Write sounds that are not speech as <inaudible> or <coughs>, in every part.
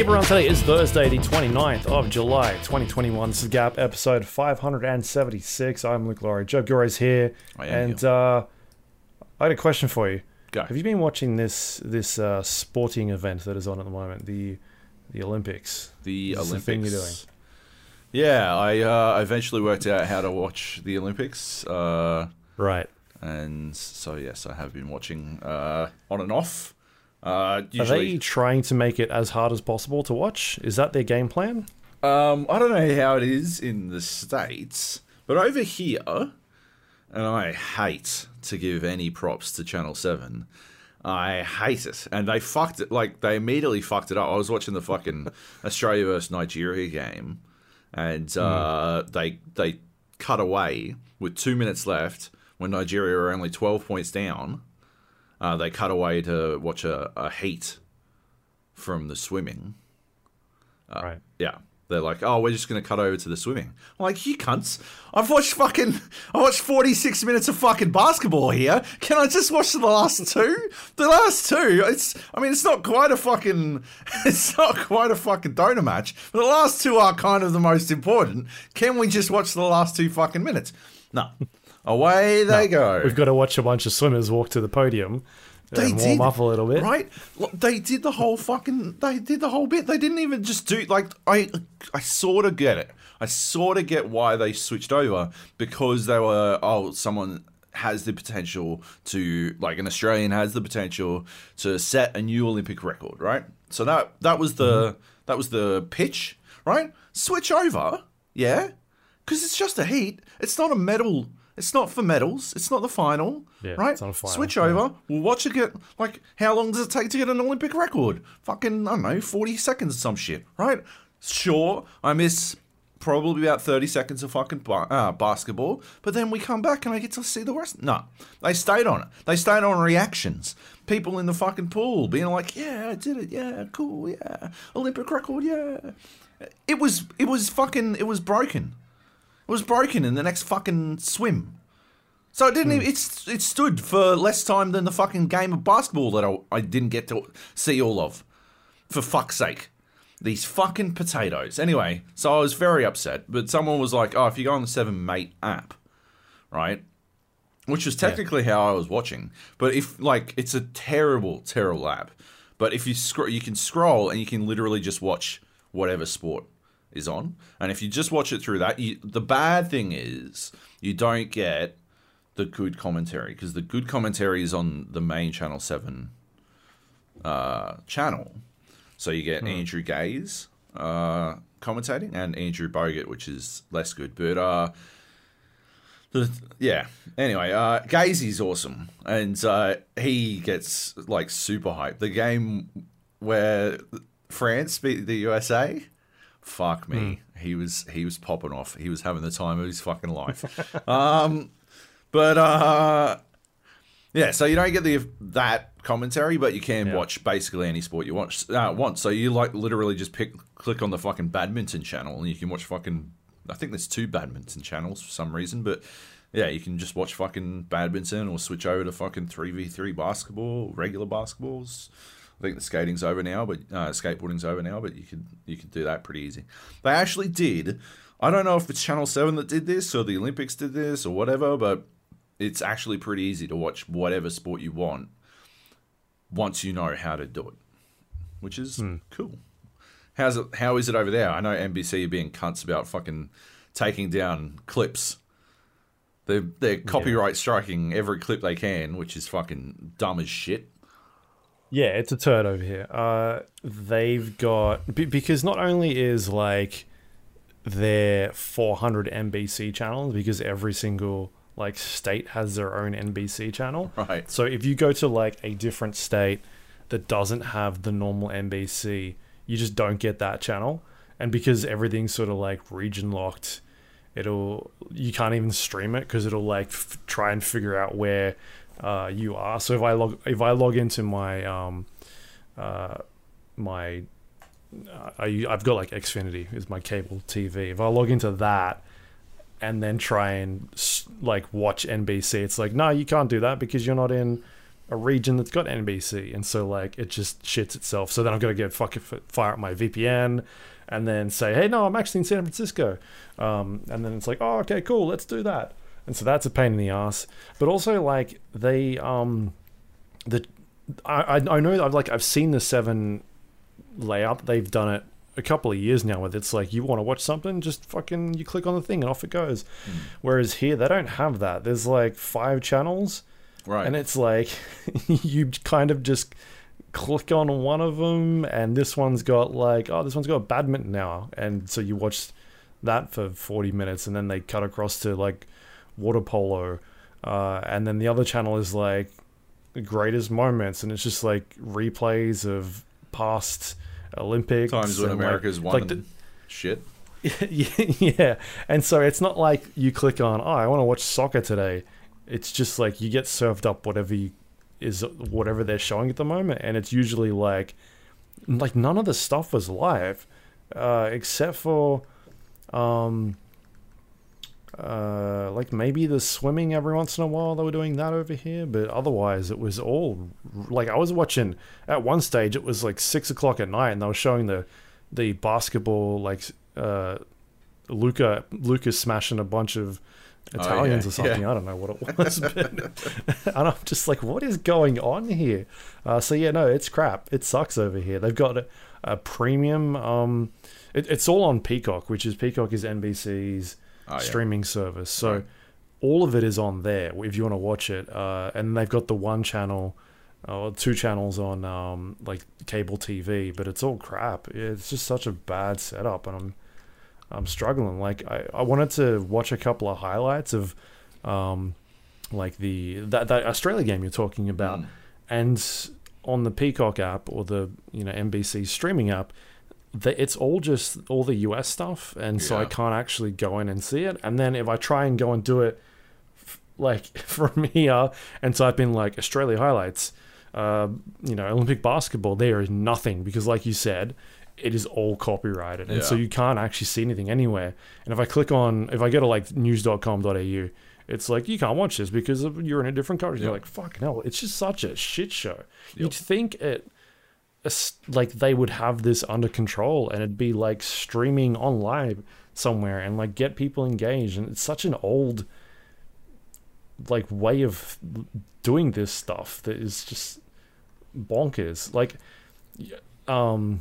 Hey everyone, today is Thursday, the 29th of July, 2021. This is Gap episode 576. I'm Luke Lawrie. Joe Gores here. I am and uh, I had a question for you. Go. Have you been watching this this uh, sporting event that is on at the moment, the the Olympics? The this the Olympics. thing you're doing? Yeah, I uh, eventually worked out how to watch the Olympics, uh, Right. and so yes, I have been watching uh, on and off. Uh, Are usually, they trying to make it as hard as possible to watch? Is that their game plan? um, I don't know how it is in the states, but over here, and I hate to give any props to Channel Seven. I hate it, and they fucked it. Like they immediately fucked it up. I was watching the fucking <laughs> Australia versus Nigeria game, and uh, they they cut away with two minutes left when Nigeria were only twelve points down. Uh, they cut away to watch a, a heat from the swimming. right. Yeah. They're like, oh, we're just going to cut over to the swimming. I'm like, you cunts. I've watched fucking, I watched 46 minutes of fucking basketball here. Can I just watch the last <laughs> two? The last two, it's, I mean, it's not quite a fucking, <laughs> it's not quite a fucking donor match, but the last two are kind of the most important. Can we just watch the last two fucking minutes? No. Away they go. We've got to watch a bunch of swimmers walk to the podium They warm did, up a little bit. right? They did the whole fucking. They did the whole bit. They didn't even just do like I. I sort of get it. I sort of get why they switched over because they were oh someone has the potential to like an Australian has the potential to set a new Olympic record, right? So that that was the mm-hmm. that was the pitch, right? Switch over, yeah, because it's just a heat. It's not a medal. It's not for medals. It's not the final, Yeah, right? it's not a final, Switch yeah. over. We'll watch it get like how long does it take to get an Olympic record? Fucking I don't know, forty seconds or some shit, right? Sure, I miss probably about thirty seconds of fucking ba- uh, basketball, but then we come back and I get to see the rest. No, they stayed on it. They stayed on reactions. People in the fucking pool being like, "Yeah, I did it. Yeah, cool. Yeah, Olympic record. Yeah." It was it was fucking it was broken. It was broken in the next fucking swim. So it didn't. Hmm. Even, it's it stood for less time than the fucking game of basketball that I, I didn't get to see all of. For fuck's sake, these fucking potatoes. Anyway, so I was very upset. But someone was like, "Oh, if you go on the Seven Mate app, right?" Which was technically how I was watching. But if like it's a terrible, terrible app. But if you scroll, you can scroll and you can literally just watch whatever sport is on. And if you just watch it through that, you, the bad thing is you don't get the good commentary because the good commentary is on the main Channel Seven uh, channel. So you get Andrew Gaze uh, commentating and Andrew Bogut, which is less good. But uh, the, yeah. Anyway, uh, Gazy's awesome, and uh, he gets like super hype. The game where France beat the USA, fuck me, he was he was popping off. He was having the time of his fucking life. <laughs> um, but uh, yeah, so you don't get the that commentary, but you can Yeah. watch basically any sport you watch uh, want. So you like literally just pick click on the fucking badminton channel, and you can watch fucking. I think there's two badminton channels for some reason, but yeah, you can just watch fucking badminton or switch over to fucking three v three basketball, regular basketballs. I think the skating's over now, but uh, skateboarding's over now, but you could you could do that pretty easy. They actually did. I don't know if it's Channel Seven that did this or the Olympics did this or whatever, but it's actually pretty easy to watch whatever sport you want once you know how to do it, which is cool. How's it? How is it over there? I know NBC are being cunts about fucking taking down clips. They're they're copyright striking every clip they can, which is fucking dumb as shit. Yeah, it's a turd over here. Uh, they've got be- because not only is like their 400 NBC channels because every single like state has their own NBC channel. Right. So if you go to like a different state that doesn't have the normal NBC, you just don't get that channel. And because everything's sort of like region locked, it'll you can't even stream it because it'll like f- try and figure out where uh, you are. So if I log if I log into my um uh my uh, I, I've got like Xfinity is my cable TV. If I log into that and then try and like watch NBC, it's like no, you can't do that because you're not in a region that's got NBC, and so like it just shits itself. So then I've got to go fucking fire up my VPN, and then say, hey, no, I'm actually in San Francisco, um, and then it's like, oh, okay, cool, let's do that. And so that's a pain in the ass. But also like they um, the I I know I've like I've seen the seven layout. They've done it a couple of years now where it's like you want to watch something just fucking you click on the thing and off it goes Hmm. whereas here they don't have that there's like five channels Right. and it's like <laughs> you kind of just click on one of them and this one's got like oh this one's got badminton now and so you watch that for 40 minutes and then they cut across to like water polo uh, and then the other channel is like greatest moments and it's just like replays of past olympics Times when and, like- America's won like the- shit. <laughs> yeah and so it's not like you click on oh i want to watch soccer today it's just like you get served up whatever you, is whatever they're showing at the moment and it's usually like like none of the stuff was live uh except for um uh like maybe the swimming every once in a while they were doing that over here but otherwise it was all like i was watching at one stage it was like six o'clock at night and they were showing the the basketball like uh luca lucas smashing a bunch of italians yeah, or something. yeah. i don't know what it was but <laughs> and i'm just like what is going on here? Uh so yeah no it's crap. It sucks over here. They've got a, a premium um it, it's all on peacock which is peacock is nbc's Oh, yeah. streaming service so Right. all of it is on there if you want to watch it uh and they've got the one channel or two channels on um like cable tv but it's all crap it's just such a bad setup and i'm i'm struggling like i i wanted to watch a couple of highlights of um like the that, that australia game you're talking about Mm. and on the Peacock app or the you know NBC streaming app, the, it's all just all the US stuff, and so I can't actually go in and see it. And then if I try and go and do it, f- like <laughs> from here, and so I've been like Australia highlights, uh, you know Olympic basketball, there is nothing because, like you said. It is all copyrighted, and so you can't actually see anything anywhere. And if I click on, if I go to like news.com.au, it's like you can't watch this because you're in a different country. You're like, fuck no, it's just such a shit show. You'd think it, like they would have this under control and it'd be like streaming on live somewhere and like get people engaged. And it's such an old, like way of doing this stuff that is just bonkers. Like, um.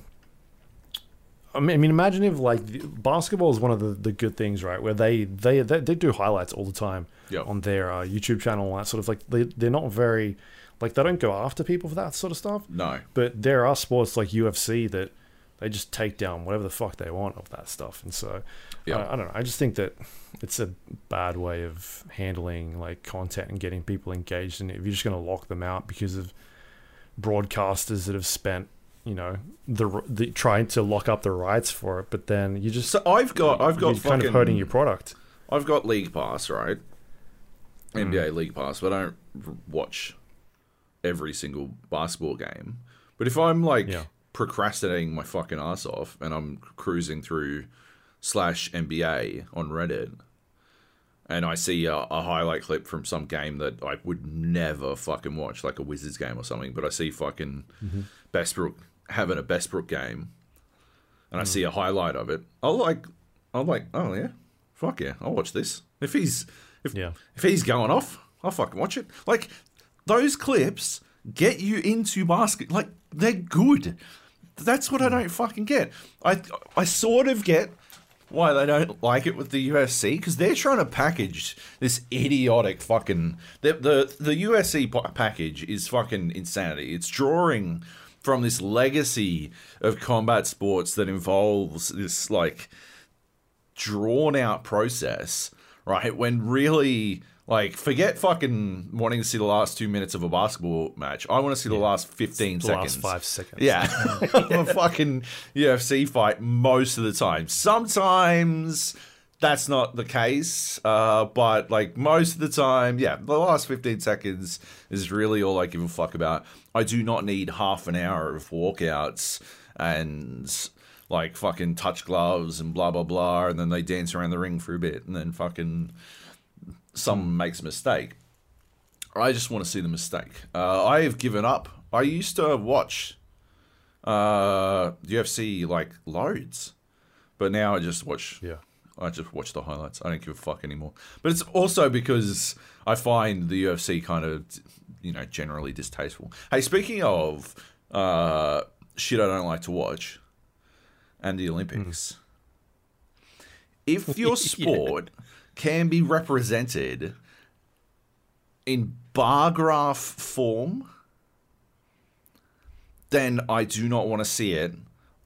I mean, I mean, imagine if like basketball is one of the, the good things, right? Where they, they they they do highlights all the time Yep. on their uh, YouTube channel, and that sort of like they they're not very like they don't go after people for that sort of stuff. No. But there are sports like UFC that they just take down whatever the fuck they want of that stuff, and so Yeah. I, I don't know. I just think that it's a bad way of handling like content and getting people engaged, and if you're just going to lock them out because of broadcasters that have spent you know the the trying to lock up the rights for it, but then you just So I've got I've got you're fucking kind of hurting your product. I've got League Pass, right? Hmm. NBA League Pass, but I don't watch every single basketball game. But if I'm like Yeah. procrastinating my fucking ass off and I'm cruising through slash NBA on Reddit and I see a, a highlight clip from some game that I would never fucking watch, like a Wizards game or something, but I see fucking Mm-hmm. Westbrook having a Westbrook game and I see a highlight of it, I'll like, I'll like, oh yeah, fuck yeah, I'll watch this. If he's if Yeah. if he's going off, I'll fucking watch it. Like those clips get you into basket. Like they're good. That's what I hmm. don't fucking get. I I sort of get why they don't like it with the UFC because they're trying to package this idiotic fucking the the the UFC package is fucking insanity. It's drawing from this legacy of combat sports that involves this like drawn out process, right? When really, like, forget fucking wanting to see the last two minutes of a basketball match. I want to see the last 15 The seconds. last five seconds. Yeah. of <laughs> a fucking UFC fight most of the time. Sometimes that's not the case, uh, but like most of the time, yeah, the last 15 seconds is really all I give a fuck about. I do not need half an hour of walkouts and like fucking touch gloves and blah blah blah, and then they dance around the ring for a bit, and then fucking someone makes a mistake. I just want to see the mistake. Uh, I have given up. I used to watch uh, UFC like loads, but now I just watch. Yeah. I just watch the highlights. I don't give a fuck anymore. But it's also because I find the UFC kind of, you know, generally distasteful. Hey, speaking of uh, shit I don't like to watch, and the Olympics. If your <laughs> sport can be represented in bar graph form, then I do not want to see it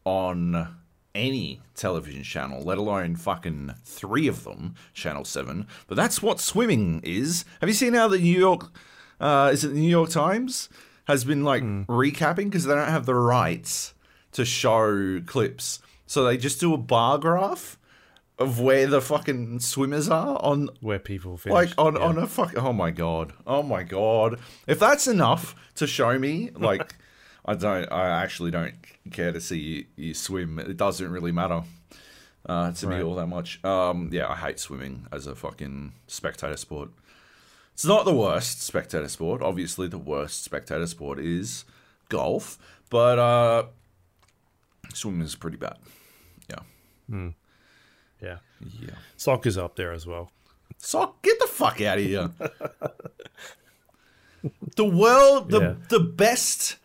on any television channel, let alone fucking three of them, Channel 7. But that's what swimming is. Have you seen how the New York, uh, is it the New York Times, has been like recapping because they don't have the rights to show clips. So they just do a bar graph of where the fucking swimmers are on Where people finish. like on, yeah. on a fuck oh my god oh my god. If that's enough to show me like <laughs> i don't i actually don't care to see you, you swim. It doesn't really matter uh, to me all that much. Um yeah i hate swimming as a fucking spectator sport. It's not the worst spectator sport. Obviously the worst spectator sport is golf but uh swimming is pretty bad. Yeah yeah. yeah is up there as well. Sock, get the fuck out of here. <laughs> the world, the, Yeah. the best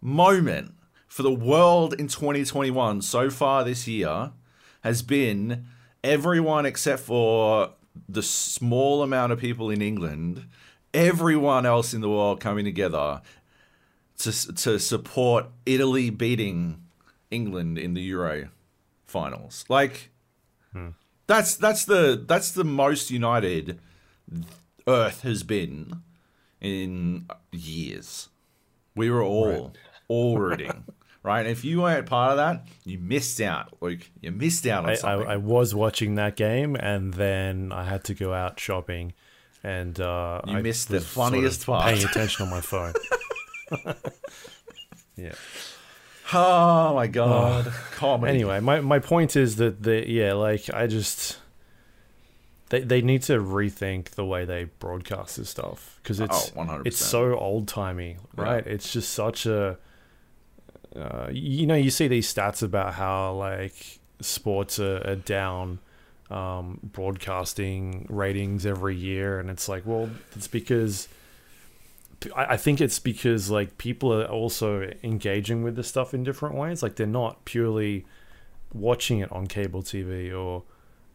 moment for the world in 2021 so far this year has been everyone except for the small amount of people in England, everyone else in the world coming together to, to support Italy beating England in the Euro finals. Like, that's that's the that's the most united Earth has been in years. We were all all rooting, <laughs> right? If you weren't part of that, you missed out. Like you missed out on I, I, something. I was watching that game and then I had to go out shopping and uh, You I missed the was sort of funniest part. Paying attention on my phone. <laughs> <laughs> yeah. Oh my god, comedy. Anyway, my, my point is that the yeah, like I just they they need to rethink the way they broadcast this stuff because it's Oh, 100%. it's so old timey, right? Right. It's just such a uh, you know you see these stats about how like sports are, are down um, broadcasting ratings every year, and it's like, well, it's because I think it's because like people are also engaging with this stuff in different ways. Like they're not purely watching it on cable TV or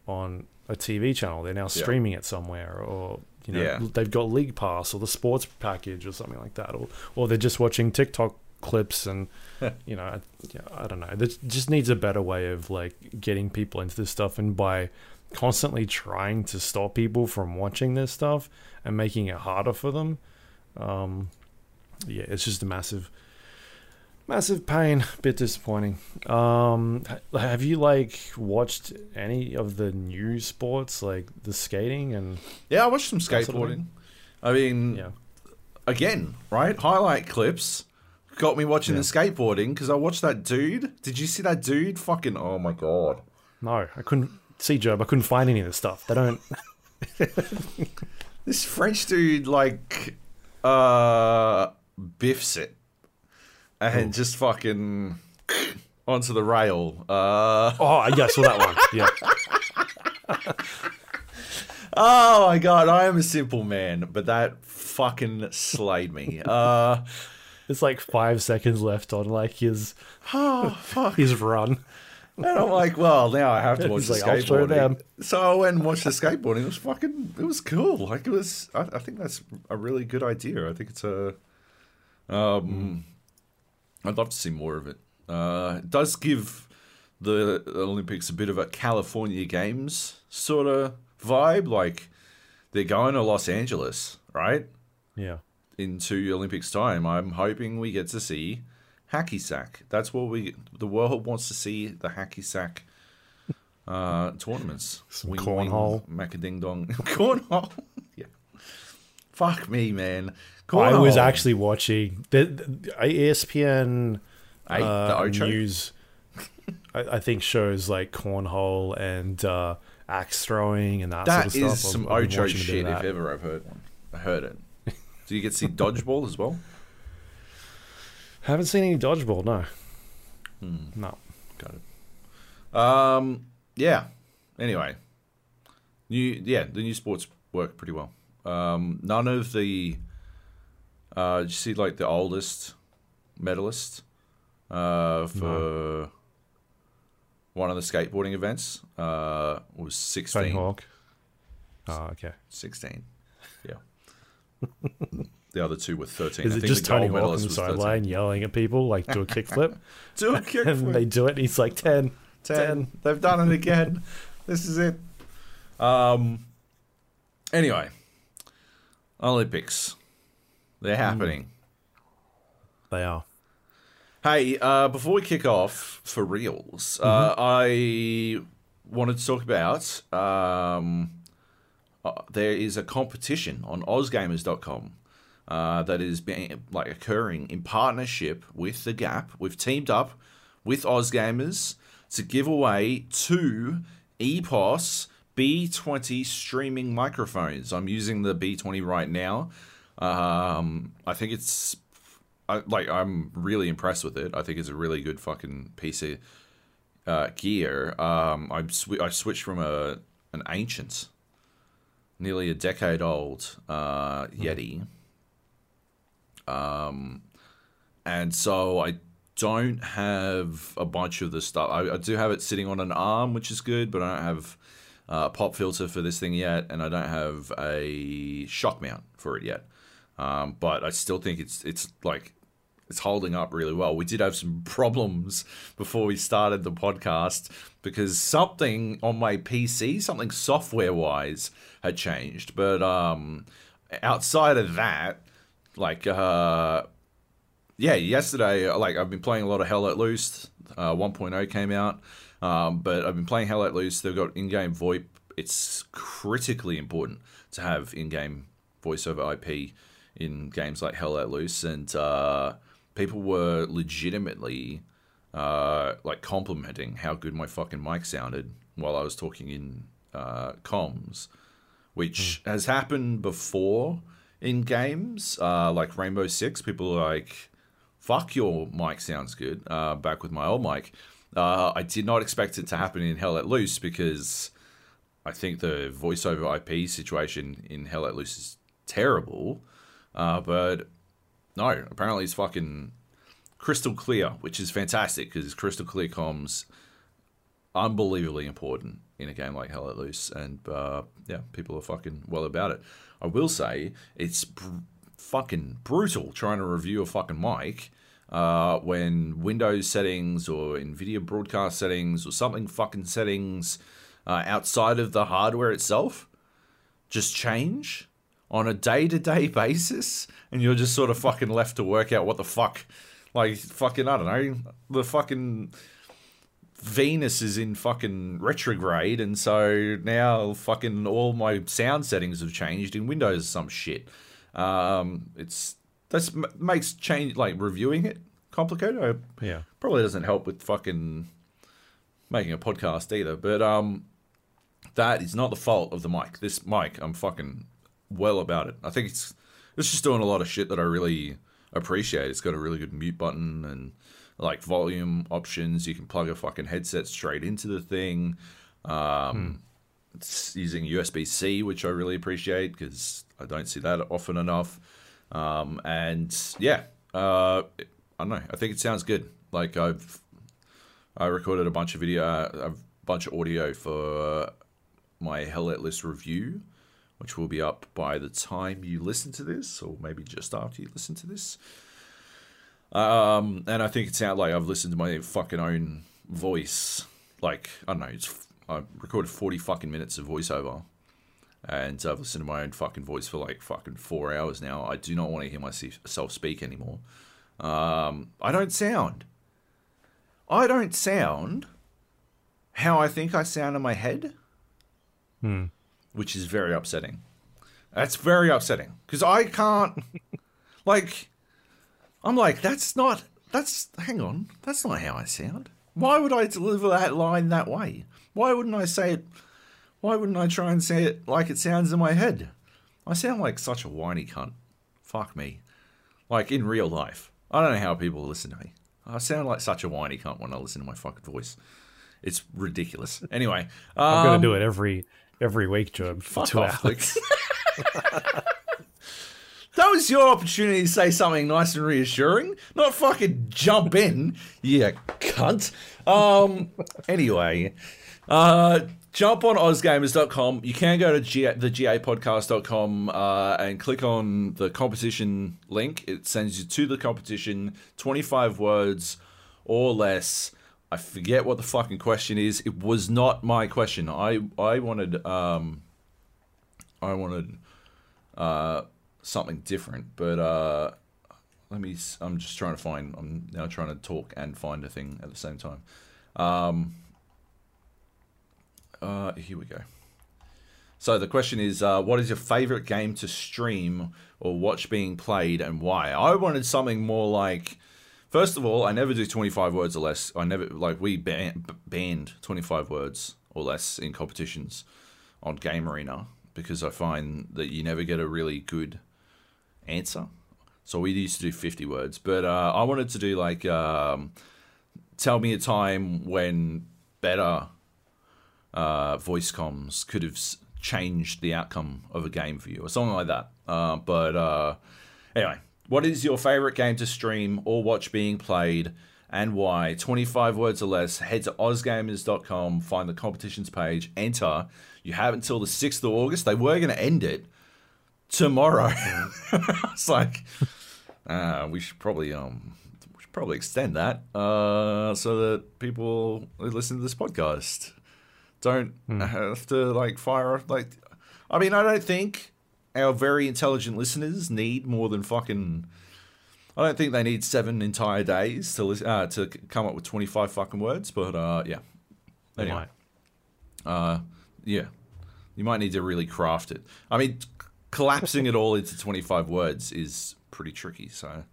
on a TV channel. They're now streaming it somewhere, or you know, Yeah. they've got League Pass or the sports package or something like that, or or they're just watching TikTok clips and <laughs> you know, I, yeah, I don't know. There just needs a better way of like getting people into this stuff, and by constantly trying to stop people from watching this stuff and making it harder for them um, yeah, it's just a massive, massive pain. Bit disappointing. Um, have you like watched any of the new sports, like the skating and yeah, I watched some That sort of skateboarding. I mean, yeah? again, right? Highlight clips got me watching Yeah. the skateboarding because I watched that dude. Did you see that dude? Fucking oh my god. No, I couldn't see Joab. I couldn't find any of the stuff. They don't. <laughs> This French dude like uh biffs it and just fucking <coughs> onto the rail. Uh Oh, yeah, I saw that one. <laughs> Yeah, oh my god, I am a simple man, but that fucking slayed me. Uh <laughs> it's like five seconds left on like his oh fuck. his run. <laughs> And I'm like, well, now I have to watch the like, skateboarding. So I went and watched the skateboarding. It was fucking, it was cool. Like it was, I, I think that's a really good idea. I think it's a, um, I'd love to see more of it. Uh, it does give the Olympics a bit of a California Games sort of vibe. Like they're going to Los Angeles, right? Yeah, Into Olympics time. I'm hoping we get to see hacky sack. That's what we the world wants to see the hacky sack uh, tournaments. Some cornhole. macading dong, <laughs> cornhole. yeah. Fuck me, man. I was actually watching the, the ESPN Hey, the uh, Ocho? news. <laughs> I, I think shows like cornhole and uh, axe throwing and that, That sort of is stuff. some I've- I've Ocho watching a bit shit if ever I've heard one. I heard it. Do you get to see <laughs> dodgeball as well? Haven't seen any dodgeball. No. Hmm. No. Got it. Um, yeah. Anyway, new yeah, the new sports work pretty well. Um, none of the uh, did you see like the oldest medalist uh, for one of the skateboarding events uh, was Tony 16. Hawk. Oh, okay. 16. Yeah. <laughs> the other two were 13. Is I it think just Tony Hawk on the was 13. sideline yelling at people like do a <laughs> kickflip? Do a <laughs> kickflip. and they do it. And he's like 10. 10. They've done it again. this is it. Um. Anyway, Olympics. They're happening. They are. Hey, uh, before we kick off for reals, uh, I wanted to talk about um, uh, there is a competition on OzGamers.com uh, that is being like occurring in partnership with the Gap. We've teamed up with OzGamers to give away two EPOS B20 streaming microphones. I'm using the B20 right now. Um, I think it's I, like I'm really impressed with it. I think it's a really good fucking piece of uh, gear. Um, I sw- I switched from a an ancient, nearly a decade old uh, Yeti. Um, and so I don't have a bunch of the stuff. I, I do have it sitting on an arm, which is good, but I don't have uh, a pop filter for this thing yet, and I don't have a shock mount for it yet. Um, but I still think it's it's like it's holding up really well. We did have some <laughs> problems before we started the podcast because something on my PC, something software wise, had changed. But um, outside of that, like uh, yeah, yesterday, like I've been playing a lot of Hell Let Loose. Uh, 1.0 came out, um, but I've been playing Hell Let Loose. They've got in-game VoIP. It's critically important to have in-game voice over IP in games like Hell Let Loose, and uh, people were legitimately uh, like complimenting how good my fucking mic sounded while I was talking in uh, comms, which has happened before in games uh, like Rainbow Six. People are like, "Fuck your mic sounds good." Uh, back with my old mic, uh, I did not expect it to happen in Hell Let Loose because I think the voiceover IP situation in Hell Let Loose is terrible. Uh, but no, apparently it's fucking crystal clear, which is fantastic because crystal clear comms unbelievably important in a game like Hell Let Loose, and uh, yeah, people are fucking well about it. I will say it's br- fucking brutal trying to review a fucking mic uh, when Windows settings or NVIDIA broadcast settings or something fucking settings uh, outside of the hardware itself just change on a day to day basis, and you're just sort of fucking left to work out what the fuck. Like, fucking, I don't know, the fucking Venus is in fucking retrograde, and so now fucking all my sound settings have changed in Windows some shit. Um, it's that's makes change like reviewing it complicated. I, Yeah. probably doesn't help with fucking making a podcast either. But um, that is not the fault of the mic. This mic, I'm fucking well about it. I think it's it's just doing a lot of shit that I really appreciate. It's got a really good mute button and like volume options. You can plug a fucking headset straight into the thing. Um, It's using USB C, which I really appreciate because I don't see that often enough. Um, and yeah, uh, I don't know. I think it sounds good. Like I've I recorded a bunch of video, uh, a bunch of audio for my Hell Let Loose review, which will be up by the time you listen to this, or maybe just after you listen to this. Um, and I think it sounds like I've listened to my fucking own voice. Like I don't know, it's I recorded forty fucking minutes of voiceover, and I've listened to my own fucking voice for like fucking four hours now. I do not want to hear myself speak anymore. Um, I don't sound. I don't sound how I think I sound in my head, hmm. which is very upsetting. That's very upsetting because I can't. <laughs> like, I'm like, that's not. That's hang on. That's not how I sound. Why would I deliver that line that way? Why wouldn't I say it? Why wouldn't I try and say it like it sounds in my head? I sound like such a whiny cunt Fuck me. Like in real life. I don't know how people listen to me. I sound like such a whiny cunt when I listen to my fucking voice. It's ridiculous. Anyway, I'm um, gonna do it every every week, Joab. For Fuck two off, hours. <laughs> That was your opportunity to say something nice and reassuring, not fucking jump in, yeah, cunt. Um, anyway, uh, jump on ozgamers.com. You can go to G- the gapodcast.com uh, and click on the competition link. It sends you to the competition, 25 words or less. I forget what the fucking question is. It was not my question. I I wanted um I wanted uh something different, but uh let me I'm just trying to find I'm now trying to talk and find a thing at the same time. Um uh here we go. So the question is, uh, what is your favorite game to stream or watch being played, and why? I wanted something more like, first of all, I never do twenty five words or less. I never like we ban- banned twenty five words or less in competitions on Game Arena because I find that you never get a really good answer. So we used to do fifty words, but uh, I wanted to do like, um, tell me a time when better uh, voice comms could have changed the outcome of a game for you or something like that. Uh, but uh, anyway, what is your favorite game to stream or watch being played and why? 25 words or less. Head to ozgamers.com, find the competitions page, enter. You have until the 6th of August. They were going to end it tomorrow. it's <laughs> like, uh, we should probably um, we should probably extend that uh, so that people who listen to this podcast don't have to like fire like I mean I don't think our very intelligent listeners need more than fucking I don't think they need seven entire days to listen, uh, to come up with 25 fucking words but uh yeah They Anyway. might. uh yeah you might need to really craft it I mean collapsing it all into 25 words is pretty tricky so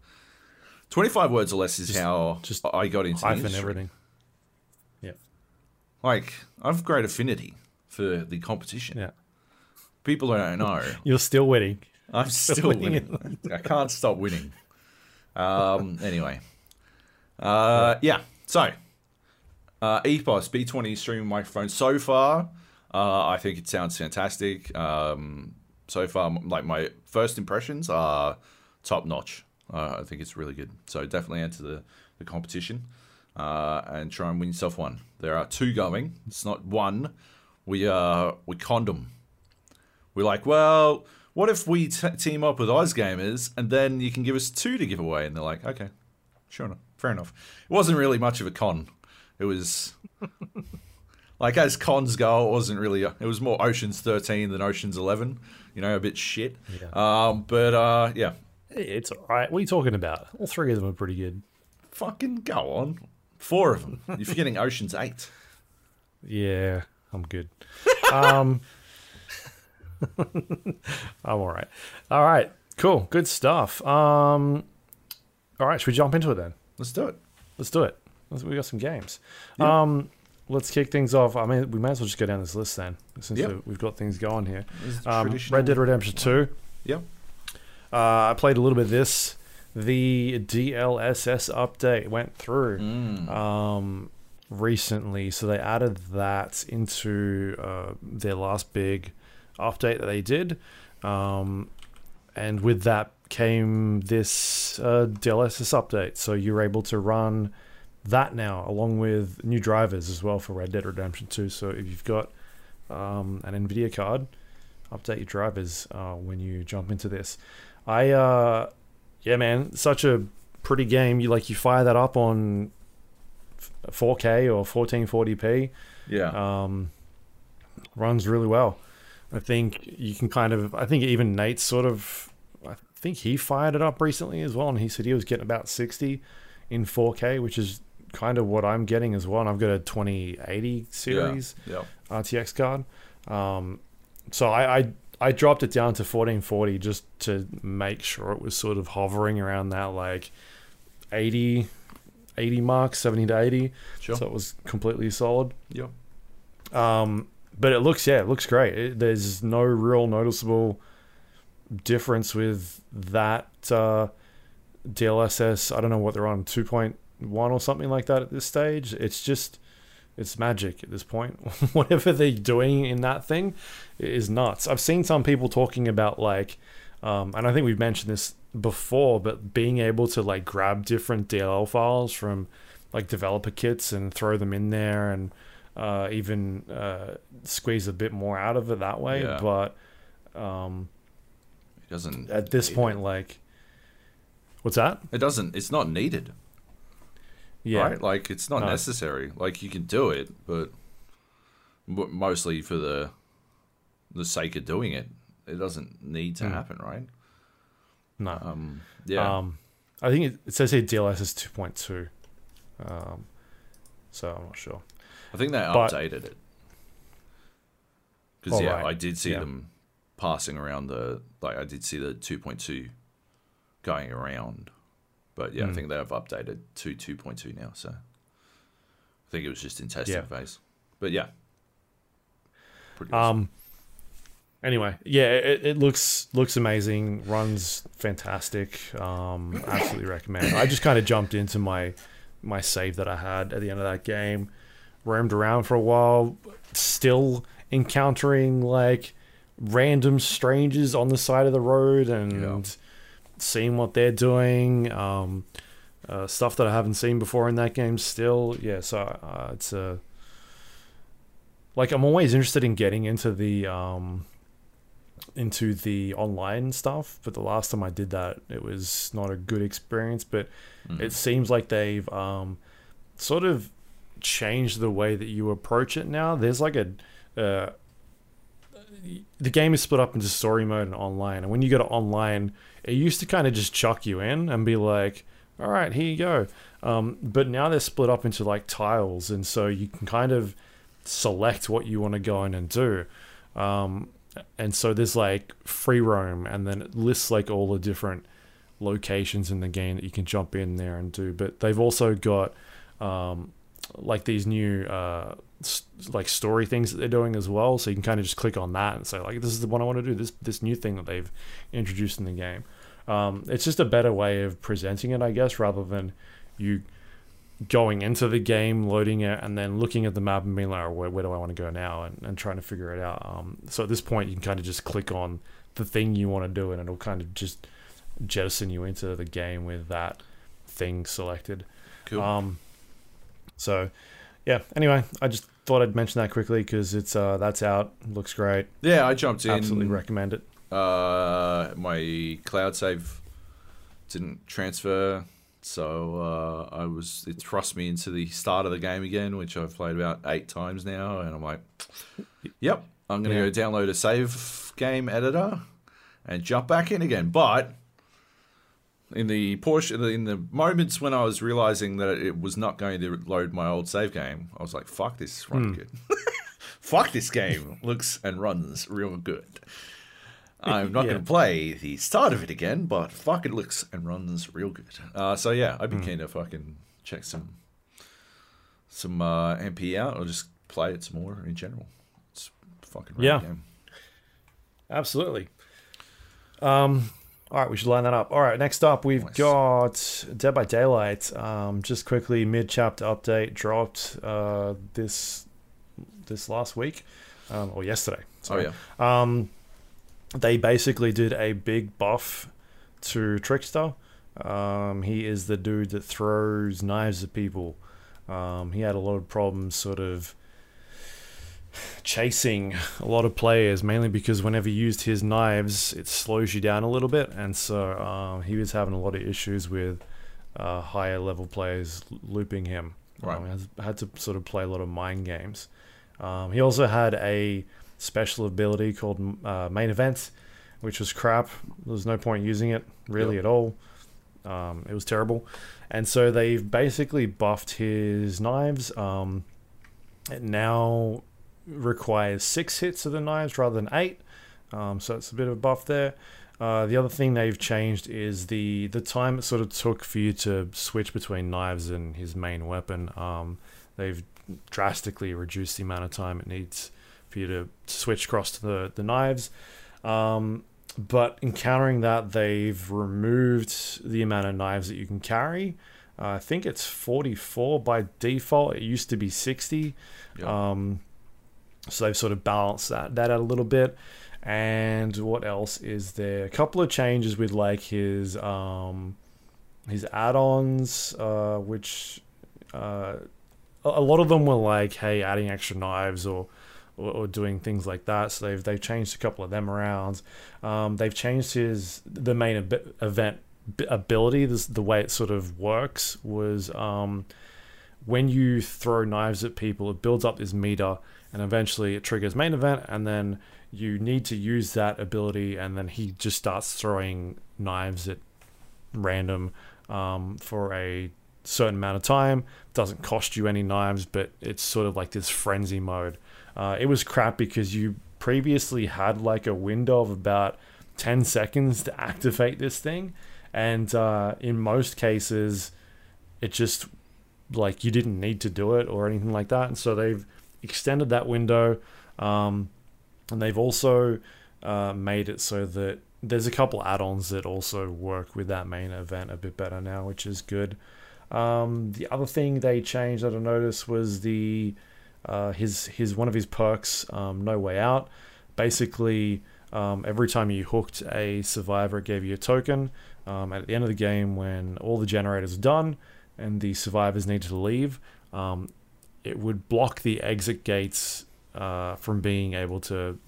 25 words or less is how just I got into Hyphen everything. Yeah. Like, I've great affinity for the competition. Yeah. People don't know. <laughs> You're still winning. I'm still winning winning. <laughs> I can't stop winning. Um, anyway. Uh, yeah. So, uh, EPOS B20 streaming microphone. So far, uh, I think it sounds fantastic. Um, so far, like my first impressions are top notch. Uh, I think it's really good. So definitely enter the, the competition uh, and try and win yourself one. There are two going. It's not one. We uh we condom. We're like, well, what if we t- team up with Oz Gamers and then you can give us two to give away? And they're like, okay, sure enough, fair enough. It wasn't really much of a con. It was <laughs> like as cons go, it wasn't really. it was more Ocean's Thirteen than Ocean's Eleven. You know, a bit shit. Yeah. Um, but uh, yeah, It's all right. What are you talking about? All three of them are pretty good. fucking go on. Four of them. You're forgetting <laughs> Ocean's Eight. Yeah, I'm good. Um, <laughs> I'm all right. All right, cool, good stuff. Um, all right, should we jump into it then? Let's do it. Let's do it. We got some games. Um, let's kick things off. I mean, we may as well just go down this list then, since Yep. we- we've got things going here. This is the Um, Red Dead Redemption Two. Yep. Uh, I played a little bit of this. The DLSS update went through Mm. um, recently, so they added that into uh, their last big update that they did, um, and with that came this uh, DLSS update. So you're able to run that now, along with new drivers as well for Red Dead Redemption 2. So if you've got um, an Nvidia card, update your drivers uh, when you jump into this. I uh, yeah, man, such a pretty game. You like you fire that up on 4K or 1440p. Yeah. Um, runs really well. I think you can kind of. I think even Nate sort of. I think he fired it up recently as well, and he said he was getting about 60 in 4K, which is kind of what I'm getting as well. And I've got a 2080 series yeah. RTX card. Um, so I, I I dropped it down to 1440 just to make sure it was sort of hovering around that like 80 80 mark, 70 to 80. Sure. So it was completely solid. Yep. Um, but it looks yeah, it looks great. It, there's no real noticeable difference with that uh, DLSS. I don't know what they're on, 2.1 or something like that at this stage. It's just, it's magic at this point. <laughs> Whatever they're doing in that thing is nuts. I've seen some people talking about like, um, and I think we've mentioned this before, but being able to like grab different DLL files from like developer kits and throw them in there and uh, even uh, squeeze a bit more out of it that way. Yeah. But um, It doesn't. at this point, it. like, what's that? it doesn't. It's not needed. Yeah, Right? Like it's not No. necessary. Like you can do it, but mostly for the the sake of doing it. It doesn't need to Mm. happen, right? no. Um, yeah. Um, I think it, it says here DLS is two point two. Um, so I'm not sure. I think they but- updated it. Because Oh, yeah, right. I did see Yeah. them passing around the like I did see the 2.2 going around, but yeah, I Mm. think they have updated to 2.2 now. So I think it was just in testing Yeah. phase. But yeah, pretty awesome. Um. Anyway, yeah, it, it looks looks amazing. Runs fantastic. Um, absolutely recommend. I just kind of jumped into my my save that I had at the end of that game, roamed around for a while, still encountering like random strangers on the side of the road and. Seeing what they're doing. Um, uh, stuff that I haven't seen before in that game. Still, yeah. So uh, it's a like I'm always interested in getting into the um into the online stuff, but the last time I did that, it was not a good experience. But Mhm. it seems like they've um sort of changed the way that you approach it now. There's like a uh, the game is split up into story mode and online, and when you go to online, it used to kind of just chuck you in and be like, "All right, here you go." Um, but now they're split up into like tiles, and so you can kind of select what you want to go in and do. Um, and so there's like free roam, and then it lists like all the different locations in the game that you can jump in there and do. But they've also got um, like these new uh, like story things that they're doing as well. So you can kind of just click on that and say like, "This is the one I want to do." This this new thing that they've introduced in the game. Um, it's just a better way of presenting it, I guess, rather than you going into the game, loading it, and then looking at the map and being like, oh, where, where do I want to go now? And, and trying to figure it out. Um, so at this point, you can kind of just click on the thing you want to do, and it'll kind of just jettison you into the game with that thing selected. cool. Um, so, yeah. Anyway, I just thought I'd mention that quickly because it's uh, that's out. Looks great. yeah, I jumped in. Absolutely recommend it. Uh, my cloud save didn't transfer, so uh, I was it thrust me into the start of the game again, which I've played about eight times now, and I'm like, "Yep, I'm gonna Yeah. go download a save game editor and jump back in again." But in the portion, in the moments when I was realizing that it was not going to load my old save game, I was like, "Fuck, this is running good." <laughs> Fuck this game looks and runs real good. I'm not <laughs> Yeah. going to play the start of it again, but fuck, it looks and runs real good. Uh, so yeah, I'd be keen to fucking check some some uh, MP out or just play it some more in general. It's fucking Yeah. game. Absolutely. Um, all right, we should line that up. All right, next up we've Nice. got Dead by Daylight. Um, just quickly, mid chapter update dropped uh, this this last week um, or yesterday. Oh Sorry. yeah, Um, they basically did a big buff to Trickster. Um, he is the dude that throws knives at people. Um, he had a lot of problems, sort of chasing a lot of players, mainly because whenever he used his knives, it slows you down a little bit, and so um, he was having a lot of issues with uh, higher level players looping him. Right. Um, had to sort of play a lot of mind games. Um, he also had a special ability called uh, Main Event, which was crap. There was no point using it really Yep. at all. Um, it was terrible, and so they've basically buffed his knives. Um, it now requires six hits of the knives rather than eight, um, so it's a bit of a buff there. Uh, the other thing they've changed is the the time it sort of took for you to switch between knives and his main weapon. Um, they've drastically reduced the amount of time it needs for you to switch across to the the knives. Um, but encountering that, they've removed the amount of knives that you can carry. Uh, I think it's 44 by default. It used to be 60. Yep. Um, so they've sort of balanced that that out a little bit. And what else is there? A couple of changes with like his um, his add-ons, uh, which uh, a a lot of them were like, hey, adding extra knives or or, or doing things like that. So they've they've changed a couple of them around. Um, they've changed his the main ab- event ability. This, the way it sort of works was um, when you throw knives at people, it builds up this meter, and eventually it triggers main event, and then you need to use that ability, and then he just starts throwing knives at random um, for a certain amount of time. Doesn't cost you any knives, but it's sort of like this frenzy mode. Uh, it was crap because you previously had like a window of about 10 seconds to activate this thing. And uh, in most cases, it just like you didn't need to do it or anything like that. And so they've extended that window. Um, and they've also uh, made it so that there's a couple add-ons that also work with that main event a bit better now, which is good. Um, the other thing they changed that I noticed was the uh, his his one of his perks, um, No Way Out. Basically, um, every time you hooked a survivor, it gave you a token. Um, at the end of the game, when all the generators are done and the survivors needed to leave, um, it would block the exit gates uh, from being able to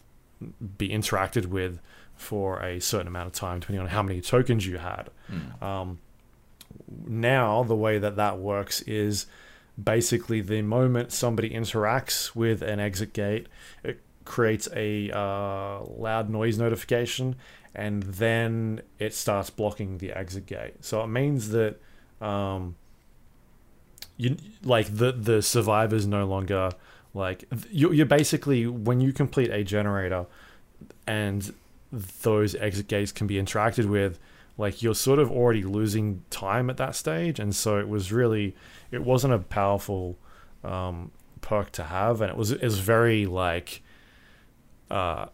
be interacted with for a certain amount of time, depending on how many tokens you had. Mm. Um, now, the way that that works is basically the moment somebody interacts with an exit gate, it creates a uh, loud noise notification, and then it starts blocking the exit gate. So it means that um, you like the the survivors no longer like you you're basically when you complete a generator and those exit gates can be interacted with like you're sort of already losing time at that stage and so it was really it wasn't a powerful um, perk to have and it was it was very like uh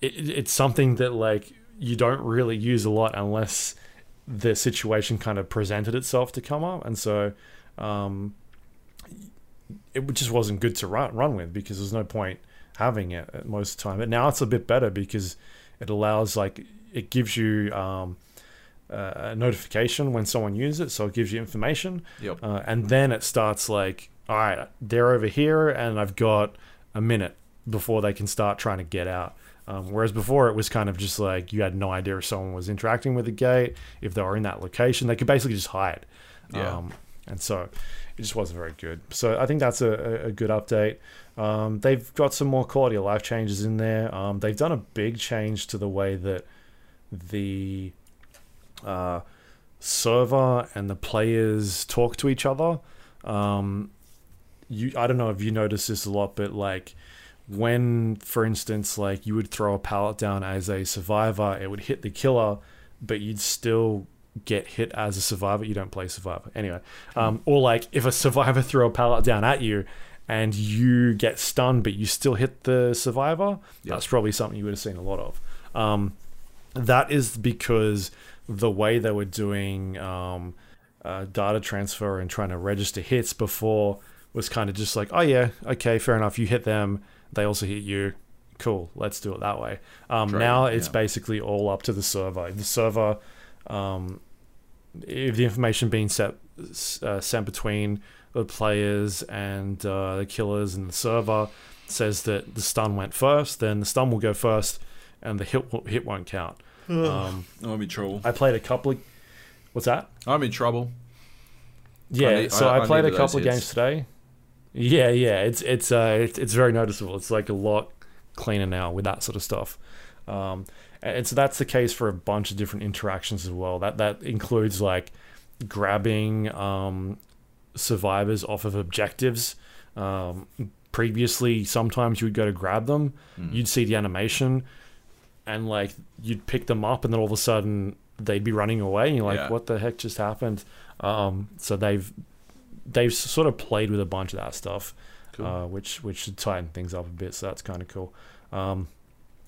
it, it's something that like you don't really use a lot unless the situation kind of presented itself to come up and so um it just wasn't good to run run with because there's no point having it at most of the time. But now it's a bit better because it allows like it gives you um, uh, a notification when someone uses it, so it gives you information, Yep. uh, and then it starts like, all right, they're over here, and I've got a minute before they can start trying to get out. Um, whereas before it was kind of just like you had no idea if someone was interacting with the gate, if they were in that location, they could basically just hide. Yeah. Um, and so it just wasn't very good. So I think that's a, a- a good update. Um, they've got some more quality of life changes in there. Um, they've done a big change to the way that the uh, server and the players talk to each other. Um, you, I don't know if you notice this a lot, but like when, for instance, like you would throw a pallet down as a survivor, it would hit the killer, but you'd still get hit as a survivor. You don't play survivor anyway. Um, or like if a survivor <laughs> threw a pallet down at you and you get stunned, but you still hit the survivor, Yeah. that's probably something you would have seen a lot of. Um, that is because the way they were doing um, uh, data transfer and trying to register hits before was kind of just like, oh yeah, okay, fair enough. You hit them, they also hit you. Cool, let's do it that way. Um, True, now it's yeah. basically all up to the server. The server, um, if the information being set uh, sent between the players and uh, the killers and the server says that the stun went first, then the stun will go first, and the hit hit won't count. Um, I'm in trouble. I played a couple of. What's that? I'm in trouble. Yeah, need- so I- I, I played a couple of hits. games today. Yeah, yeah, it's it's uh it's, it's very noticeable. It's like a lot cleaner now with that sort of stuff. Um, and so that's the case for a bunch of different interactions as well. That that includes like grabbing um, survivors off of objectives. Um, previously, sometimes you would go to grab them, Mm. you'd see the animation, and like you'd pick them up, and then all of a sudden they'd be running away, and you're like, Yeah. "What the heck just happened?" Um, so they've they've sort of played with a bunch of that stuff, Cool. uh, which which should tighten things up a bit. So that's kind of cool. Um,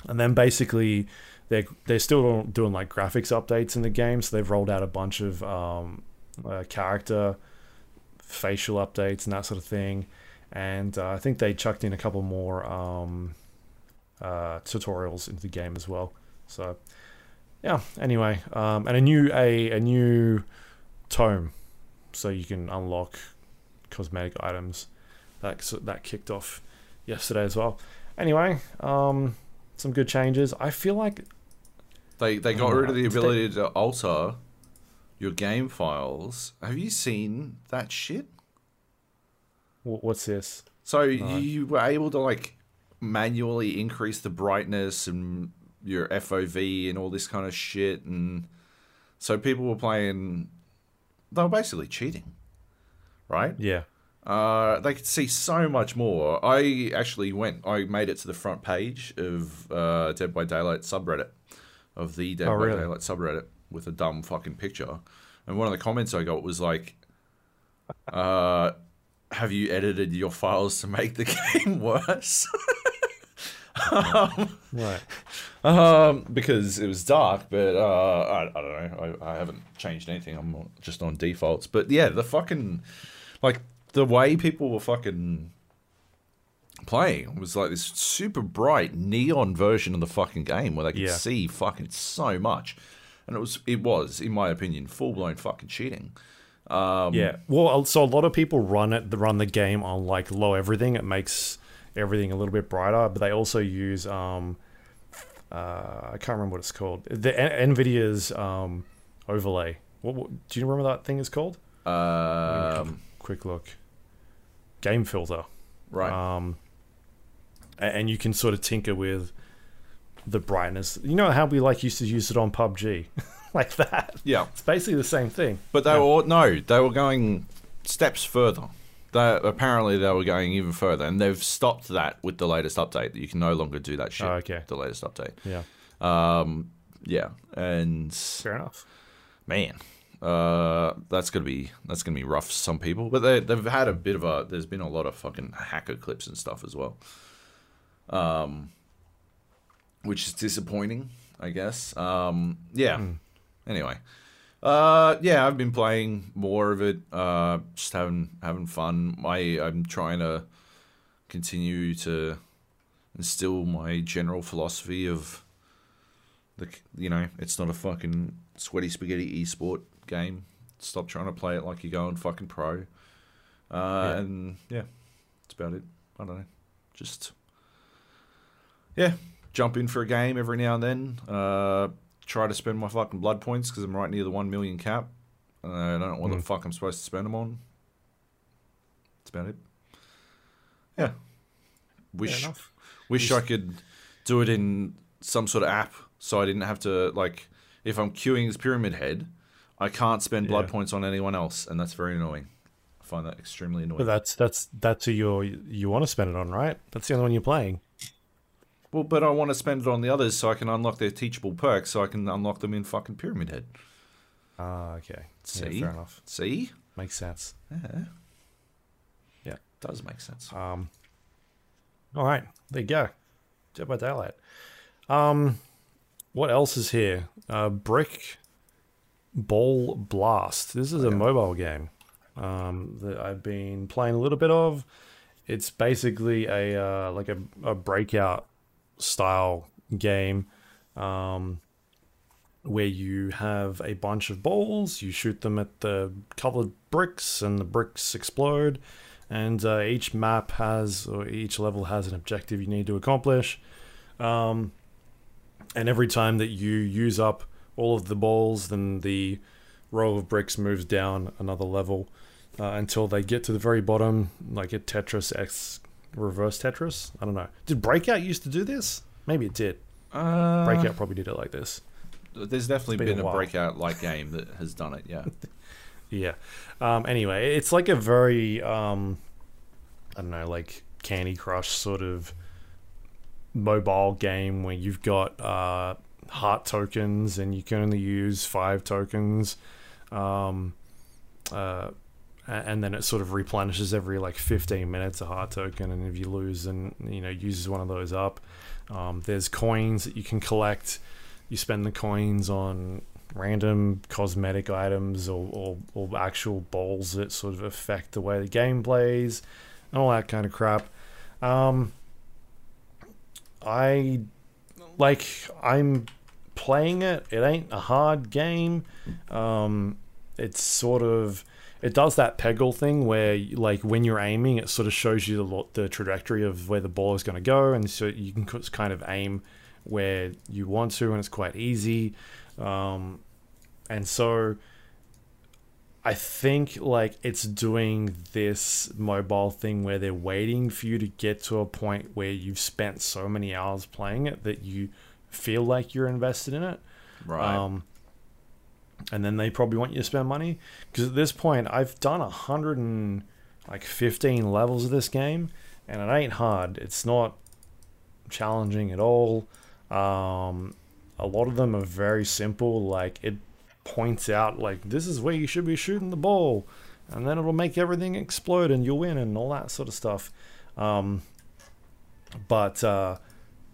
and then basically they're they're still doing like graphics updates in the game. So they've rolled out a bunch of um, uh, character facial updates and that sort of thing. And uh, I think they chucked in a couple more um, uh, tutorials into the game as well. So yeah. Anyway, um, and a new a a new tome, so you can unlock cosmetic items. That that kicked off yesterday as well. Anyway, um, some good changes. I feel like They they got rid of the Did they- ability to alter your game files. Have you seen that shit? what's this? So you were able to like manually increase the brightness and your FOV and all this kind of shit, and so people were playing. They were basically cheating, right? Yeah. Uh, they could see so much more. I actually went. I made it to the front page of uh, Dead by Daylight subreddit, of the Dead Oh, by really? Daylight subreddit with a dumb fucking picture, and one of the comments I got was like, uh, "Have you edited your files to make the <laughs> game worse?" <laughs> Right. um, because it was dark, but uh, I, I don't know. I, I haven't changed anything. I'm just on defaults. But yeah, the fucking like the way people were fucking playing was like this super bright neon version of the fucking game where they could Yeah. see fucking so much, and it was it was in my opinion full blown fucking cheating. Um, Yeah. Well, so a lot of people run it, run the game on like low everything. It makes everything a little bit brighter, but they also use um, uh, I can't remember what it's called. The N- Nvidia's um overlay. What, what do you remember that thing is called? Um, Quick look. Game filter. right. Um, and you can sort of tinker with the brightness. You know how we like used to use it on PUBG, <laughs> like that. yeah. It's basically the same thing. But they were no, they were going steps further. They apparently they were going even further, and they've stopped that with the latest update. You can no longer do that shit. Oh, okay. The latest update. Yeah. Um, yeah, and Fair enough. man, uh, that's gonna be that's gonna be rough for some people. But they they've had a bit of a. There's been a lot of fucking hacker clips and stuff as well. Um, which is disappointing, I guess. Um, yeah. Anyway, uh, yeah, I've been playing more of it. Uh, just having having fun. I I'm trying to continue to instill my general philosophy of the you know it's not a fucking sweaty spaghetti esport game. Stop trying to play it like you're going fucking pro. Uh, Yeah. And yeah, that's about it. I don't know. Just yeah, jump in for a game every now and then. Uh, try to spend my fucking blood points because I'm right near the one million cap. Uh, I don't know what the Mm. fuck I'm supposed to spend them on. That's about it. Yeah. Wish wish I could do it in some sort of app so I didn't have to like if I'm queuing as Pyramid Head, I can't spend blood Yeah. points on anyone else, and that's very annoying. I find that extremely annoying. But that's that's that's who you you want to spend it on, right? That's the only one you're playing. Well, but I want to spend it on the others so I can unlock their teachable perks, so I can unlock them in fucking Pyramid Head. Ah, okay. See? Yeah, fair enough. See, Makes sense. yeah, Yeah. does make sense. Um. All right, there you go. Dead by Daylight. Um, what else is here? Uh, Brick Ball Blast. This is a mobile game. Um, that I've been playing a little bit of. It's basically a uh, like a, a breakout style game. Um, where you have a bunch of balls, you shoot them at the colored bricks, and the bricks explode. And uh, each map has, or each level has an objective you need to accomplish. Um, and every time that you use up all of the balls, then the row of bricks moves down another level uh, until they get to the very bottom, like a Tetris X reverse Tetris. I don't know. Did Breakout used to do this? Maybe it did. Uh, Breakout probably did it like this. There's definitely It's been been, a a, breakout like game that has done it. Yeah. <laughs> Yeah. Um, anyway, it's like a very um, I don't know, like Candy Crush sort of mobile game where you've got uh, heart tokens and you can only use five tokens. Um, uh, and then it sort of replenishes every like 15 minutes a heart token and if you lose and you know uses one of those up um, there's coins that you can collect. You spend the coins on random cosmetic items or, or, or actual balls that sort of affect the way the game plays and all that kind of crap. Um, i like i'm playing it. It ain't a hard game. Um, it's sort of it does that peggle thing where like when you're aiming it sort of shows you the, the trajectory of where the ball is going to go and so you can kind of aim where you want to and it's quite easy um, and so i think like it's doing this mobile thing where they're waiting for you to get to a point where you've spent so many hours playing it that you feel like you're invested in it Right. um, and then they probably want you to spend money because at this point I've done a hundred and like fifteen levels of this game, and it ain't hard. It's not challenging at all. Um, a lot of them are very simple. Like it points out like this is where you should be shooting the ball, and then it'll make everything explode and you'll win and all that sort of stuff. Um, but uh,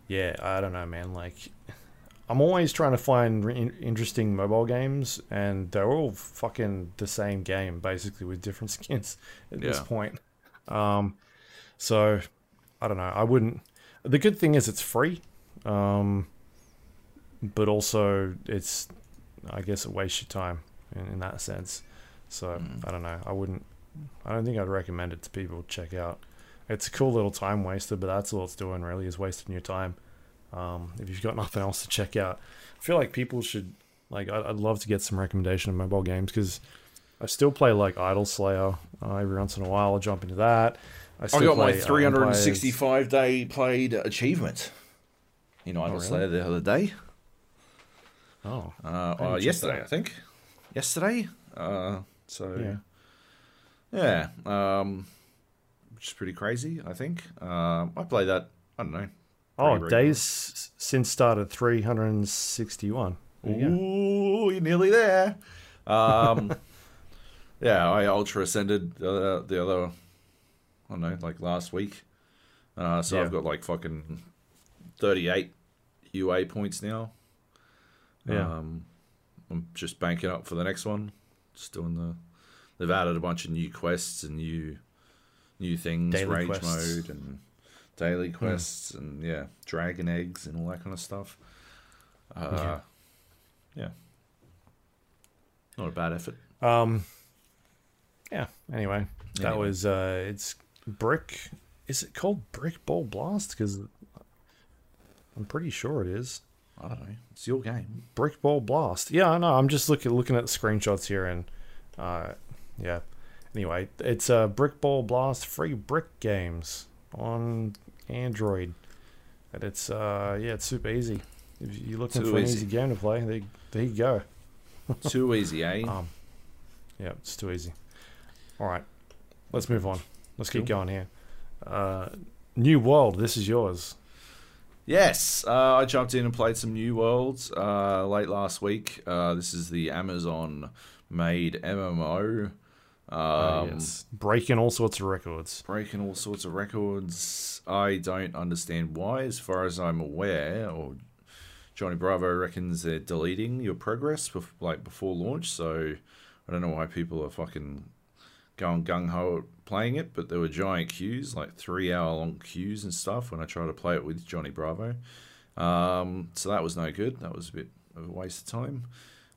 yeah, I don't know, man. Like I'm always trying to find re- interesting mobile games, and they're all fucking the same game, basically with different <laughs> skins at this point. Um, so I don't know. I wouldn't. The good thing is it's free, um, but also it's, I guess, it wastes your time in, in that sense. So I don't know. I wouldn't. I don't think I'd recommend it to people to check out. It's a cool little time waster, but that's all it's doing really is wasting your time. Um, if you've got <laughs> nothing else to check out, I feel like people should like. I'd, I'd love to get some recommendation of mobile games because I still play like Idle Slayer uh, every once in a while. I'll jump into that. I, I got my uh, 365 day played achievement You in Idle really? Slayer the other day. Oh, Uh, uh, did you check yesterday, that? I think. Yesterday. Uh, so Oh, yeah. yeah, um, which is pretty crazy. I think. Um, I play that. I don't know. Oh, days since started 361. There you. Ooh, you're nearly there. Um, <laughs> yeah, I ultra ascended the other, the other, I don't know, like last week. Uh, so Yeah. I've got like fucking 38 UA points now. Yeah. Um, I'm just banking up for the next one. Just doing the. They've added a bunch of new quests and new, new things, Daily rage quests. Mode and daily quests and yeah, dragon eggs and all that kind of stuff. Uh, Yeah. yeah. Not a bad effort. Um. Yeah. Anyway, that Anyway. was uh. It's brick. Is it called Brick Ball Blast? Because I'm pretty sure it is. I don't know. It's your game. Brick Ball Blast. Yeah, I know. I'm just looking looking at the screenshots here, and uh, yeah. Anyway, it's uh, Brick Ball Blast free brick games on Android, and it's uh, yeah, it's super easy. If you're looking Too for an easy. easy game to play, there, there you go. <laughs> Too easy, eh? Um, yeah, it's too easy. All right, let's move on. Let's keep Cool. going here. Uh, New World, this is yours. Yes, uh, I jumped in and played some New Worlds uh, late last week. Uh, this is the Amazon made MMO. Um, Uh, yes. Breaking all sorts of records. breaking all sorts of records. I don't understand why, as far as I'm aware, or Johnny Bravo reckons they're deleting your progress bef- like before launch. So I don't know why people are fucking going gung ho playing it, but there were giant queues, like three hour long queues and stuff when I tried to play it with Johnny Bravo. Um, so that was no good. That was a bit of a waste of time.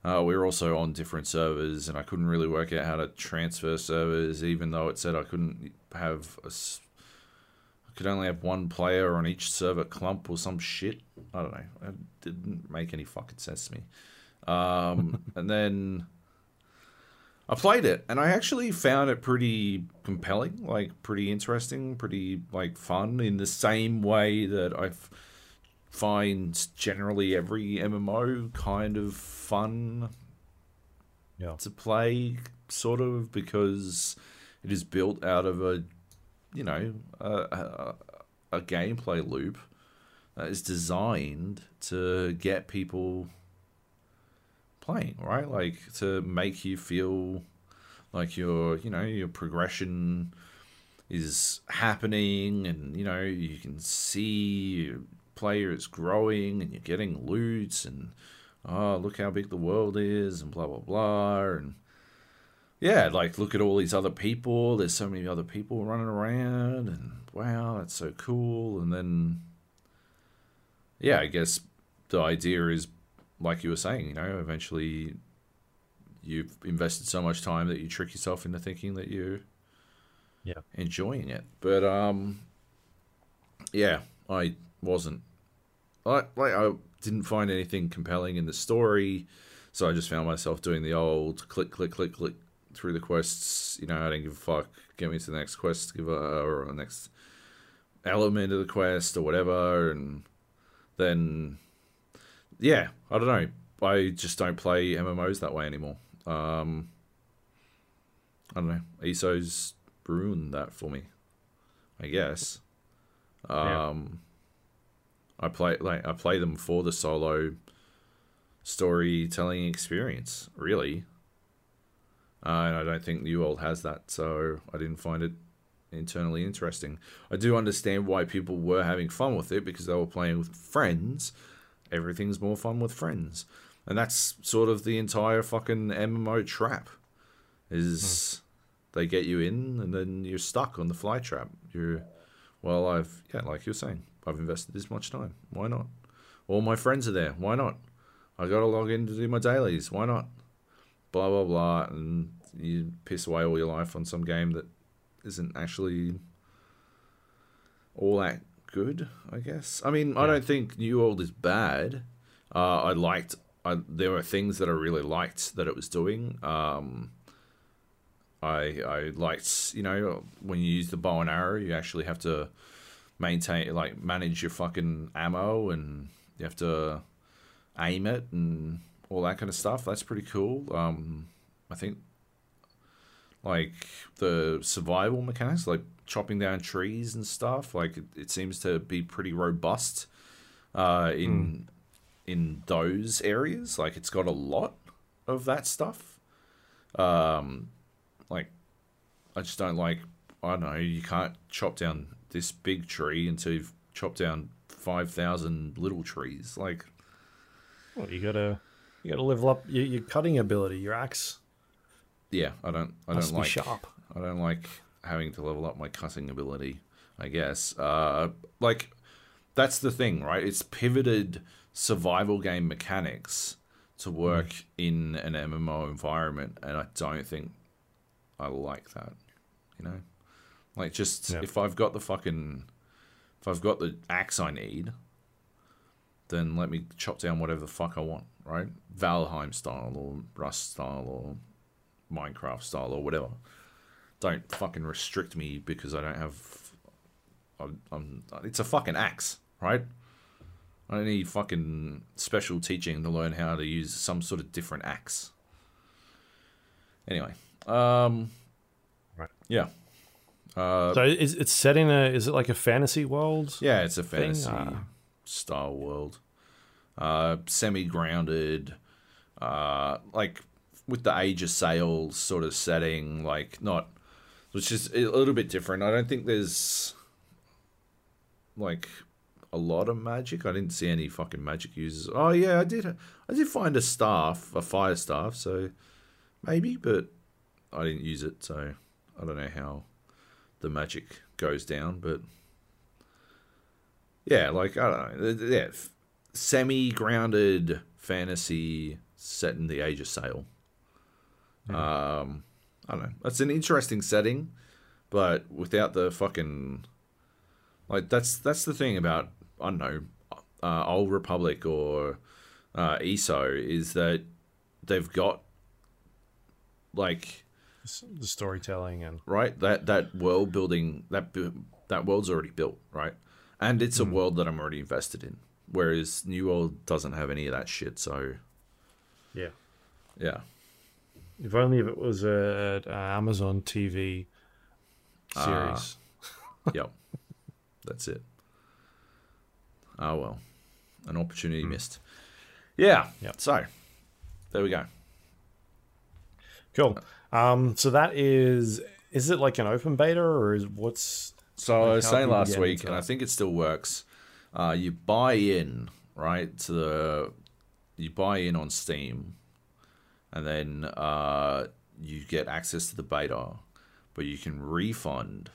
Uh, we were also on different servers, and I couldn't really work out how to transfer servers, even though it said I couldn't have a. I could only have one player on each server clump or some shit. I don't know. It didn't make any fucking sense to me. Um, <laughs> and then I played it, and I actually found it pretty compelling, like pretty interesting, pretty like fun in the same way that I f- find generally every MMO kind of fun Yeah. to play, sort of, because it is built out of a, you know, a, a, a gameplay loop that is designed to get people playing, right? Like to make you feel like your you know your progression is happening and you know you can see player is growing and you're getting loot and oh look how big the world is and blah blah blah and yeah like look at all these other people there's so many other people running around and wow that's so cool and then yeah i guess the idea is like you were saying you know eventually you've invested so much time that you trick yourself into thinking that you Yeah. enjoying it. But um, yeah, I wasn't. I like I didn't find anything compelling in the story, so I just found myself doing the old click, click, click, click through the quests. You know, I didn't give a fuck. Get me to the next quest, give a or the next element of the quest or whatever, and then yeah, I don't know. I just don't play MMOs that way anymore. Um, I don't know. ESO's ruined that for me. I guess. Um, I play like I play them for the solo storytelling experience, really. Uh, and I don't think New World has that, so I didn't find it internally interesting. I do understand why people were having fun with it because they were playing with friends. Everything's more fun with friends, and that's sort of the entire fucking MMO trap. Is they get you in and then you're stuck on the fly trap. You're, well, I've yeah, like you're saying, I've invested this much time. Why not? All my friends are there. Why not? I got to log in to do my dailies. Why not? Blah blah blah, and you piss away all your life on some game that isn't actually all that good. I guess. I mean, I don't think New World is bad. Uh, I liked. I, there were things that I really liked that it was doing. Um, I I liked you know when you use the bow and arrow, you actually have to maintain like manage your fucking ammo and you have to aim it and all that kind of stuff. That's pretty cool. Um, I think like the survival mechanics, like chopping down trees and stuff, like it, it seems to be pretty robust uh, in in those areas. Like it's got a lot of that stuff. Um, like I just don't like. I don't know. You can't chop down this big tree until you've chopped down five thousand little trees. Like Well, you gotta you gotta level up your, your cutting ability. Your axe yeah, I don't. I must don't like. sharp. I don't like having to level up my cutting ability. I guess. Uh, like that's the thing, right? It's pivoted survival game mechanics to work in an MMO environment, and I don't think I like that. You know, like just Yeah. if I've got the fucking, if I've got the axe I need, then let me chop down whatever the fuck I want, right? Valheim style or Rust style or Minecraft style or whatever. Don't fucking restrict me because I don't have. I'm, I'm, it's a fucking axe, right? I don't need fucking special teaching to learn how to use some sort of different axe. Anyway, um, Right. yeah, uh, So is it's set in a is it like a fantasy world? yeah, it's a fantasy Ah. style world. Uh, semi grounded, uh, like with the Age of Sail sort of setting, like not, which is a little bit different. I don't think there's like a lot of magic. I didn't see any fucking magic users. Oh yeah, I did. I did find a staff, a fire staff. So maybe, but I didn't use it. So I don't know how the magic goes down, but yeah, like I don't know, yeah, semi grounded fantasy set in the Age of Sail. Um, I don't know. That's an interesting setting, but without the fucking like that's that's the thing about I don't know, uh, Old Republic or uh, ESO is that they've got like The storytelling and right? That that world building that that world's already built right? And it's a mm. world that i'm already invested in whereas new world doesn't have any of that shit so yeah. yeah. If only if it was a, a uh, Amazon TV Ah. series. <laughs> yep. That's it. Oh well. An opportunity mm. missed. Yeah. Yep. so there we go. Cool. Um, so that is is it like an open beta or is what's So Like, I was saying last week, and I think it still works. Uh, you buy in right to the you buy in on Steam, and then uh, you get access to the beta, but you can refund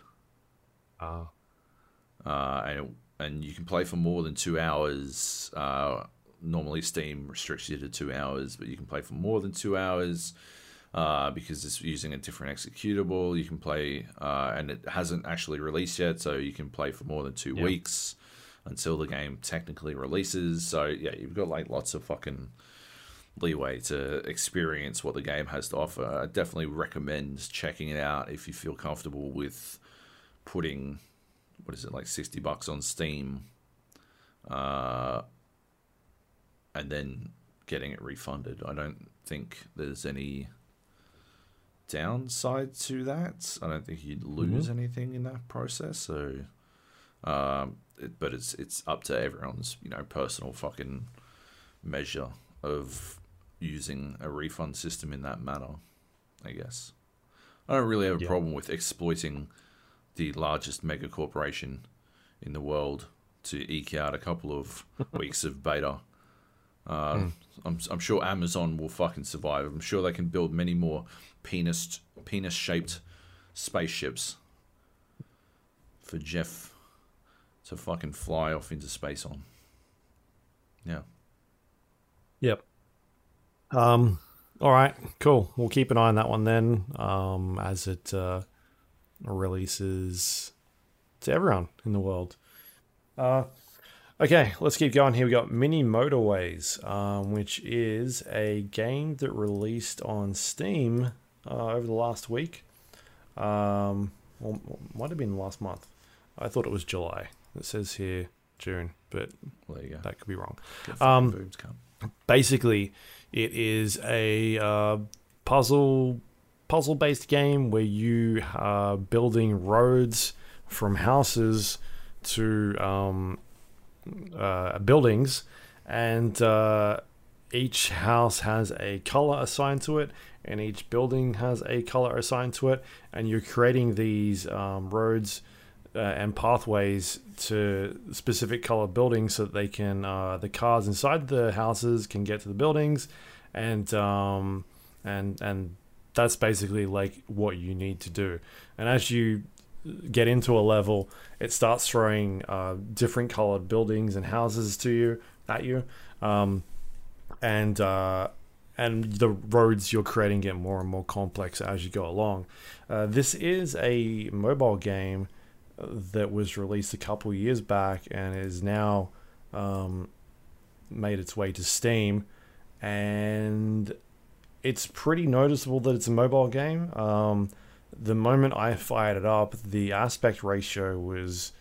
uh, uh, and and you can play for more than two hours. Uh, normally, Steam restricts you to two hours, but you can play for more than two hours uh, because it's using a different executable. You can play, uh, and it hasn't actually released yet, so you can play for more than two Yeah. weeks until the game technically releases. So yeah, you've got like lots of fucking leeway to experience what the game has to offer. I definitely recommend checking it out if you feel comfortable with putting what is it like 60 bucks on steam uh, and then getting it refunded i don't think there's any downside to that i don't think you'd lose anything in that process so um, it, but it's it's up to everyone's you know personal fucking measure of using a refund system in that manner i guess i don't really have a Yeah. problem with exploiting the largest mega corporation in the world to eke out a couple of <laughs> weeks of beta. Uh, I'm, I'm sure Amazon will fucking survive. I'm sure they can build many more penis penis shaped spaceships for Jeff to fucking fly off into space on. Yeah. Yep. Um. All right. Cool. We'll keep an eye on that one then. Um, as it uh, releases to everyone in the world. Uh. Okay, let's keep going here. We got Mini Motorways, um, which is a game that released on Steam uh, over the last week. Um, well, might have been last month. I thought it was July. It says here June, but Well, there you go. that could be wrong um, basically it is a uh, puzzle puzzle based game where you are building roads from houses to um, uh, buildings and uh, each house has a color assigned to it and each building has a color assigned to it and you're creating these um, roads uh, and pathways to specific color buildings so that they can uh, the cars inside the houses can get to the buildings and um, and and that's basically like what you need to do. And as you get into a level it starts throwing uh, different colored buildings and houses to you at you um, and uh, and the roads you're creating get more and more complex as you go along. Uh, this is a mobile game that was released a couple years back and is now um, made its way to Steam, and it's pretty noticeable that it's a mobile game. Um, the moment I fired it up, the aspect ratio was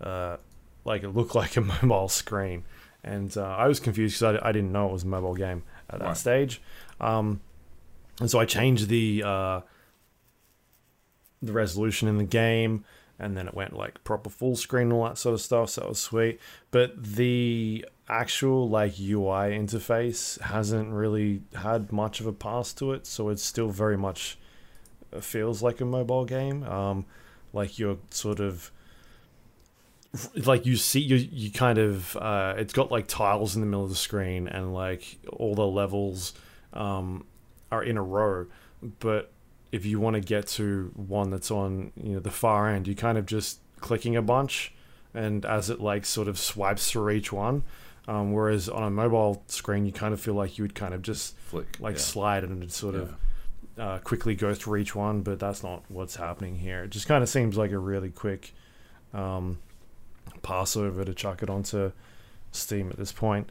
uh, like it looked <laughs> like a mobile screen, and uh, I was confused because I, I didn't know it was a mobile game at that Right. stage. Um, and so I changed the uh, the resolution in the game, and then it went like proper full screen and all that sort of stuff. So that was sweet. But the actual like UI interface hasn't really had much of a pass to it, so it's still very much feels like a mobile game. Um, like you're sort of like you see you you kind of uh, it's got like tiles in the middle of the screen and like all the levels um, are in a row but if you want to get to one that's on you know the far end you kind of just clicking a bunch and as it like sort of swipes through each one um, whereas on a mobile screen you kind of feel like you would kind of just Flick. like yeah. slide and sort Yeah. of uh, quickly go through each one, but that's not what's happening here. It just kind of seems like a really quick um, pass over to chuck it onto Steam at this point.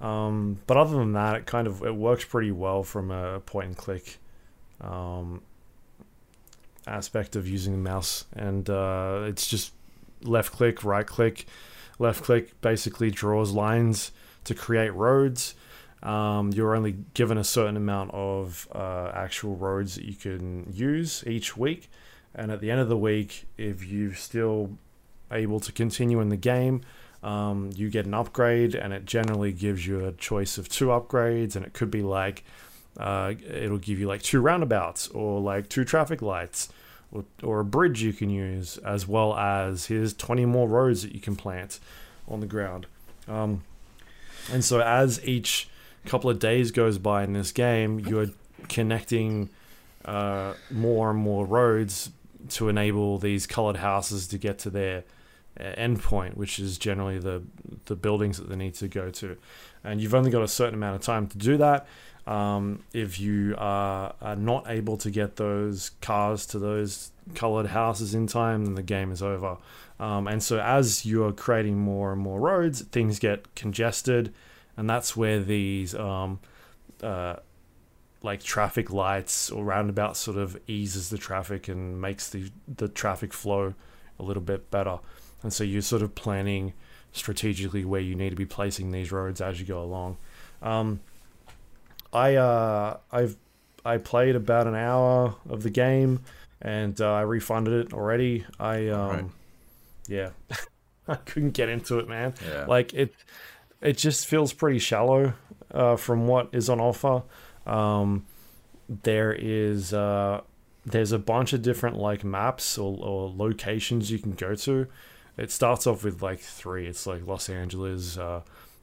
Um, but other than that, it kind of it works pretty well from a point and click um, aspect of using the mouse, and uh, it's just left click, right click, left click basically draws lines to create roads. Um, you're only given a certain amount of uh, actual roads that you can use each week, and at the end of the week, if you're still able to continue in the game, um, you get an upgrade, and it generally gives you a choice of two upgrades, and it could be like uh, it'll give you like two roundabouts or like two traffic lights or, or a bridge you can use, as well as here's 20 more roads that you can plant on the ground. Um, and so as each couple of days goes by in this game, you're connecting uh, more and more roads to enable these colored houses to get to their uh, endpoint, which is generally the the buildings that they need to go to. And you've only got a certain amount of time to do that. Um, if you are, are not able to get those cars to those colored houses in time, then the game is over. Um, and so as you're creating more and more roads, things get congested, and that's where these um, uh, like traffic lights or roundabouts sort of eases the traffic and makes the the traffic flow a little bit better. And so you're sort of planning strategically where you need to be placing these roads as you go along. Um, I uh, I've I played about an hour of the game and uh, I refunded it already. I um, right. yeah, <laughs> I couldn't get into it, man. Yeah. Like it, it just feels pretty shallow uh, from what is on offer. Um, there is uh, there's a bunch of different like maps or, or locations you can go to. It starts off with like three. It's like Los Angeles, uh,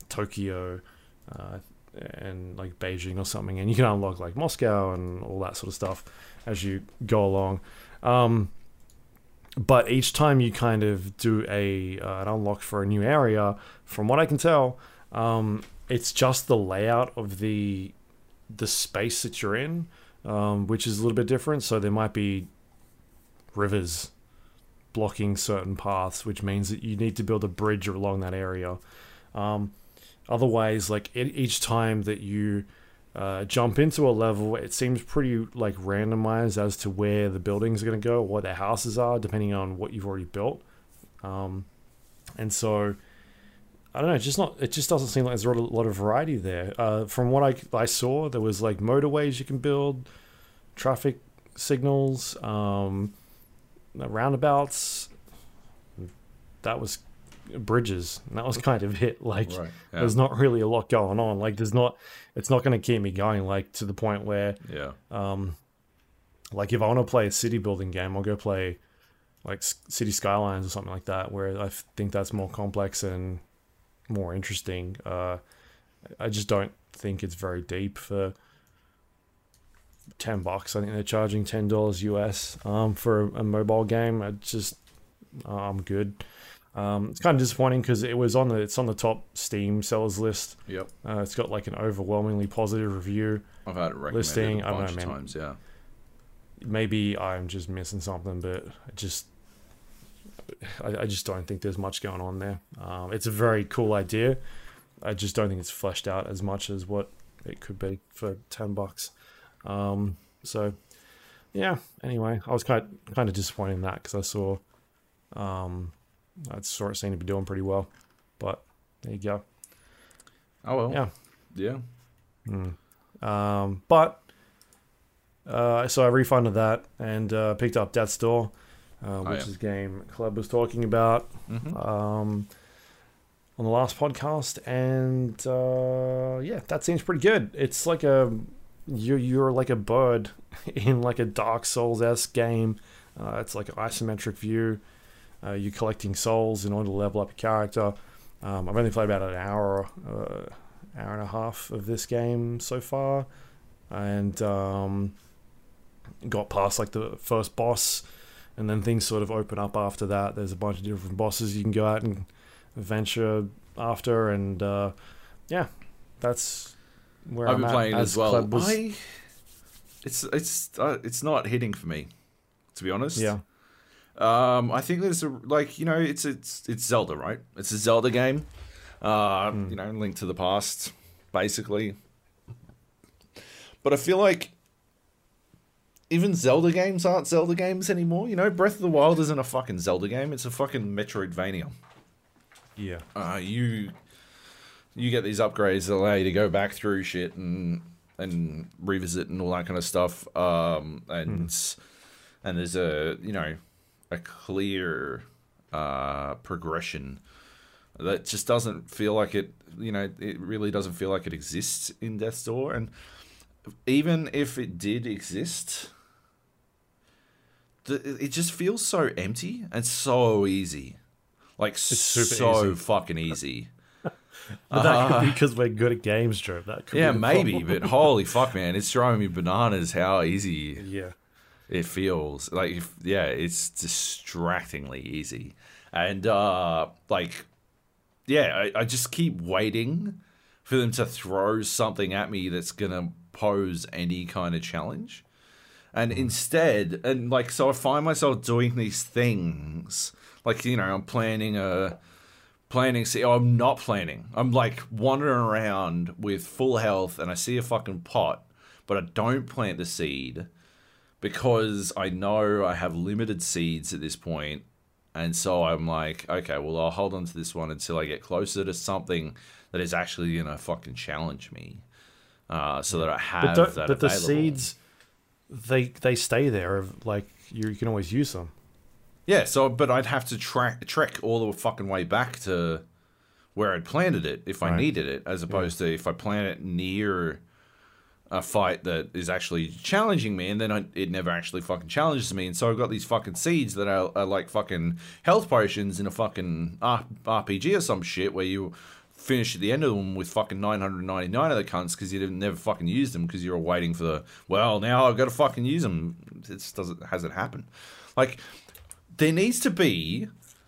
Tokyo, uh, and like Beijing or something, and you can unlock like Moscow and all that sort of stuff as you go along. Um, but each time you kind of do a uh, an unlock for a new area, from what I can tell, um, it's just the layout of the the space that you're in, um, which is a little bit different. So there might be rivers blocking certain paths, which means that you need to build a bridge along that area. Um, otherwise, like each time that you uh, jump into a level, it seems pretty like randomized as to where the buildings are going to go, what their houses are, depending on what you've already built. Um, and so, I don't know. It's just not. It just doesn't seem like there's a lot of variety there. Uh, from what I I saw, there was like motorways you can build, traffic signals, um, roundabouts. That was bridges, and that was kind of it. Like, right, yeah. there's not really a lot going on. Like, there's not. It's not going to keep me going. Like to the point where, yeah. Um, like if I want to play a city building game, I'll go play like City Skylines or something like that, where I think that's more complex and more interesting. Uh, I just don't think it's very deep for ten bucks. I think they're charging ten dollars US um, for a, a, mobile game. I just uh, I'm good. Um, it's kind of disappointing because it was on the it's on the top Steam sellers list. Yep. Uh, it's got like an overwhelmingly positive review. I've had it recommended listing. a bunch I don't know, man. times. Yeah. Maybe I'm just missing something, but I just I, I just don't think there's much going on there. Um, it's a very cool idea. I just don't think it's fleshed out as much as what it could be for ten bucks. Um, so yeah. Anyway, I was kind of, kind of disappointed in that because I saw um, that sort of seemed to be doing pretty well. But there you go. Oh well. Yeah. Yeah. Mm. Um, but uh, so I refunded that and uh, picked up Death's Door, uh, oh, which oh, yeah. is game Club was talking about mm-hmm. um, on the last podcast, and uh, yeah, that seems pretty good. It's like a you're you're like a bird <laughs> in like a Dark Souls esque game. Uh, it's like an isometric view. Uh, you're collecting souls in order to level up your character. Um, I've only played about an hour, uh, hour and a half of this game so far, and um, got past like the first boss, and then things sort of open up after that. There's a bunch of different bosses you can go out and venture after, and uh, yeah, that's where I've I'm been playing as well. Was... I, it's it's uh, it's not hitting for me, to be honest. Yeah. Um, I think there's a like you know it's it's it's Zelda right? It's a Zelda game. Uh, mm. you know, Link to the Past, basically. But I feel like even Zelda games aren't Zelda games anymore. You know, Breath of the Wild isn't a fucking Zelda game. It's a fucking Metroidvania. Yeah. Uh, you you get these upgrades that allow you to go back through shit and and revisit and all that kind of stuff. Um, and mm. and there's a you know a clear uh, progression that just doesn't feel like it. You know, it really doesn't feel like it exists in Death's Door, and even if it did exist, it just feels so empty and so easy. Like super so easy. fucking easy. <laughs> But that could be because we're good at games, Joe. That could Yeah, be maybe, but holy fuck, man, it's throwing me bananas how easy yeah. it feels. Like, if, yeah, it's distractingly easy, and uh, like, yeah, I, I just keep waiting for them to throw something at me that's gonna pose any kind of challenge, and instead, and like, so I find myself doing these things, like you know, I'm planning a planning see oh, I'm not planning. I'm like wandering around with full health and I see a fucking pot, but I don't plant the seed because I know I have limited seeds at this. And so I'm like, okay, well I'll hold on to this one until I get closer to something that is actually gonna fucking challenge me. Uh, so that I have But, that but the seeds, they they stay there. Like you, you can always use them. Yeah, so but I'd have to track trek all the fucking way back to where I'd planted it if I Right. needed it, as opposed to if I plant it near a fight that is actually challenging me, and then I, it never actually fucking challenges me, and so I've got these fucking seeds that are, are like fucking health potions in a fucking R- RPG or some shit where you finish at the end of them with fucking 999 of the cunts because you didn't never fucking used them because you were waiting for the well now I've got to fucking use them. It just doesn't hasn't happened. Like there needs to be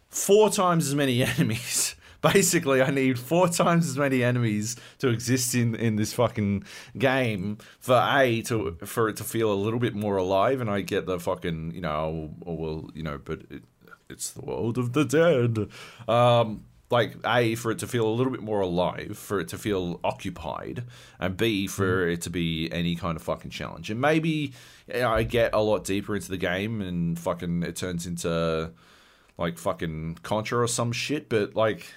four times as many <laughs> enemies. Basically, I need four times as many enemies to exist in, in this fucking game for a to for it to feel a little bit more alive, and I get the fucking you know, or well, you know, but it, it's the world of the dead. Um, like a for it to feel a little bit more alive, for it to feel occupied, and b for mm-hmm. it to be any kind of fucking challenge. And maybe you know, I get a lot deeper into the game, and fucking it turns into like fucking Contra or some shit. But like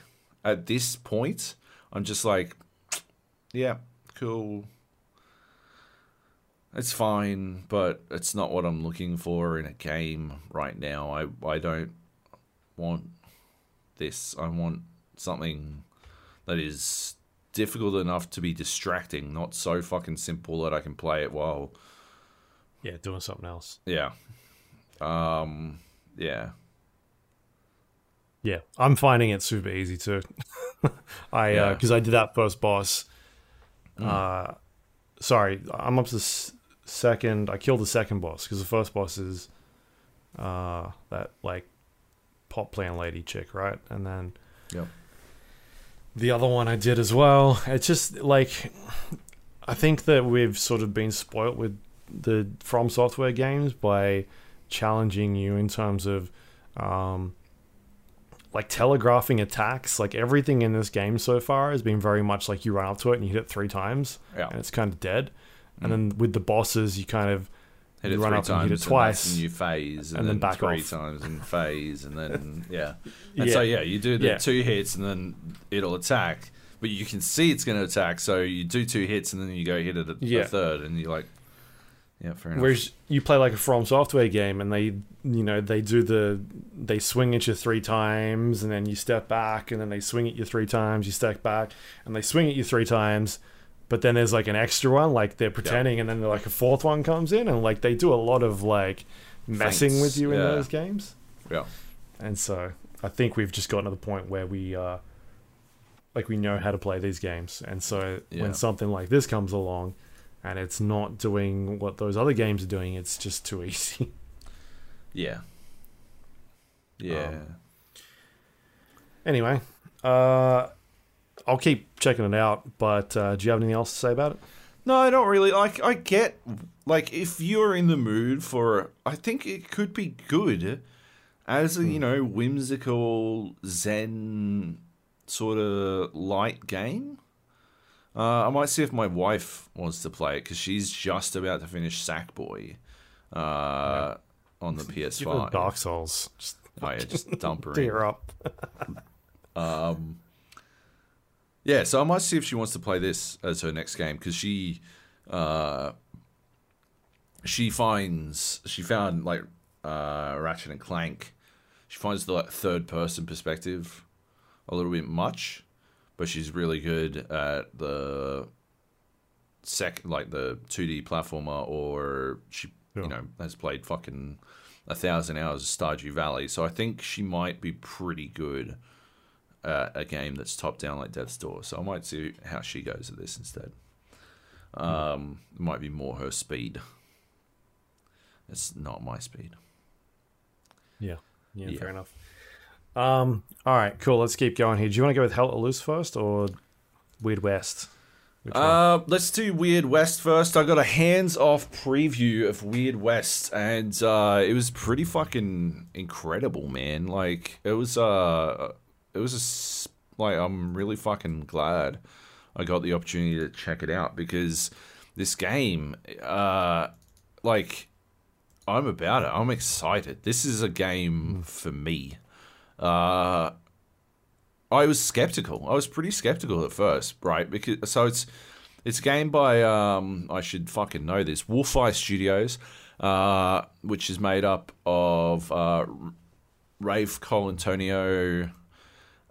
at this point, I'm just like, yeah, cool. It's fine, but it's not what I'm looking for in a game right now. I I don't want this. I want something that is difficult enough to be distracting, not so fucking simple that I can play it while Yeah, doing something else. yeah. Um yeah. Yeah, I'm finding it super easy too. <laughs> I Yeah. because I did that first boss. Uh, sorry, I'm up to s- second. I killed the second boss because the first boss is uh that like pop plant lady chick, right? And then Yep. the other one I did as well. It's just like I think that we've sort of been spoilt with the From Software games by challenging you in terms of um, like telegraphing attacks. Like everything in this game so far has been very much like you run up to it and you hit it three times Yeah. and it's kind of dead. And then with the bosses, you kind of Hit you it run three up times and hit it twice. and, new phase, and, and then, then back three off. times and phase, and then <laughs> yeah. And Yeah. so yeah, you do the Yeah. two hits, and then it'll attack. But you can see it's going to attack, so you do two hits, and then you go hit it a, Yeah. a third, and you're like, yeah, fair enough. Whereas you play like a From Software game, and they, you know, they do the, they swing at you three times, and then you step back, and then they swing at you three times, you step back, and they swing at you three times, but then there's like an extra one, like they're pretending, and then like a fourth one comes in, and like they do a lot of like messing Feints, with you in yeah. those games, yeah, and so I think we've just gotten to the point where we, uh, like we know how to play these games, and so Yeah. when something like this comes along. And it's not doing what those other games are doing. It's just too <laughs> easy. yeah, yeah. Um, Anyway, uh, I'll keep checking it out. But uh, do you have anything else to say about it? No, I don't really like. I get like if you're in the mood for, I think it could be good as a you know whimsical Zen sort of light game. Uh, I might see if my wife wants to play it because she's just about to finish Sackboy uh, on the <laughs> PS5. Dark Souls. Just Oh yeah, just <laughs> dump her up. <laughs> Yeah, so I might see if she wants to play this as her next game because she, uh, she finds she found like uh, Ratchet and Clank. She finds the like, third person perspective a little bit much, but she's really good at the sec like the 2D platformer, or she Yeah. you know has played fucking a thousand hours of Stardew Valley. So I think she might be pretty good at a game that's top down like Death's Door. So I might see how she goes at this instead. Um, it might be more her speed. It's not my speed. Yeah. Yeah, Yeah. fair enough. Um, all right, cool. Let's keep going here. Do you want to go with Hell Loose first or Weird West? Uh, let's do Weird West first. I got a hands-off preview of Weird West, and uh, it was pretty fucking incredible, man. Like it was, uh, it was a like I'm really fucking glad I got the opportunity to check it out because this game, uh, like I'm about it. I'm excited. This is a game for me. Uh, I was skeptical. I was pretty skeptical at first, right? Because so it's it's a game by um I should fucking know this Wolfeye Studios, uh, which is made up of uh, Rafe Colantonio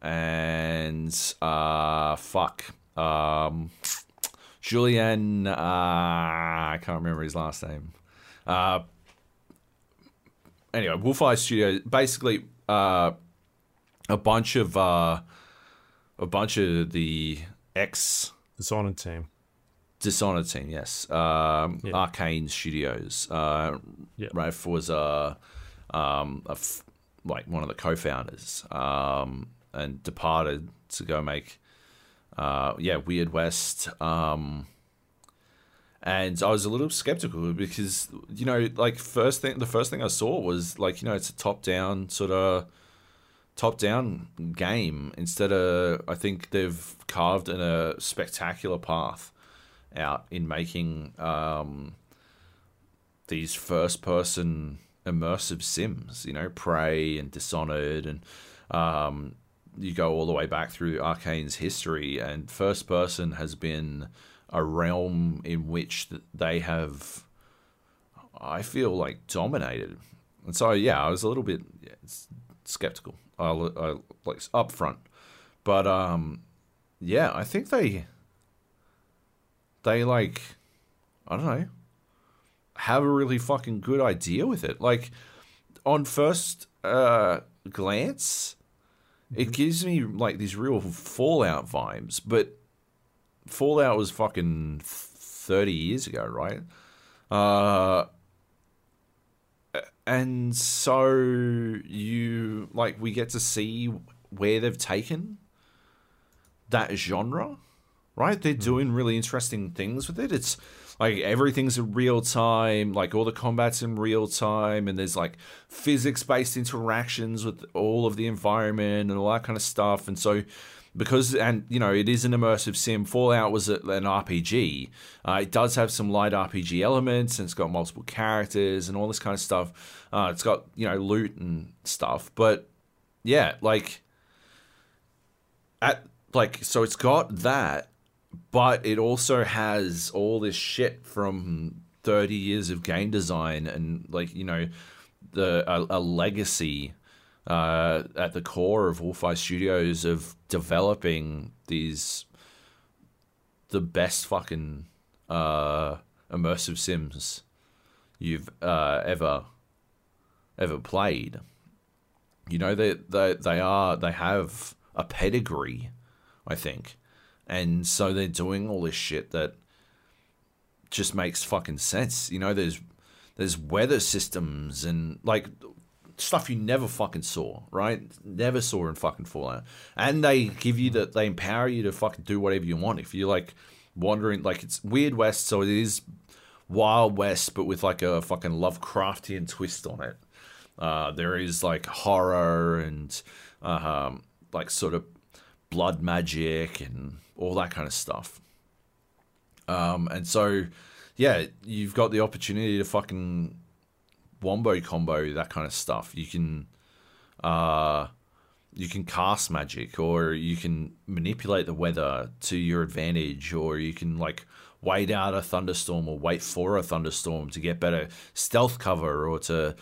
and uh fuck um Julian uh I can't remember his last name. Uh anyway, Wolfeye Studio basically uh a bunch of uh a bunch of the ex Dishonored team. Dishonored team, yes. Um, Yeah. Arkane Studios. Uh, Yeah. Rafe was a, um, a f- like one of the co-founders, um, and departed to go make, uh, yeah, Weird West. Um, and I was a little skeptical because you know, like first thing, the first thing I saw was like you know, it's a top-down sort of top-down game instead of I think they've carved in a spectacular path out in making um, these first-person immersive sims. You know, Prey and Dishonored, and um, you go all the way back through Arkane's history, and first-person has been a realm in which they have, I feel like, dominated. And so, yeah, I was a little bit yeah, skeptical. I, I like upfront, but um, yeah, I think they they like I don't know have a really fucking good idea with it. Like on first uh, glance, it gives me like these real Fallout vibes, but Fallout was fucking thirty years ago, right? Uh, and so you like we get to see where they've taken that genre right? They're doing really interesting things with it. It's like everything's in real time. Like all the combat's in real time and there's like physics based interactions with all of the environment and all that kind of stuff. And so because and you know it is an immersive sim fallout was an rpg uh, it does have some light rpg elements and it's got multiple characters and all this kind of stuff. Uh, it's got you know loot and stuff. But yeah like at like so it's got that but it also has all this shit from 30 years of game design and like you know the a, a legacy uh, at the core of Wolfeye Studios of developing these the best fucking uh, immersive sims you've uh, ever ever played. You know they they they are they have a pedigree, I think, and so they're doing all this shit that just makes fucking sense. You know, there's there's weather systems and like stuff you never fucking saw, right? Never saw in fucking Fallout. And they give you that they empower you to fucking do whatever you want. If you're like wandering like it's Weird West, so it is Wild West, but with like a fucking Lovecraftian twist on it. Uh, there is like horror and uh, um, like sort of blood magic and all that kind of stuff. Um, and so, yeah, you've got the opportunity to fucking wombo combo that kind of stuff. You can, uh, you can cast magic, or you can manipulate the weather to your advantage, or you can like wait out a thunderstorm or wait for a thunderstorm to get better stealth cover, or to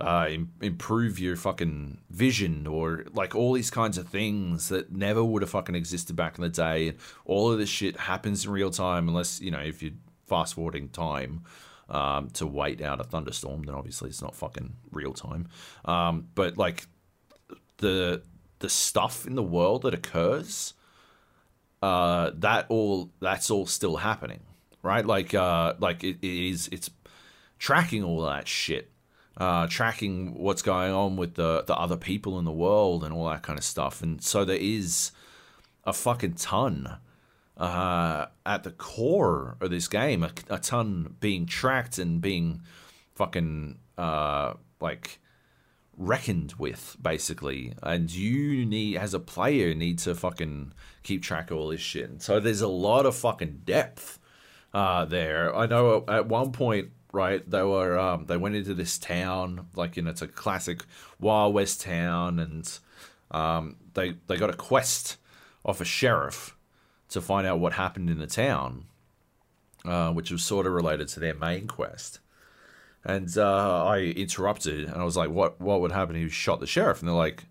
uh, Im- improve your fucking vision or like all these kinds of things that never would have fucking existed back in the day. And all of this shit happens in real time, unless you know if you're fast forwarding time um, to wait out a thunderstorm, then obviously it's not fucking real time. Um, but like the the stuff in the world that occurs, uh, that all that's all still happening, right? Like uh, like it, it is it's tracking all that shit uh, tracking what's going on with the, the other people in the world and all that kind of stuff. And so there is a fucking ton uh, at the core of this game, a, a, ton being tracked and being fucking uh, like reckoned with, basically. And you need, as a player, need to fucking keep track of all this shit. And so there's a lot of fucking depth uh, there. I know at one point right? They were um, they went into this town, like you know, it's a classic Wild West town, and um, they they got a quest off a sheriff to find out what happened in the town, uh, which was sort of related to their main quest. And uh, I interrupted, and I was like, "What? What would happen if you shot the sheriff?" And they're like,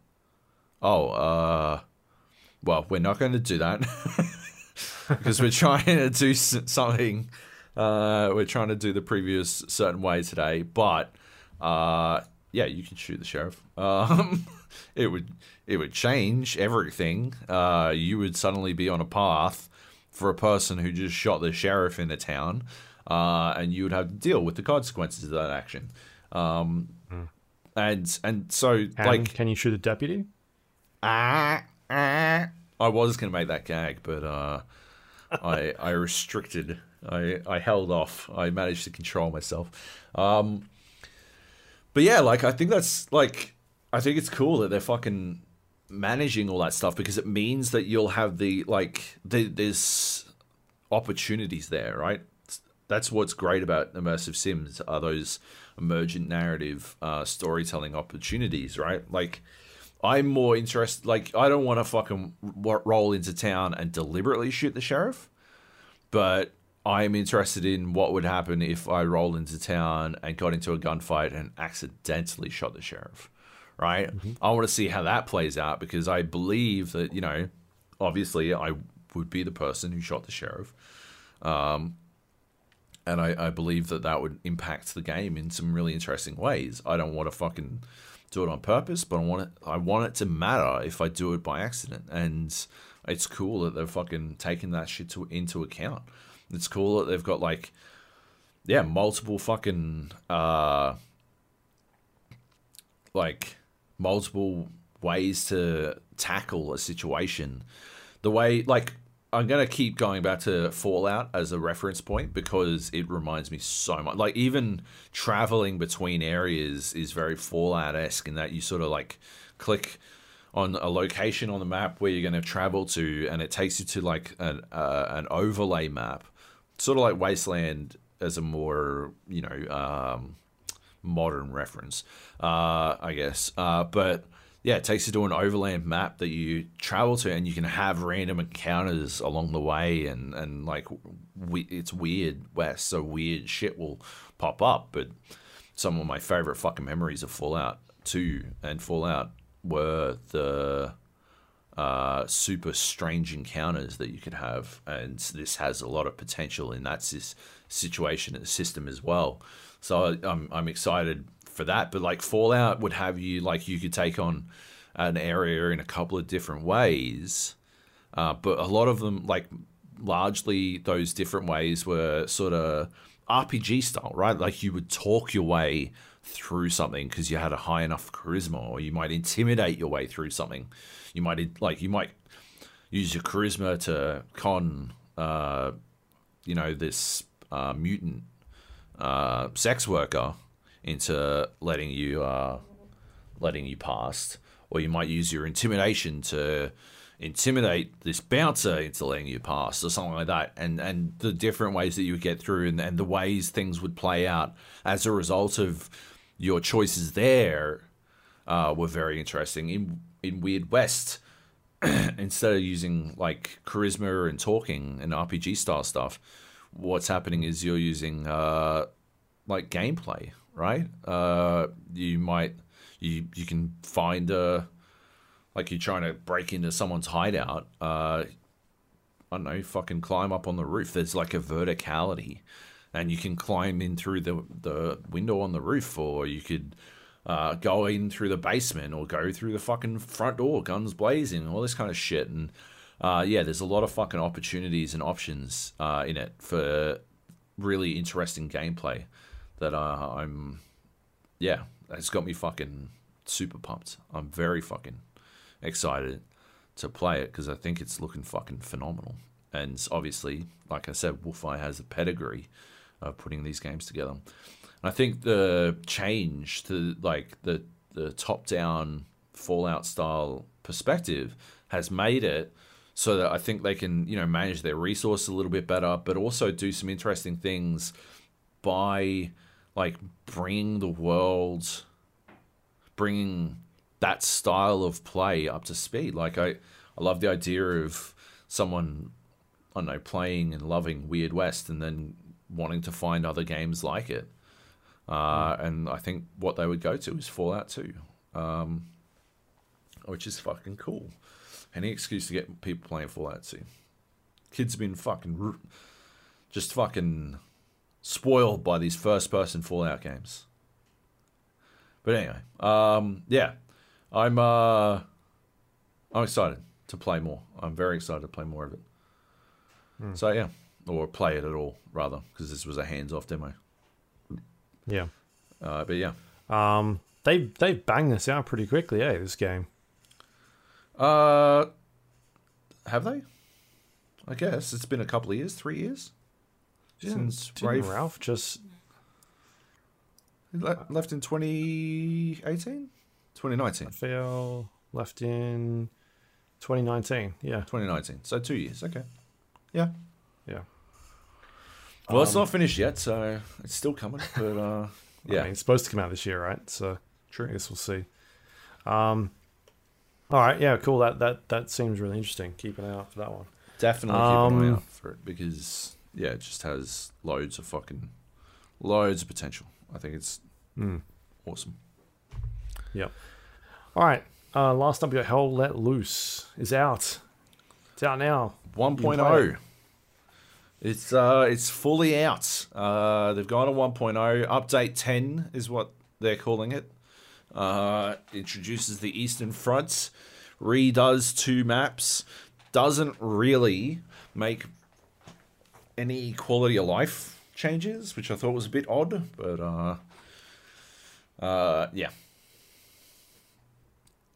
"Oh, uh, well, we're not going to do that <laughs> because we're trying to do something uh, we're trying to do the previous certain way today, but uh, yeah, you can shoot the sheriff. <laughs> Um, it would it would change everything. Uh, you would suddenly be on a path for a person who just shot the sheriff in the town, uh, and you would have to deal with the consequences of that action. Um, mm. And and so and like, can you shoot a deputy? Ah, ah. I was going to make that gag, but uh, I I restricted I, I held off. I managed to control myself. Um, but yeah, like I think that's like I think it's cool that they're fucking managing all that stuff because it means that you'll have the like the, there's opportunities there, right? That's what's great about immersive sims are those emergent narrative uh, storytelling opportunities, right? Like I'm more interested. Like I don't want to fucking roll into town and deliberately shoot the sheriff, but I'm interested in what would happen if I rolled into town and got into a gunfight and accidentally shot the sheriff. Right? Mm-hmm. I want to see how that plays out because I believe that, you know, obviously I would be the person who shot the sheriff. Um, and I, I believe that that would impact the game in some really interesting ways. I don't want to fucking do it on purpose, but I want it. I want it to matter if I do it by accident, and it's cool that they're fucking taking that shit to, into account. It's cool that they've got like, yeah, multiple fucking uh, like multiple ways to tackle a situation. The way, like, I'm gonna keep going back to Fallout as a reference point because it reminds me so much. Like even traveling between areas is very Fallout esque in that you sort of like click on a location on the map where you're going to travel to, and it takes you to like an uh, an overlay map sort of like Wasteland as a more you know um, modern reference, uh, I guess. Uh, but yeah, it takes you to an overland map that you travel to, and you can have random encounters along the way, and and like we, it's weird west, so weird shit will pop up. But some of my favorite fucking memories of Fallout Two and Fallout were the uh, super strange encounters that you could have, and this has a lot of potential in that situation and system as well. So I'm I'm excited for that. But like Fallout would have you like you could take on an area in a couple of different ways, uh, but a lot of them like largely those different ways were sort of RPG style, right? Like you would talk your way through something because you had a high enough charisma, or you might intimidate your way through something. You might like you might use your charisma to con, uh, you know, this uh, mutant uh, sex worker into letting you uh, letting you pass, or you might use your intimidation to intimidate this bouncer into letting you pass or something like that and and the different ways that you would get through and, and the ways things would play out as a result of your choices there uh, were very interesting. In in Weird West, <clears throat> instead of using like charisma and talking and RPG style stuff, what's happening is you're using uh, like gameplay right? Uh, you might you you can find a like you're trying to break into someone's hideout. Uh, I don't know, fucking climb up on the roof. There's like a verticality, and you can climb in through the the window on the roof, or you could uh, go in through the basement, or go through the fucking front door, guns blazing, all this kind of shit. And uh, yeah, there's a lot of fucking opportunities and options uh, in it for really interesting gameplay that uh, I'm, yeah, it's got me fucking super pumped. I'm very fucking excited to play it because I think it's looking fucking phenomenal. And obviously, like I said, Wolfeye has a pedigree of putting these games together. I think the change to like the the top down Fallout style perspective has made it so that I think they can you know manage their resources a little bit better, but also do some interesting things by like bringing the world, bringing that style of play up to speed. Like I, I love the idea of someone, I don't know, playing and loving Weird West and then wanting to find other games like it. Uh, mm. And I think what they would go to is Fallout 2, um, which is fucking cool. Any excuse to get people playing Fallout 2. Kids have been fucking, just fucking spoiled by these first person Fallout games. But anyway, um, yeah, I'm uh, I'm excited to play more. I'm very excited to play more of it. Mm. So yeah, or play it at all rather, because this was a hands-off demo. Yeah. Uh, but yeah. Um, they they banged this out pretty quickly, eh? This game. Uh, have they? I guess it's been a couple of years, three years since Ralph, Ralph just left in 2018 2019 Phil left in 2019 yeah 2019 so two years okay yeah yeah well um, it's not finished yet so it's still coming but uh <laughs> yeah I mean, it's supposed to come out this year right so true I guess we'll see um all right yeah cool that that that seems really interesting keep an eye out for that one definitely keep um, an eye um, out for it because yeah it just has loads of fucking loads of potential I think it's mm. awesome Yep. All right. Uh, last up, your Hell Let Loose is out. It's out now. 1.0. It's uh, it's fully out. Uh, they've gone to 1.0. Update 10 is what they're calling it. Uh, introduces the Eastern Front, redoes two maps, doesn't really make any quality of life changes, which I thought was a bit odd, but uh, uh, yeah,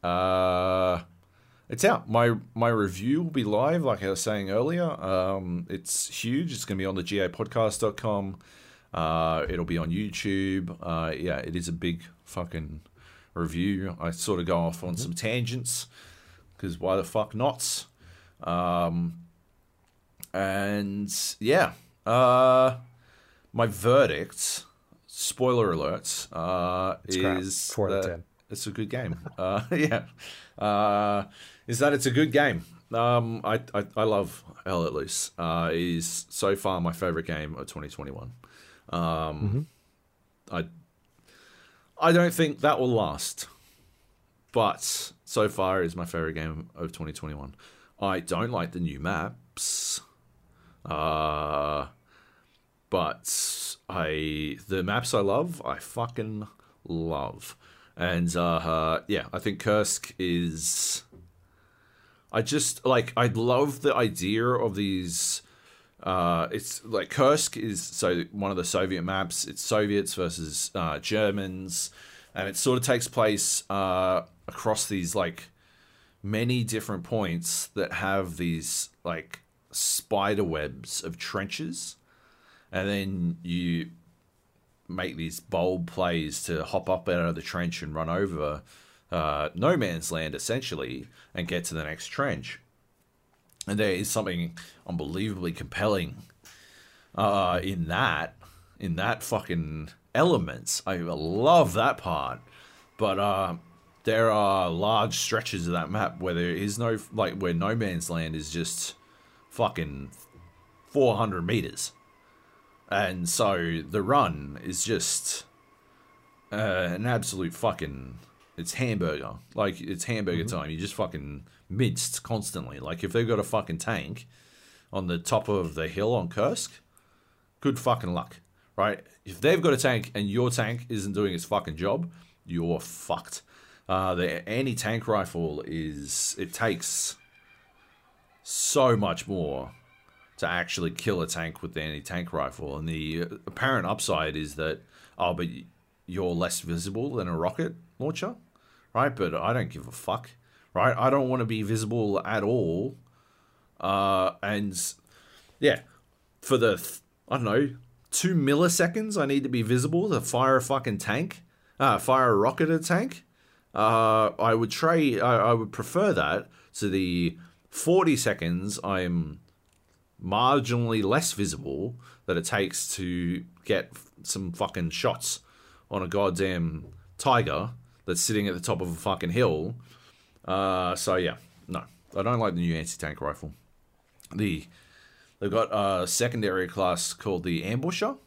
uh, it's out. My my review will be live, like I was saying earlier. Um, it's huge. It's going to be on the gapodcast.com. Uh, it'll be on YouTube. Uh, yeah, it is a big fucking review. I sort of go off on mm-hmm. some tangents because why the fuck not? Um, and yeah, uh, my verdict, spoiler alert, uh, is four out of ten it's a good game. <laughs> Uh, yeah, uh, is that it's a good game. Um, I, I, I love Hell Let Loose. Uh, is so far my favorite game of 2021. Um, mm-hmm. I I don't think that will last, but so far is my favorite game of 2021. I don't like the new maps, uh, but I the maps I love, I fucking love. And uh, uh, yeah, I think Kursk is. I just like I love the idea of these. Uh, it's like Kursk is so one of the Soviet maps. It's Soviets versus uh, Germans, and it sort of takes place uh, across these like many different points that have these like spider webs of trenches, and then you make these bold plays to hop up out of the trench and run over uh, no man's land essentially and get to the next trench. And there is something unbelievably compelling uh, in that, in that fucking elements. I love that part, but uh, there are large stretches of that map where there is no like where no man's land is just fucking 400 meters and so the run is just uh, an absolute fucking. It's hamburger. Like it's hamburger time. You just fucking minced constantly. Like if they've got a fucking tank on the top of the hill on Kursk, good fucking luck, right? If they've got a tank and your tank isn't doing its fucking job, you're fucked. Uh, the anti-tank rifle is it takes so much more to actually kill a tank with the anti-tank rifle, and the apparent upside is that oh, but you're less visible than a rocket launcher, right? But I don't give a fuck, right? I don't want to be visible at all, uh, and yeah, for the th- I don't know two milliseconds I need to be visible to fire a fucking tank, uh, fire a rocket at a tank. Uh, I would trade. I, I would prefer that to the forty seconds I'm marginally less visible that it takes to get some fucking shots on a goddamn tiger that's sitting at the top of a fucking hill. Uh, so yeah, no, I don't like the new anti-tank rifle. The they've got a secondary class called the ambusher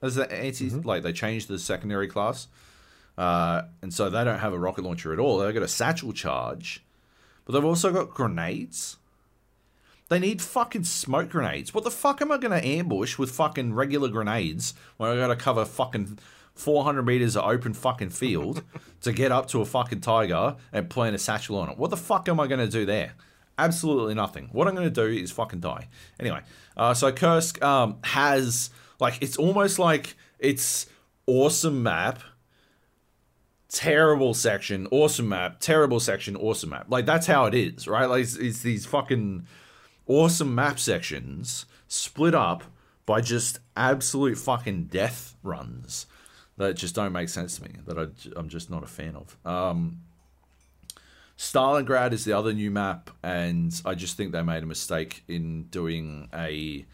as the anti like they changed the secondary class, uh, and so they don't have a rocket launcher at all. They've got a satchel charge, but they've also got grenades. They need fucking smoke grenades. What the fuck am I gonna ambush with fucking regular grenades when I gotta cover fucking 400 meters of open fucking field <laughs> to get up to a fucking tiger and plant a satchel on it? What the fuck am I gonna do there? Absolutely nothing. What I'm gonna do is fucking die. Anyway, uh, so Kursk um, has like it's almost like it's awesome map terrible section, awesome map, terrible section, awesome map. Like that's how it is, right? Like it's, it's these fucking awesome map sections split up by just absolute fucking death runs that just don't make sense to me. That I, I'm just not a fan of. Um, Stalingrad is the other new map, and I just think they made a mistake in doing a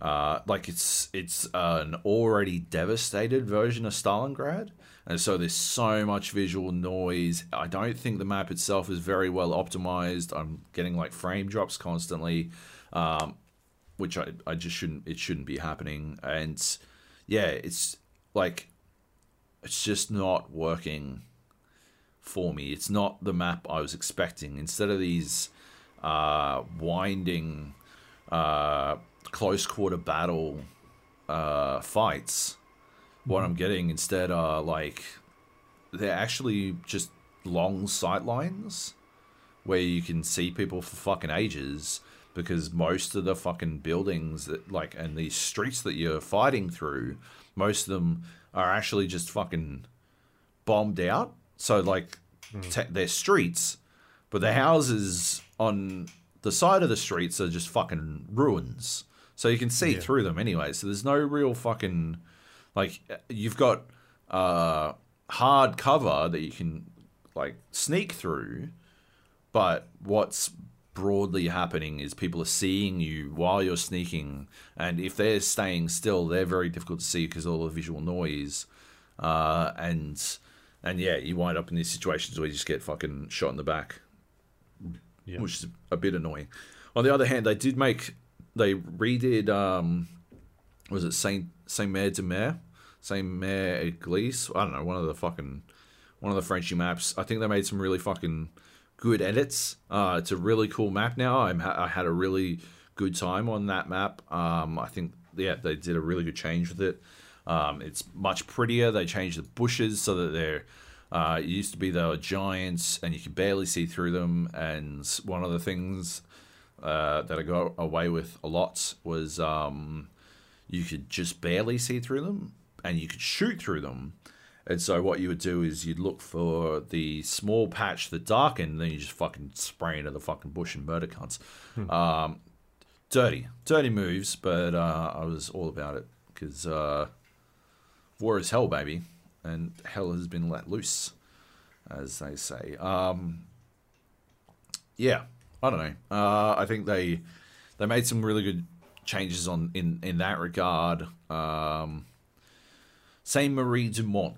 uh, like it's it's an already devastated version of Stalingrad, and so there's so much visual noise. I don't think the map itself is very well optimized. I'm getting like frame drops constantly, um, which I, I just shouldn't it shouldn't be happening. And yeah, it's like it's just not working for me. It's not the map I was expecting. Instead of these uh, winding, uh, close quarter battle uh, fights, what I'm getting instead are like they're actually just long sight lines where you can see people for fucking ages because most of the fucking buildings that like and these streets that you're fighting through, most of them are actually just fucking bombed out. So like te- they're streets, but the houses on the side of the streets are just fucking ruins. So you can see Yeah. through them anyway. So there's no real fucking like you've got uh hard cover that you can like sneak through, but what's broadly happening is people are seeing you while you're sneaking, and if they're staying still, they're very difficult to see because all the visual noise, uh, and and yeah, you wind up in these situations where you just get fucking shot in the back, Yeah. which is a bit annoying. On the other hand, they did make they redid um, was it Saint Saint Mare de Mer, Sainte-Mère-Église? I don't know, one of the fucking one of the Frenchy maps. I think they made some really fucking good edits. Uh, it's a really cool map now. I'm ha- I had a really good time on that map. Um, I think yeah, they did a really good change with it. Um, it's much prettier. They changed the bushes so that they're uh, it used to be they were giants and you could barely see through them. And one of the things uh, that I got away with a lot was um, you could just barely see through them and you could shoot through them. And so what you would do is you'd look for the small patch that darkened, and then you just fucking spray into the fucking bush and murder cunts. Um, dirty, dirty moves, but uh, I was all about it because uh, war is hell, baby, and hell has been let loose, as they say. Um, yeah, I don't know. Uh, I think they they made some really good changes on in in that regard. Um, Sainte-Marie-du-Mont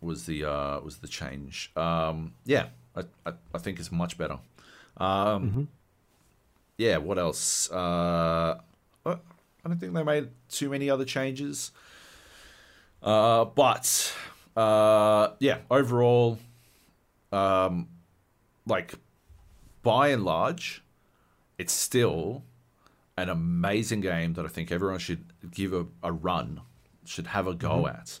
was the uh, was the change. Um, yeah, I, I I think it's much better. Um, Yeah, what else? Uh, I don't think they made too many other changes. Uh, but uh, yeah, overall, um, like by and large, it's still an amazing game that I think everyone should give a, a run, should have a go at.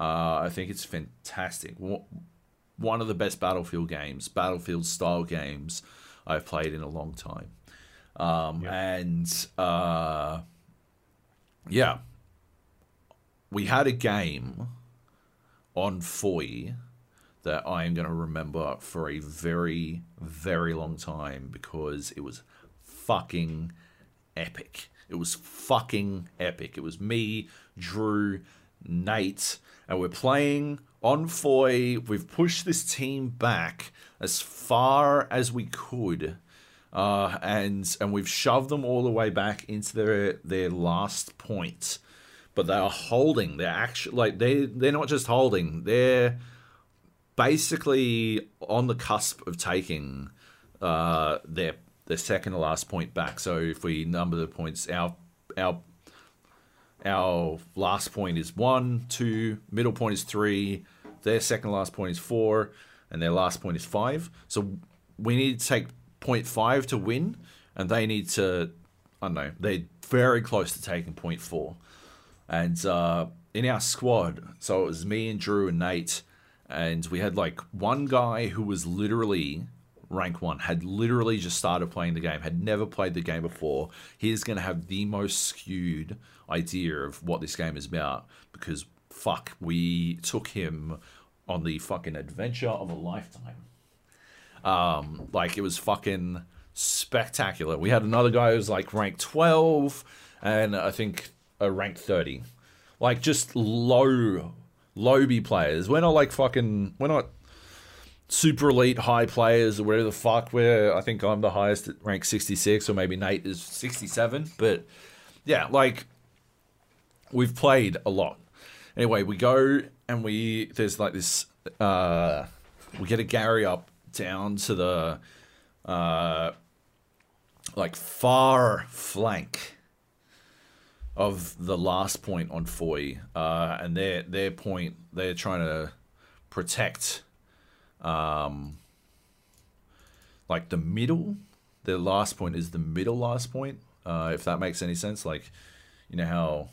Uh, I think it's fantastic. One of the best Battlefield games, Battlefield style games I've played in a long time. Um, And uh, yeah, we had a game on Foy that I am going to remember for a very, very long time because it was fucking epic. It was fucking epic. It was me, Drew, Nate, and we're playing on Foy. We've pushed this team back as far as we could. Uh, and and we've shoved them all the way back into their their last point, but they are holding. They're actually like they they're not just holding. They're basically on the cusp of taking uh, their their second to last point back. So if we number the points, our our our last point is one, two, middle point is three, their second last point is four, and their last point is five. So we need to take point five to win, and they need to I don't know, they're very close to taking point four. And uh, in our squad, so it was me and Drew and Nate, and we had like one guy who was literally rank one, had literally just started playing the game, had never played the game before. He's going to have the most skewed idea of what this game is about because fuck, we took him on the fucking adventure of a lifetime. Um, like it was fucking spectacular. We had another guy who was like rank 12 and I think a rank 30. Like just low low B players. We're not like fucking we're not super elite high players or whatever the fuck. We're I think I'm the highest at rank 66 or maybe Nate is 67, but yeah, like we've played a lot. Anyway, we go and we there's like this uh we get a Gary up down to the uh like far flank of the last point on Foy, uh, and their their point they're trying to protect, um, like the middle. The last point is the middle last point. Uh, if that makes any sense, like you know how,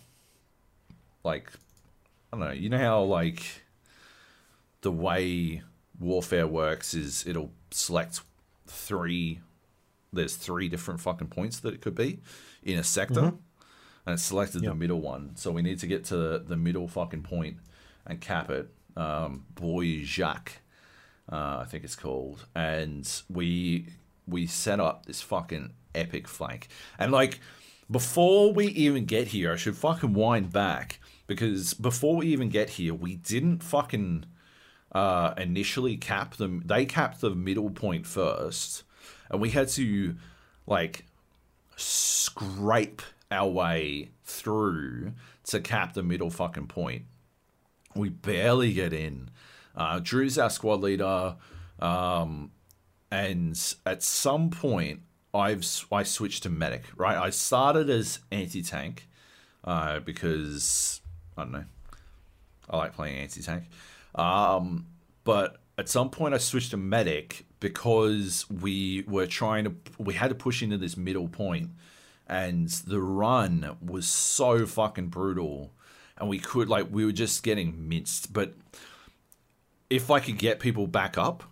like I don't know, you know how like the way warfare works is it'll select three. There's three different fucking points that it could be in a sector and it selected Yep. the middle one. So we need to get to the middle fucking point and cap it. Um, Bois Jacques, uh, I think it's called, and we we set up this fucking epic flank. And like before we even get here, I should fucking wind back because before we even get here, we didn't fucking uh, initially cap them. They capped the middle point first, and we had to like scrape our way through to cap the middle fucking point. We barely get in. Uh, Drew's our squad leader, um, and at some point, I've I switched to medic. Right, I started as anti tank uh, because I don't know, I like playing anti tank. Um, but at some point, I switched to medic because we were trying to we had to push into this middle point, and the run was so fucking brutal, and we could like we were just getting minced. But if I could get people back up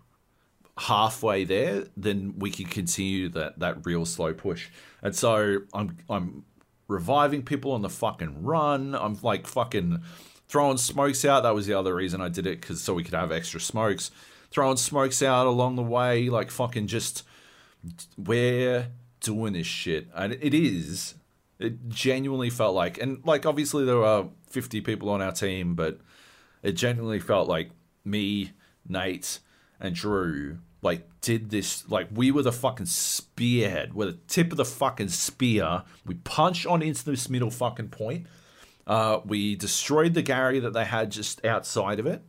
halfway there, then we could continue that that real slow push. And so I'm I'm reviving people on the fucking run. I'm like fucking throwing smokes out. That was the other reason I did it because so we could have extra smokes. Throwing smokes out along the way, like fucking just we're doing this shit, and it is. It genuinely felt like, and like obviously there were 50 people on our team, but it genuinely felt like me, Nate, and Drew like did this like we were the fucking spearhead. We're the tip of the fucking spear. We punch on into this middle fucking point. Uh, we destroyed the Gary that they had just outside of it.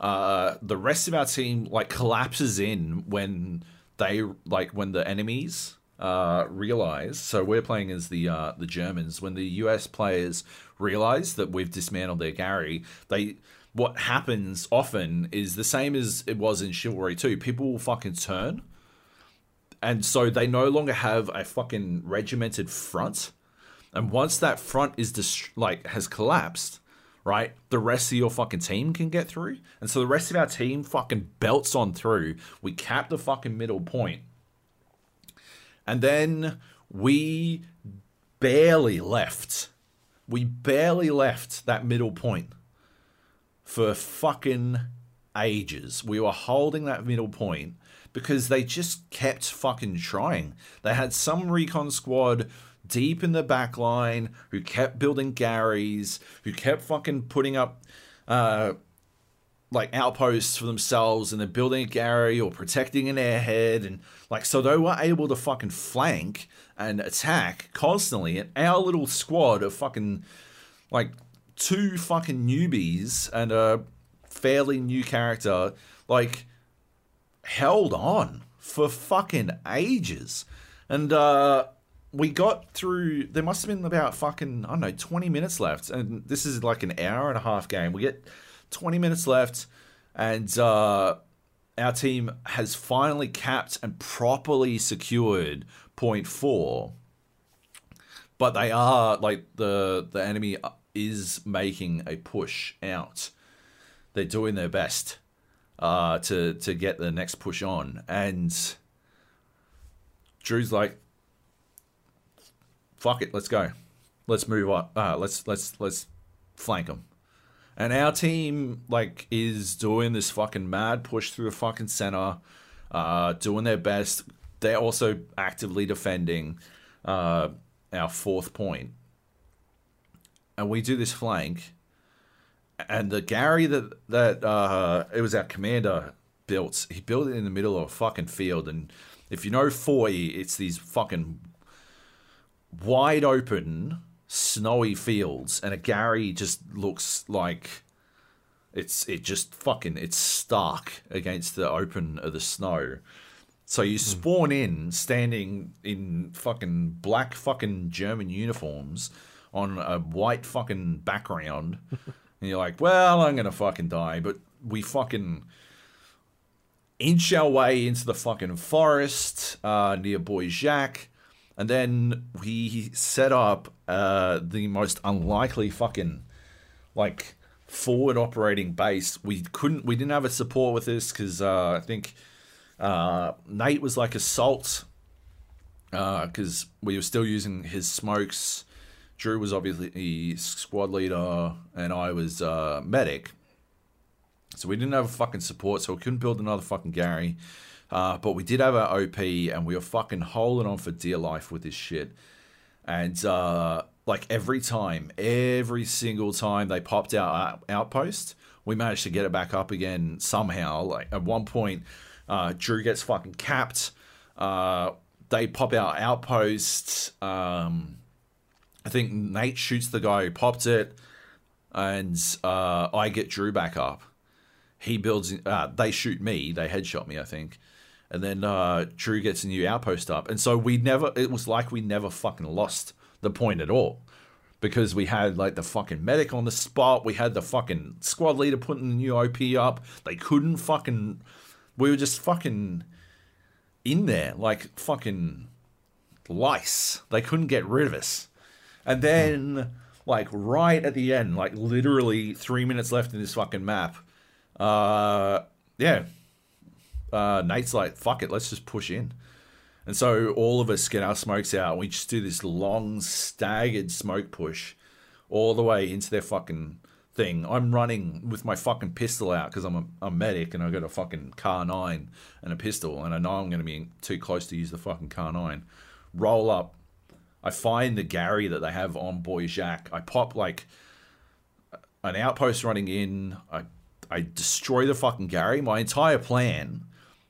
Uh, the rest of our team like collapses in when they like when the enemies uh, realize. So we're playing as the uh, the Germans. When the US players realize that we've dismantled their Gary, they what happens often is the same as it was in Chivalry 2. People will fucking turn. And so they no longer have a fucking regimented front. And once that front is dist- like has collapsed, right? The rest of your fucking team can get through. And so the rest of our team fucking belts on through. We cap the fucking middle point. And then we barely left. We barely left that middle point for fucking ages. We were holding that middle point because they just kept fucking trying. They had some recon squad deep in the back line who kept building Garys, who kept fucking putting up uh, like outposts for themselves and they're building a Gary or protecting an airhead and like so they were able to fucking flank and attack constantly and our little squad of fucking like two fucking newbies and a fairly new character like held on for fucking ages. And uh we got through there must have been about fucking i don't know 20 minutes left. And this is like an hour and a half game. We get 20 minutes left and uh our team has finally capped and properly secured point four. But they are like the the enemy is making a push out. They're doing their best uh to to get the next push on. And drew's like fuck it let's go. Let's move on. Uh let's let's let's flank them and our team like is doing this fucking mad push through the fucking center, uh, doing their best. They're also actively defending uh, our fourth point. And we do this flank. And the Gary that that uh, it was our commander built, he built it in the middle of a fucking field. And if you know Foy, it's these fucking wide open snowy fields, and a Gary just looks like it's it just fucking it's stark against the open of the snow. So you spawn in standing in fucking black fucking German uniforms on a white fucking background, <laughs> and you're like, well, I'm gonna fucking die, but we fucking inch our way into the fucking forest uh, near Bois Jacques and then we set up uh, the most unlikely fucking like forward operating base. We couldn't, we didn't have a support with this because uh, I think uh, Nate was like assault because we were still using his smokes. Drew was obviously squad leader, and I was uh, medic. So we didn't have a fucking support, so we couldn't build another fucking Gary. Uh, but we did have our OP, and we were fucking holding on for dear life with this shit. And uh, like every time, every single time they popped our outpost, we managed to get it back up again somehow. Like at one point, uh, Drew gets fucking capped. Uh, they pop our outpost. Um, I think Nate shoots the guy who popped it, and uh, I get Drew back up. He builds. Uh, they shoot me. They headshot me. I think and then uh, Drew gets a new outpost up, and so we never. It was like we never fucking lost the point at all because we had like the fucking medic on the spot. We had the fucking squad leader putting the new OP up. They couldn't fucking. We were just fucking in there like fucking lice. They couldn't get rid of us. And then, like right at the end, like literally three minutes left in this fucking map. Uh, yeah, uh, Nate's like, fuck it, let's just push in. And so all of us get our smokes out. We just do this long, staggered smoke push all the way into their fucking thing. I'm running with my fucking pistol out because I'm a, a, medic and I got a fucking car 9 and a pistol. And I know I'm going to be too close to use the fucking car 9. Roll up. I find the Gary that they have on Bois Jacques. I pop like an outpost running in. I, I destroy the fucking Gary. My entire plan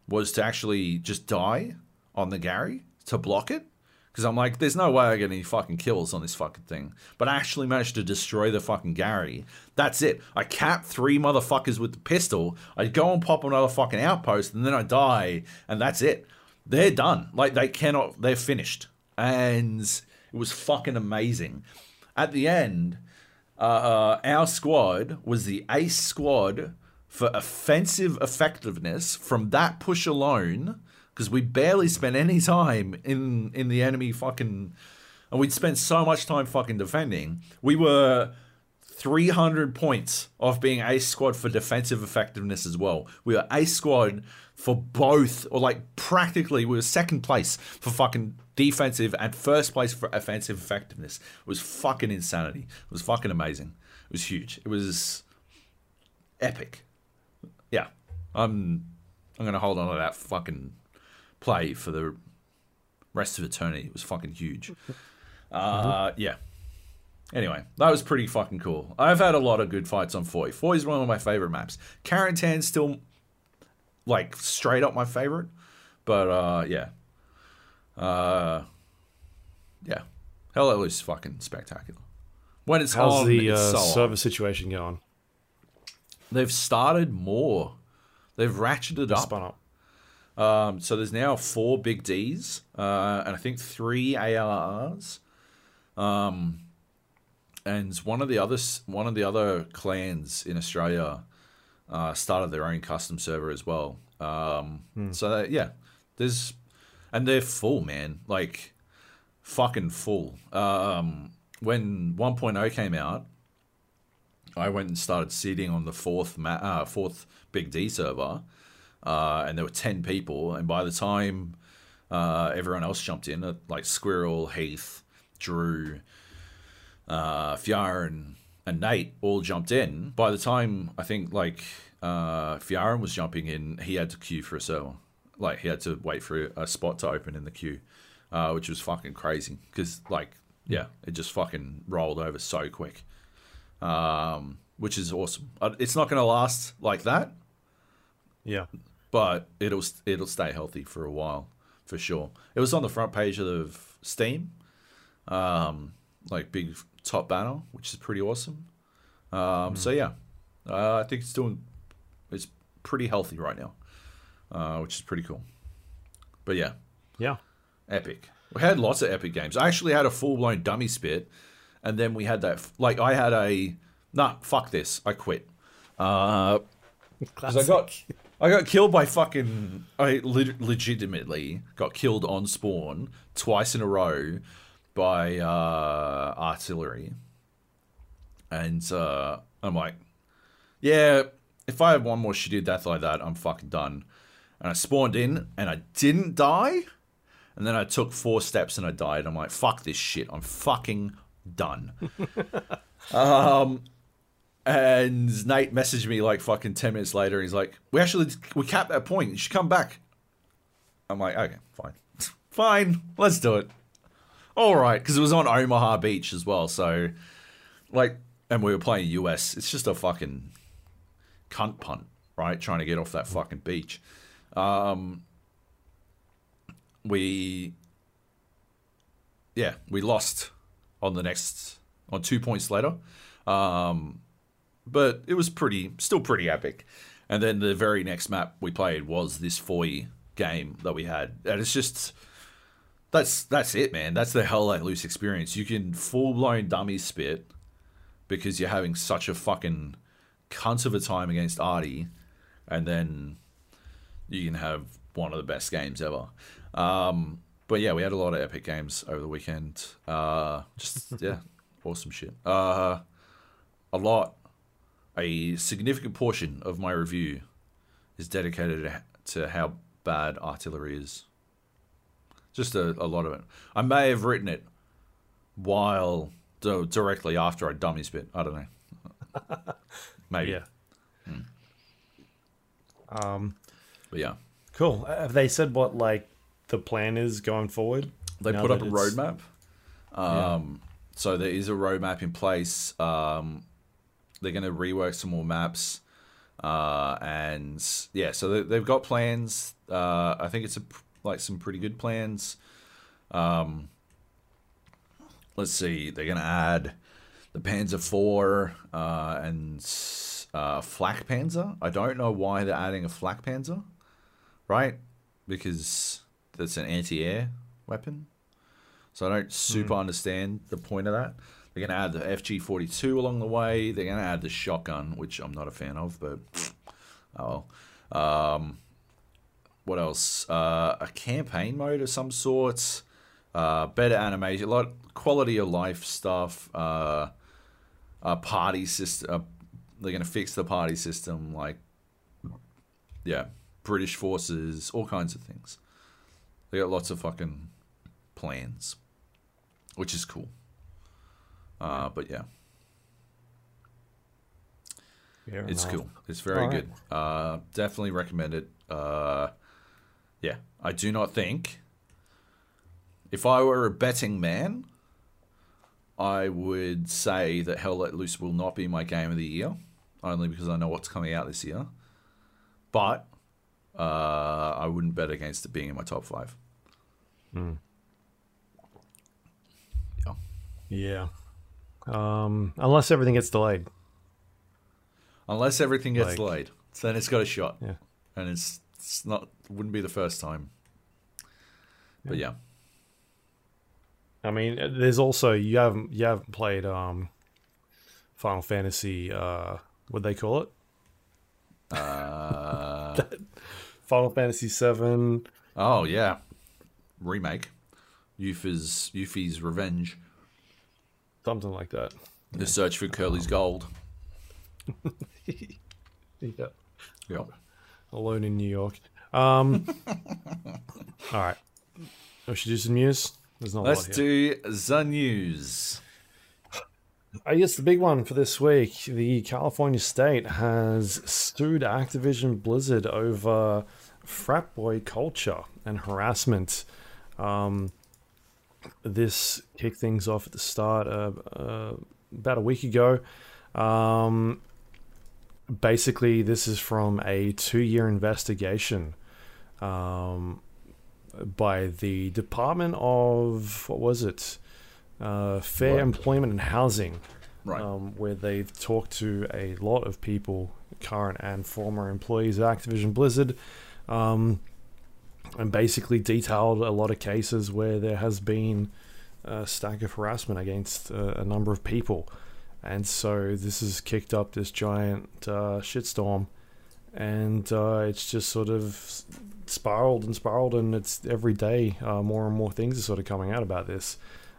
was to actually just die on the Gary to block it. Because I'm like, there's no way I get any fucking kills on this fucking thing. But I actually managed to destroy the fucking Gary. That's it. I cap three motherfuckers with the pistol. I go and pop another fucking outpost, and then I die, and that's it. They're done. Like, they cannot, they're finished. And it was fucking amazing. At the end, uh, our squad was the ace squad for offensive effectiveness from that push alone, because we barely spent any time in in the enemy fucking, and we'd spent so much time fucking defending. We were 300 points off being ace squad for defensive effectiveness as well. We were ace squad for both, or like practically, we were second place for fucking defensive and first place for offensive effectiveness. It was fucking insanity. It was fucking amazing. It was huge. It was epic. Yeah, I'm. I'm gonna hold on to that fucking play for the rest of eternity. It was fucking huge. <laughs> Uh, yeah. Anyway, that was pretty fucking cool. I've had a lot of good fights on Foy. Foy is one of my favorite maps. Carentan's still like straight up my favorite, but uh, yeah, uh, yeah, Hello is fucking spectacular. When it's How's on, the it's uh, so on. server situation going? They've started more. They've ratcheted up. Spun up. Um, so there's now four big Ds, uh, and I think three ARRs. Um, and one of the other one of the other clans in Australia uh, started their own custom server as well. Um, So that, yeah, there's and they're full, man. Like fucking full. Um, when 1.0 came out, I went and started sitting on the fourth ma- uh, fourth big D server, uh, and there were ten people. And by the time uh, everyone else jumped in, like Squirrel, Heath, Drew, uh, Fiara, and, Nate all jumped in. By the time I think like uh, Fiara was jumping in, he had to queue for a server. Like he had to wait for a spot to open in the queue, uh, which was fucking crazy. Because like yeah, it just fucking rolled over so quick um, which is awesome. Uh, It's not going to last like that, Yeah. but it'll it'll stay healthy for a while for sure. It was on the front page of Steam, um, like big top banner, which is pretty awesome. Um, So yeah, uh, I think it's doing it's pretty healthy right now, uh, which is pretty cool. But yeah, Yeah. epic. We had lots of epic games. I actually had a full blown dummy spit, and then we had that. Like I had a nah, fuck this. I quit. Uh, because I got I got killed by fucking. I le- legitimately got killed on spawn twice in a row by uh, artillery, and uh, I'm like, yeah, if I have one more shitty death like that, I'm fucking done. And I spawned in, and I didn't die. And then I took four steps and I died. I'm like, fuck this shit. I'm fucking done. <laughs> um, and Nate messaged me like fucking 10 minutes later. And He's like, we actually, we capped that point. You should come back. I'm like, okay, fine. <laughs> fine. Let's do it. All right. Because it was on Omaha Beach as well. So, like, and we were playing US. It's just a fucking cunt punt, right? Trying to get off that fucking beach. Um, we yeah we lost on the next on two points later. Um but it was pretty still pretty epic. And then the very next map we played was this foy game that we had. And it's just that's that's it man. That's the hell let loose experience. You can full-blown dummy spit because you're having such a fucking cunt of a time against artie and then you can have one of the best games ever. Um, but yeah, we had a lot of epic games over the weekend. Uh, just <laughs> yeah, awesome shit. Uh, a lot, a significant portion of my review is dedicated to- to how bad artillery is. Just a, a lot of it. I may have written it while di- directly after I dummy spit. I don't know. <laughs> Maybe. Yeah. Um, But yeah. cool. Uh, Have they said what like the plan is going forward? They put up a roadmap. Um, So there is a roadmap in place. Um, they're going to rework some more maps. Uh, and yeah, so they, they've got plans. Uh, I think it's a, like some pretty good plans. Um, let's see. They're going to add the Panzer IV uh, and uh, Flak Panzer. I don't know why they're adding a Flak Panzer, right? Because that's an anti-air weapon. So I don't super understand the point of that. They're going to add the FG42 along the way. They're going to add the shotgun, which I'm not a fan of, but oh well. Um, what else? Uh, a campaign mode of some sorts. Uh, better animation, a lot quality of life stuff. Uh, a party system. Uh, they're going to fix the party system, like yeah, British forces, all kinds of things. They got lots of fucking plans, which is cool. Uh, but yeah, Fair it's enough. cool. It's very right. good. Uh, definitely recommend it. Uh, yeah, I do not think if I were a betting man, I would say that Hell Let Loose will not be my game of the year, only because I know what's coming out this year. But uh, I wouldn't bet against it being in my top five. Yeah. Yeah. Um, unless everything gets delayed. Unless everything gets Like- delayed, then it's got a shot. Yeah. and it's it's not wouldn't be the first time. But yeah, I mean, there's also you haven't you haven't played um, Final Fantasy. Uh, what they call it? uh, <laughs> Final Fantasy VII. oh yeah, remake, Yuffie's Yuffie's Revenge, Something like that. the search for Curly's gold. <laughs> Yeah. Yeah, Alone in New York. Um, <laughs> all right. We should do some news. There's not a let's lot here. do the news. I guess the big one for this week, the California state has sued Activision Blizzard over frat boy culture and harassment. Um, this kicked things off at the start uh, uh, about a week ago. Um, basically, this is from a two-year investigation um, by the Department of what was it? Uh, Fair What? Employment and Housing Right. um, where they've talked to a lot of people, current and former employees at Activision Blizzard, um, and basically detailed a lot of cases where there has been a stack of harassment against uh, a number of people. And so this has kicked up this giant uh, shitstorm, and uh, it's just sort of spiraled and spiraled, and it's every day uh, more and more things are sort of coming out about this.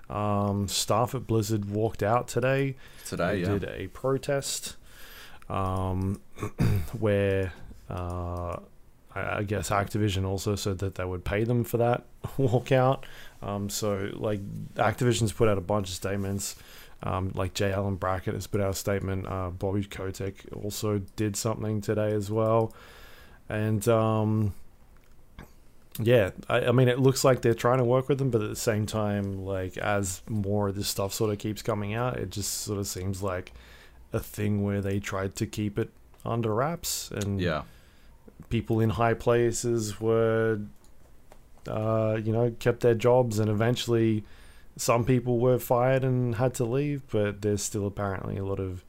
Um, staff at Blizzard walked out today Today, they yeah. did a protest um, <clears throat> where uh, I, guess Activision also said that they would pay them for that <laughs> walkout. Um, so, like, Activision's put out a bunch of statements. Um, like J. Allen Brackett has put out a statement. Uh, Bobby Kotick also did something today as well. And um, yeah, I, I mean, it looks like they're trying to work with them, but at the same time, like as more of this stuff sort of keeps coming out, it just sort of seems like a thing where they tried to keep it under wraps, and Yeah. People in high places were, uh, you know, kept their jobs, and eventually, some people were fired and had to leave, but there's still apparently a lot of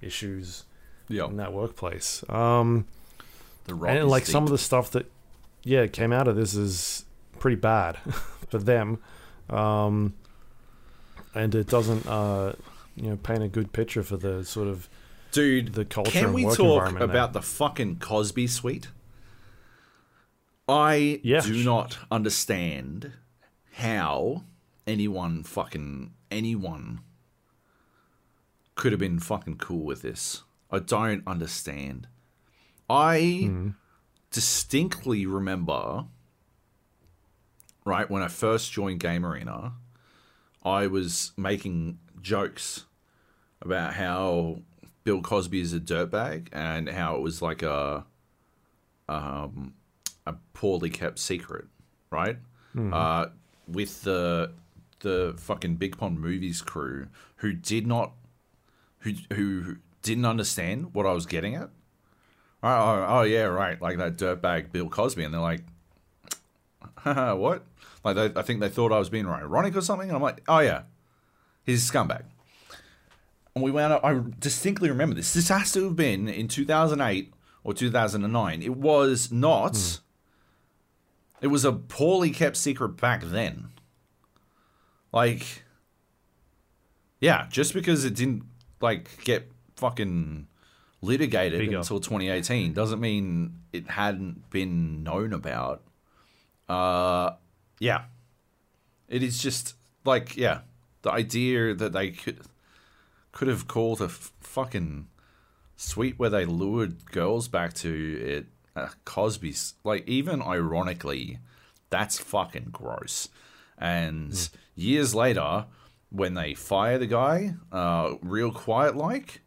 issues Yeah. in that workplace. Um, The and like some of the stuff that yeah came out of this is pretty bad <laughs> for them um and it doesn't uh you know paint a good picture for the sort of dude. the culture Can we talk about the fucking Cosby suite? I Yeah, do sure. not understand how anyone fucking anyone could have been fucking cool with this. I don't understand. I Hmm. distinctly remember right when I first joined GameArena, I was making jokes about how Bill Cosby is a dirtbag and how it was like a um, a poorly kept secret, right? Uh, with the the fucking BigPond Movies crew who did not who who didn't understand what I was getting at. Oh, oh, oh yeah, right, like that dirtbag Bill Cosby, and they're like, <laughs> what? Like they, I think they thought I was being ironic or something. And I'm like, oh yeah, he's a scumbag. And we went up. I distinctly remember this. This has to have been in 2008 or 2009. It was not. It was a poorly kept secret back then. Like, Yeah, just because it didn't like get fucking litigated Bigger. until 2018 doesn't mean it hadn't been known about. Uh, yeah, it is just like yeah, the idea that they could could have called a f- fucking suite where they lured girls back to it. Uh, Cosby's like even ironically, that's fucking gross. And years later, when they fire the guy, uh, real quiet like,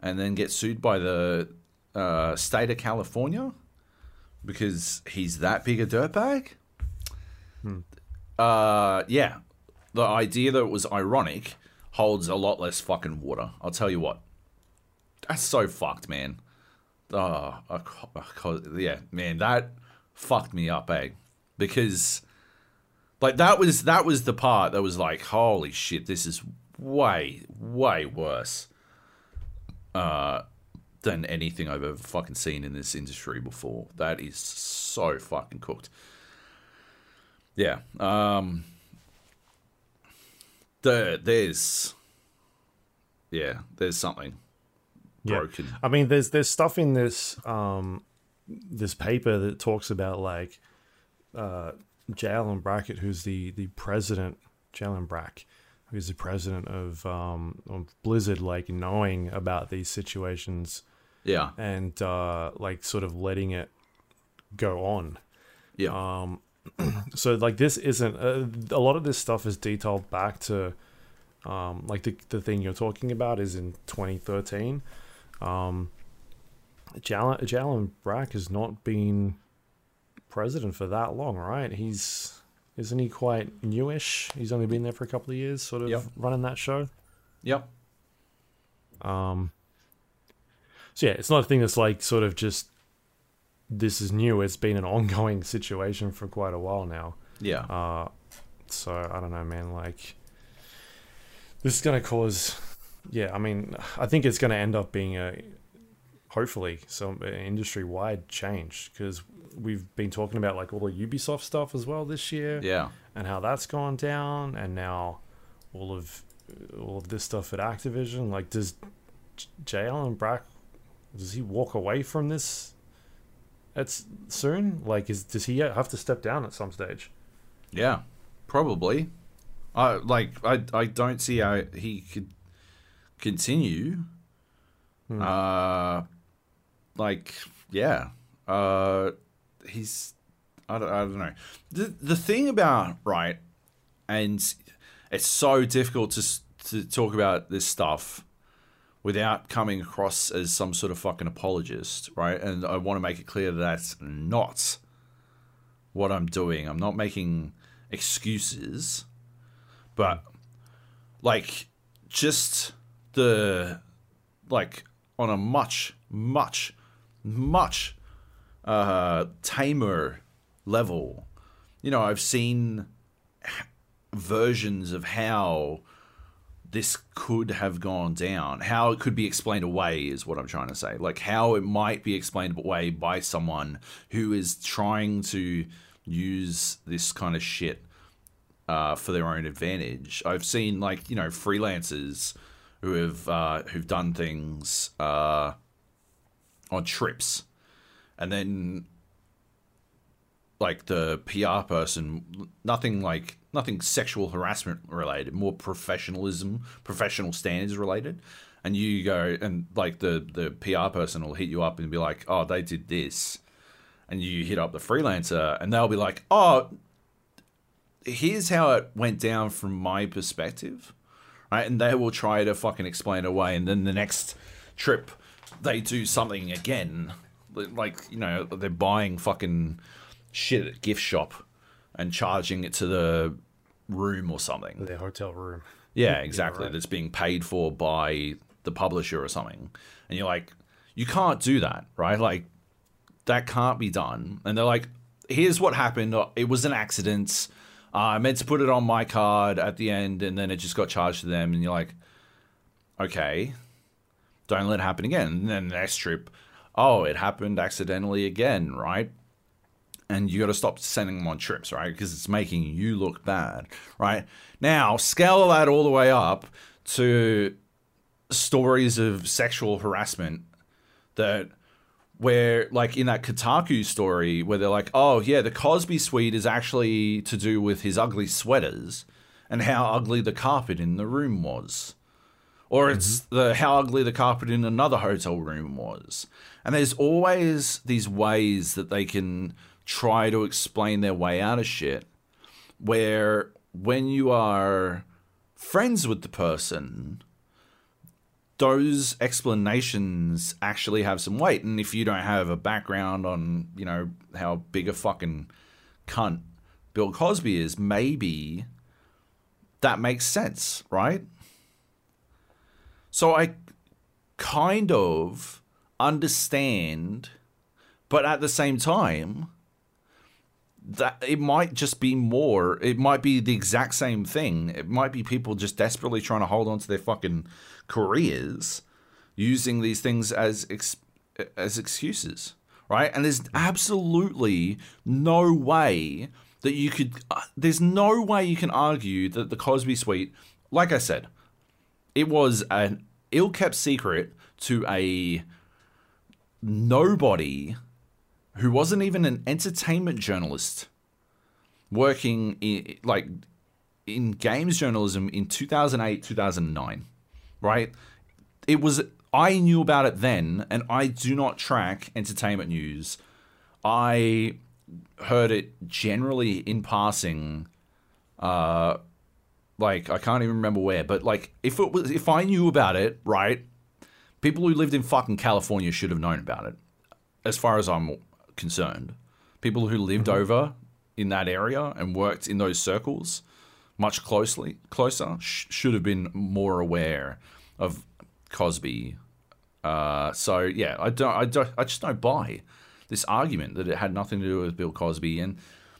and then get sued by the uh, state of California because he's that big a dirtbag. Uh, yeah, the idea that it was ironic holds a lot less fucking water. I'll tell you what. That's so fucked, man. Oh, I I yeah, man, that fucked me up, eh? Because like that was that was the part that was like, holy shit, this is way way worse uh, than anything I've ever fucking seen in this industry before. That is so fucking cooked. Yeah. Um. The there's yeah, there's something Yeah. broken. I mean, there's there's stuff in this um this paper that talks about like uh J. Allen Brackett, who's the the president, J. Allen Brack, who's the president of um of Blizzard, like knowing about these situations Yeah. and uh like sort of letting it go on. Yeah. Um, <clears throat> so like this isn't uh, a lot of this stuff is detailed back to um, like the the thing you're talking about is in 2013. Um, J. Allen Jalen Brack has not been president for that long, right? He's isn't he quite newish? He's only been there for a couple of years, sort of Yep. running that show. yep. Um, so yeah, it's not a thing that's like sort of just this is new. It's been an <laughs> ongoing situation for quite a while now. Yeah. Uh, so I don't know, man. Like, this is gonna cause, yeah. I mean, I think it's gonna end up being a, hopefully, some industry wide change because we've been talking about like all the Ubisoft stuff as well this year, yeah. and how that's gone down, and now all of all of this stuff at Activision. Like, does J-. Allen Brack does he walk away from this? It's soon. Like, is does he have to step down at some stage? Yeah, probably. I like. I. I don't see how he could continue. Hmm. Uh, like yeah. Uh, he's. I don't. I don't know. The the thing about right, and it's so difficult to to talk about this stuff without coming across as some sort of fucking apologist, right? And I want to make it clear that that's not what I'm doing. I'm not making excuses, but like just the like on a much much much uh tamer level. You know, I've seen versions of how this could have gone down. How it could be explained away is what I'm trying to say. Like how it might be explained away by someone who is trying to use this kind of shit uh, for their own advantage. I've seen like you know freelancers who have uh, who've done things uh, on trips, and then like the PR person, nothing like nothing sexual harassment related, more professionalism, professional standards related. And you go and like the the PR person will hit you up and be like, "Oh, they did this," and you hit up the freelancer, and they'll be like, "Oh, here's how it went down from my perspective." Right? And they will try to fucking explain away, and then the next trip they do something again, like you know they're buying fucking shit at a gift shop and charging it to the room or something. Their hotel room. <laughs> Yeah, exactly. right. That's being paid for by the publisher or something. And you're like, you can't do that, right? Like, that can't be done. And they're like, here's what happened. It was an accident. Uh, I meant to put it on my card at the end, and then it just got charged to them. And you're like, okay, don't let it happen again. And then the next trip, oh, it happened accidentally again, right? And you got to stop sending them on trips, right? Because it's making you look bad, right? Now, scale that all the way up to stories of sexual harassment that where like in that Kotaku story where they're like, oh yeah, the Cosby suite is actually to do with his ugly sweaters and how ugly the carpet in the room was. Or it's mm-hmm. the how ugly the carpet in another hotel room was. And there's always these ways that they can try to explain their way out of shit where when you are friends with the person, those explanations actually have some weight. And if you don't have a background on, you know, how big a fucking cunt Bill Cosby is, maybe that makes sense, right? So I kind of understand, but at the same time, that it might just be more it might be the exact same thing. It might be people just desperately trying to hold on to their fucking careers using these things as ex- as excuses right? And there's absolutely no way that you could uh, there's no way you can argue that the Cosby suite like I said it was an ill-kept secret to a nobody who wasn't even an entertainment journalist working in like in games journalism in 2008 2009 right? It was i knew about it then and i do not track entertainment news. I heard it generally in passing uh like i can't even remember where but like if it was if i knew about it right people who lived in fucking california should have known about it as far as i'm concerned. People who lived over in that area and worked in those circles much closely closer sh- should have been more aware of Cosby. Uh, so yeah, I don't, I don't, I just don't buy this argument that it had nothing to do with Bill Cosby and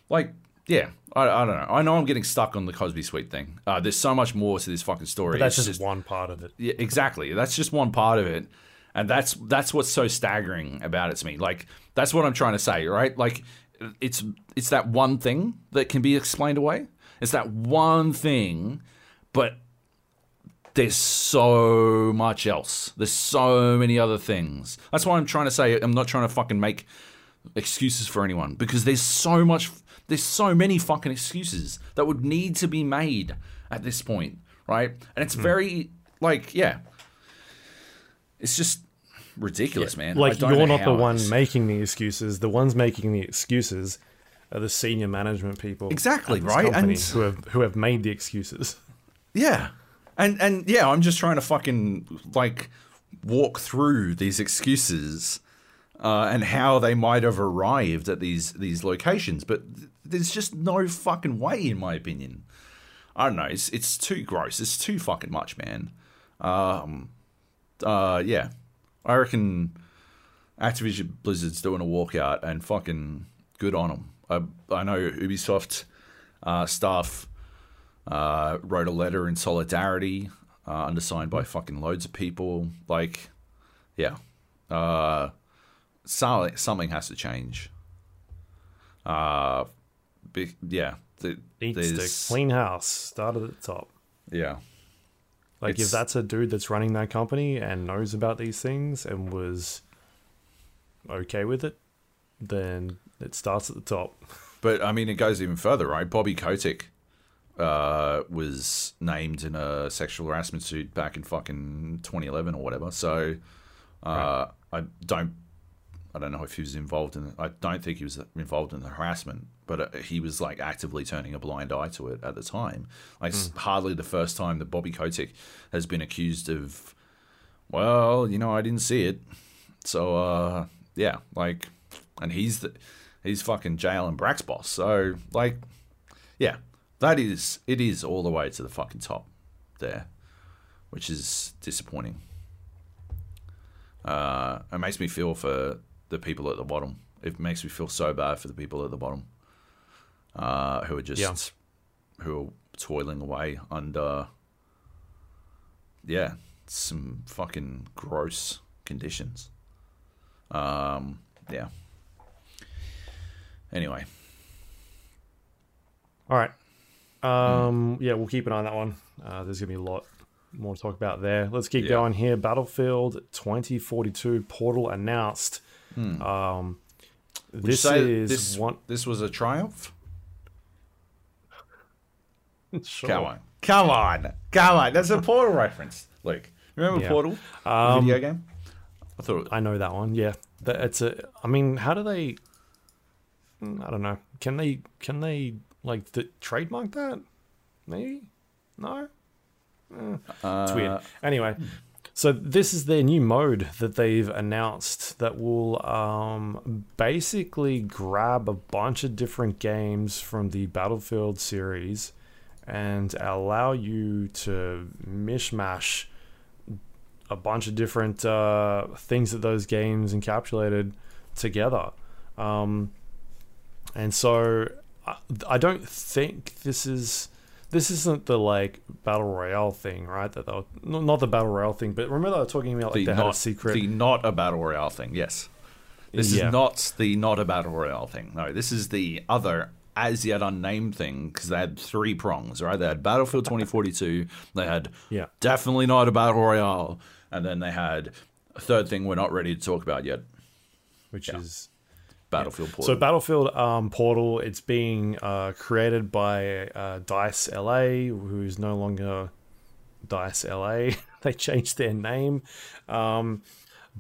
like. Yeah, I, I don't know. I know I'm getting stuck on the Cosby Suite thing. Uh, there's so much more to this fucking story. But that's It's just, one part of it. yeah, exactly. That's just one part of it, and that's that's what's so staggering about it to me. Like that's what I'm trying to say, right? Like it's it's that one thing that can be explained away. It's that one thing, but there's so much else. There's so many other things. That's why I'm trying to say I'm not trying to fucking make excuses for anyone because there's so much there's so many fucking excuses that would need to be made at this point, right? And it's hmm. very like yeah. It's just ridiculous, man. Like you're not the one it's- making the excuses. The ones making the excuses are the senior management people. Exactly, right? And- who have who have made the excuses. Yeah. And and yeah, I'm just trying to fucking like walk through these excuses uh, and how they might have arrived at these these locations, but th- there's just no fucking way, in my opinion. I don't know. It's it's too gross. It's too fucking much, man. Um, uh, yeah, I reckon Activision Blizzard's doing a walkout, and fucking good on them. I I know Ubisoft uh, staff uh, wrote a letter in solidarity, uh, undersigned by fucking loads of people. Like, yeah, uh, something something has to change. Uh, be, yeah, the, there's- to clean house. Start at the top. yeah, Like It's- if that's a dude that's running that company and knows about these things and was okay with it, then it starts at the top. <laughs> But I mean, it goes even further, right? Bobby Kotick uh, was named in a sexual harassment suit back in fucking 2011 or whatever. So uh, I don't, I don't know if he was involved in. I don't think he was involved in the harassment, but uh, he was like actively turning a blind eye to it at the time. Like it's hardly the first time that Bobby Kotick has been accused of. Well, you know, I didn't see it, so uh, yeah, like, and he's the he's fucking J. Allen Brack's boss. So like, yeah, that is it is all the way to the fucking top there, which is disappointing. Uh, it makes me feel for the people at the bottom. It makes me feel so bad for the people at the bottom, uh, who are just Yeah. who are toiling away under, yeah, some fucking gross conditions. Um, yeah. Anyway, All right. Um, yeah, we'll keep an eye on that one. Uh, there's gonna be a lot, more to talk about there. Let's keep Yeah. going here. Battlefield 2042 Portal announced. Um. Would you this is this, one. This was a triumph. Sure. Come on, come on, come on. That's a Portal reference, Luke. Remember Yeah. Portal, the video game? I thought. I know that one. Yeah, it's a. I mean, how do they? I don't know. Can they? Can they like the, trademark that? Maybe. No. Eh, it's weird. Anyway, so this is their new mode that they've announced that will um, basically grab a bunch of different games from the Battlefield series and allow you to mishmash a bunch of different uh, things that those games encapsulated together. Um, and so I, I don't think this is this isn't the like battle royale thing, right? That they were, not the battle royale thing, but remember they were talking about like the they had a not secret. the not a battle royale thing. Yes, this Yeah. is not the not a battle royale thing. No, this is the other as yet unnamed thing because they had three prongs. Right, they had Battlefield 2042. They had Yeah. definitely not a battle royale, and then they had a third thing we're not ready to talk about yet. which is Battlefield so Portal. So Battlefield um, Portal. It's being uh, created by uh, Dice LA, who's no longer Dice LA. <laughs> they changed their name, um,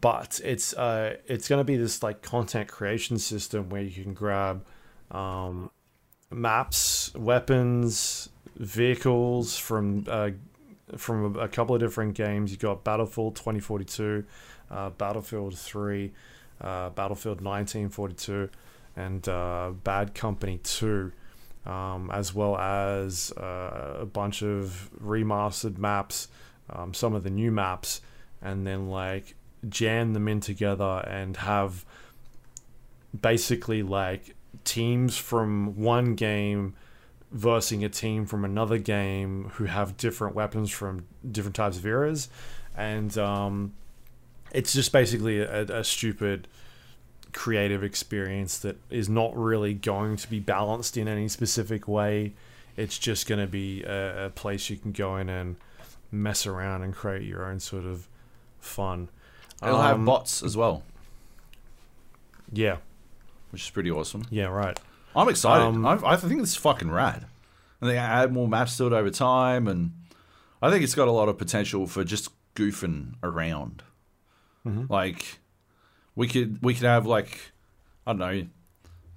but it's uh, it's going to be this like content creation system where you can grab um, maps, weapons, vehicles from uh, from a, couple of different games. You've got Battlefield 2042, uh, Battlefield 3, uh, Battlefield 1942, and uh, Bad Company 2, um, as well as uh, a bunch of remastered maps, um, some of the new maps, and then like jam them in together and have basically like teams from one game versing a team from another game who have different weapons from different types of eras. And um, it's just basically a, a stupid creative experience that is not really going to be balanced in any specific way. It's just going to be a, a place you can go in and mess around and create your own sort of fun. It'll have Um, bots as well, yeah which is pretty awesome. yeah right I'm excited. Um, I, I think this is fucking rad. And they add more maps to it over time, and I think it's got a lot of potential for just goofing around. Mm-hmm. Like we could we could have like I don't know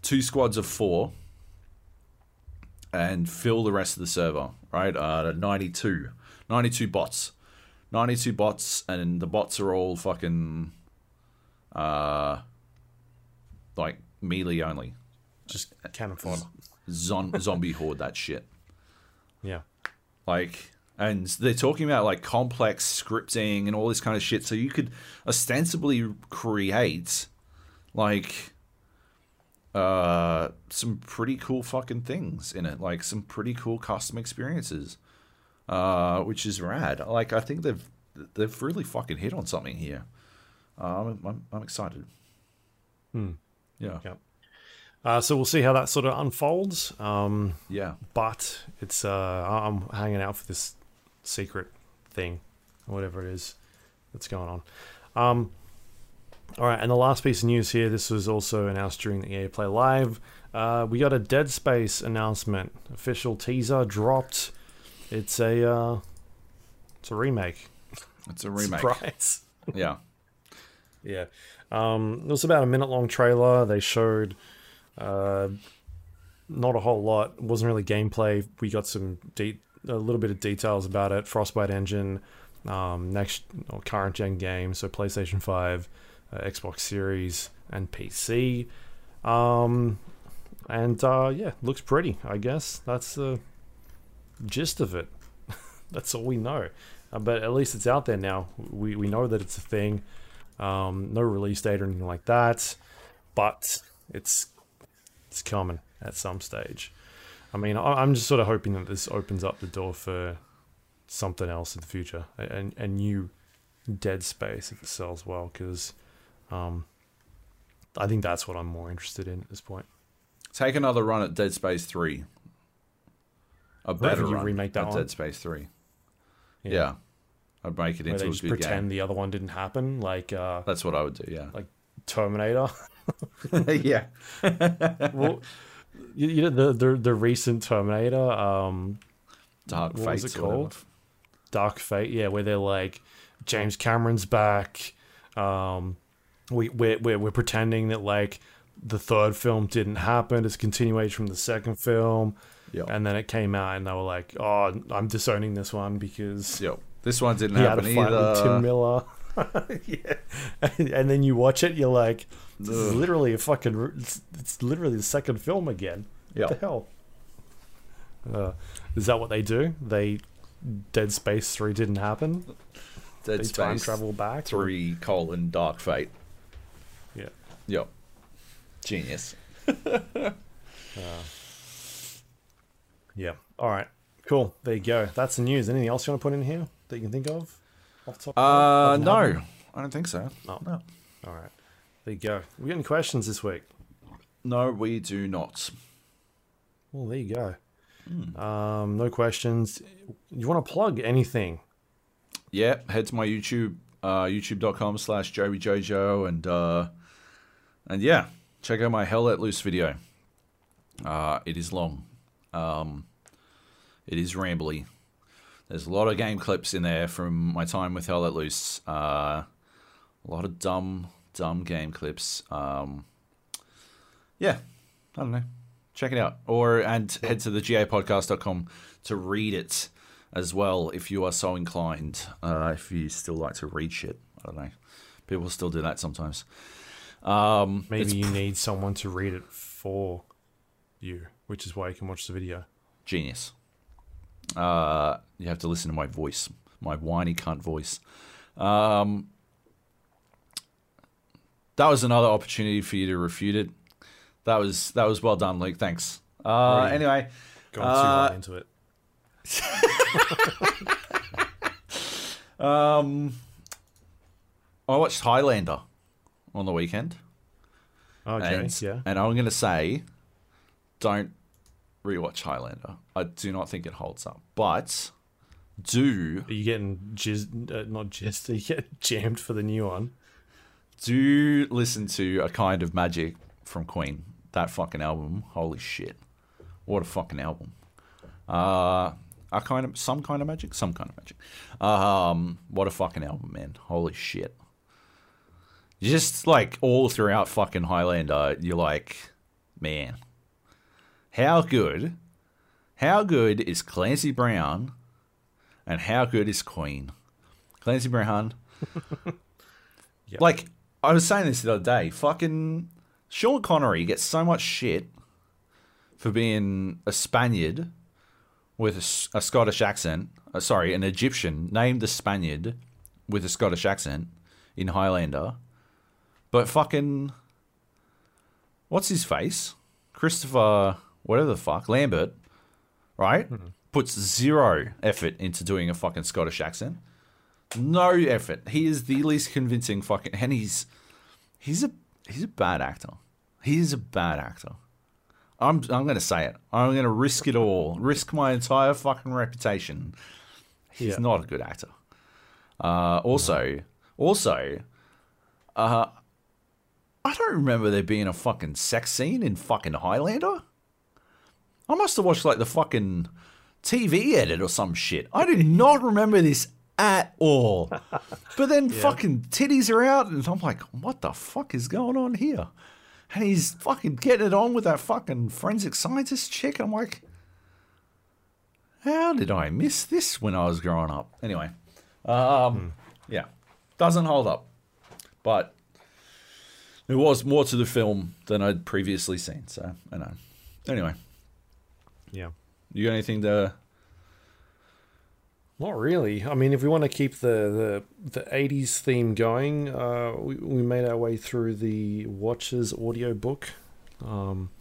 two squads of four and fill the rest of the server, right? Uh, 92. 92 bots. 92 bots, and the bots are all fucking uh, like melee only. just cannon fodder Zon- zombie horde that shit. yeah Like, and they're talking about like complex scripting and all this kind of shit. So you could ostensibly create like uh some pretty cool fucking things in it, like some pretty cool custom experiences, uh, which is rad. Like, I think they've they've really fucking hit on something here. Uh, I'm, I'm I'm excited. Hmm. Yeah, Yep. Uh, so we'll see how that sort of unfolds. Um, yeah. but it's uh, I'm hanging out for this secret thing, whatever it is that's going on. Um, all right, and the last piece of news here. This was also announced during the EA Play Live. Uh, we got a Dead Space announcement. Official teaser dropped. It's a uh, it's a remake. It's a remake. Surprise. Yeah. <laughs> Yeah. Um, it was about a minute long trailer. They showed uh, not a whole lot. It wasn't really gameplay. We got some de- a little bit of details about it. Frostbite engine, um, next or current gen game, so PlayStation 5, uh, Xbox Series, and PC. Um, and uh, yeah, looks pretty, I guess. That's the gist of it. <laughs> That's all we know. Uh, but at least it's out there now. We, we know that it's a thing. Um, no release date or anything like that, but it's it's coming at some stage. I mean, I, I'm just sort of hoping that this opens up the door for something else in the future, a, a, a new Dead Space if it sells well, because um, I think that's what I'm more interested in at this point. Take another run at Dead Space 3. A better you run remake that at. Dead Space 3. Yeah. I'd make it where into they a just good pretend game. the other one didn't happen, like uh, That's what I would do. Yeah. <laughs> Like Terminator. <laughs> yeah. well, you, you know the, the the recent Terminator, um, Dark What was it or whatever. called? Dark Fate, yeah, where they're like James Cameron's back. Um, we we're, we're we're pretending that like the third film didn't happen. It's a continuation from the second film, Yeah. and then it came out, and they were like, "Oh, I'm disowning this one because Yep. This one didn't he had a happen fight with Tim either. Miller." <laughs> yeah, and, and then you watch it, you're like, "This is literally a fucking. It's, it's literally the second film again." What the hell? Uh, is that what they do? They Dead Space Three didn't happen. Dead they time Space travel back. Three colon Dark Fate. Yeah. Yep. Genius. <laughs> Yeah. All right. Cool. There you go. That's the news. Anything else you want to put in here that you can think of? Off top Uh, head? Doesn't no, I don't think so. No. No. All right. There you go. We got any questions this week? No, we do not. Well, there you go. Um, no questions. You want to plug anything? Yeah, head to my YouTube, uh, youtube.com slash Joey Jojo, and uh, and yeah, check out my Hell Let Loose video. Uh, it is long. Um, it is rambly. There's a lot of game clips in there from my time with Hell Let Loose. Uh, a lot of dumb, dumb game clips. Um, yeah, I don't know. Check it out. Or and head to the gapodcast.com to read it as well if you are so inclined. Uh, if you still like to read shit. I don't know. People still do that sometimes. Um, Maybe you need someone to read it for you, which is why you can watch the video. genius. Uh, you have to listen to my voice, my whiny cunt voice. Um, that was another opportunity for you to refute it. That was that was well done, Luke. Thanks. Uh, Alright. anyway, Going too Uh, hard into it. <laughs> um, I watched Highlander on the weekend. Okay. and, yeah. and I'm going to say, don't rewatch Highlander. I do not think it holds up. But do Are you getting jizzed? Uh, not jizzed. <laughs> Are you getting jammed for the new one? do listen to a kind of magic from Queen. That fucking album. Holy shit! What a fucking album. Uh, a kind of some kind of magic, some kind of magic. Um, what a fucking album, man. Holy shit. Just like all throughout fucking Highlander, you're like, man, how good, how good is Clancy Brown, and how good is Queen? Clancy Brown. <laughs> Yep. Like I was saying this the other day, fucking Sean Connery gets so much shit for being a Spaniard with a Scottish accent. Uh, sorry, an Egyptian named the Spaniard with a Scottish accent in Highlander. But fucking, what's his face? Christopher, whatever the fuck, Lambert, right? Puts zero effort into doing a fucking Scottish accent. No effort. He is the least convincing fucking, and he's he's a he's a bad actor. He is a bad actor. I'm I'm gonna say it. I'm gonna risk it all, risk my entire fucking reputation. He's Yeah. not a good actor. Uh, also, also, uh, I don't remember there being a fucking sex scene in fucking Highlander. I must have watched like the fucking TV edit or some shit. I do not remember this at all. But then <laughs> fucking titties are out, and I'm like, what the fuck is going on here? And he's fucking getting it on with that fucking forensic scientist chick. I'm like, how did I miss this when I was growing up? Anyway, um, yeah, doesn't hold up, but there was more to the film than I'd previously seen. So I know. Anyway, Yeah. you got anything to? Not really. I mean, if we want to keep the the, the 80s theme going, uh, we, we made our way through the Watchers audiobook, um,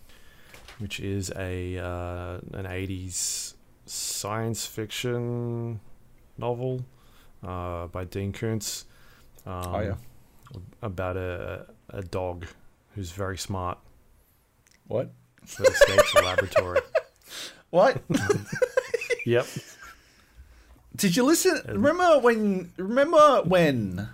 which is a uh, an 80s science fiction novel uh, by Dean Koontz. Um, Oh, yeah. About a, a dog who's very smart What? that escapes a laboratory. What? <laughs> Yep. Did you listen? Remember when? Remember when?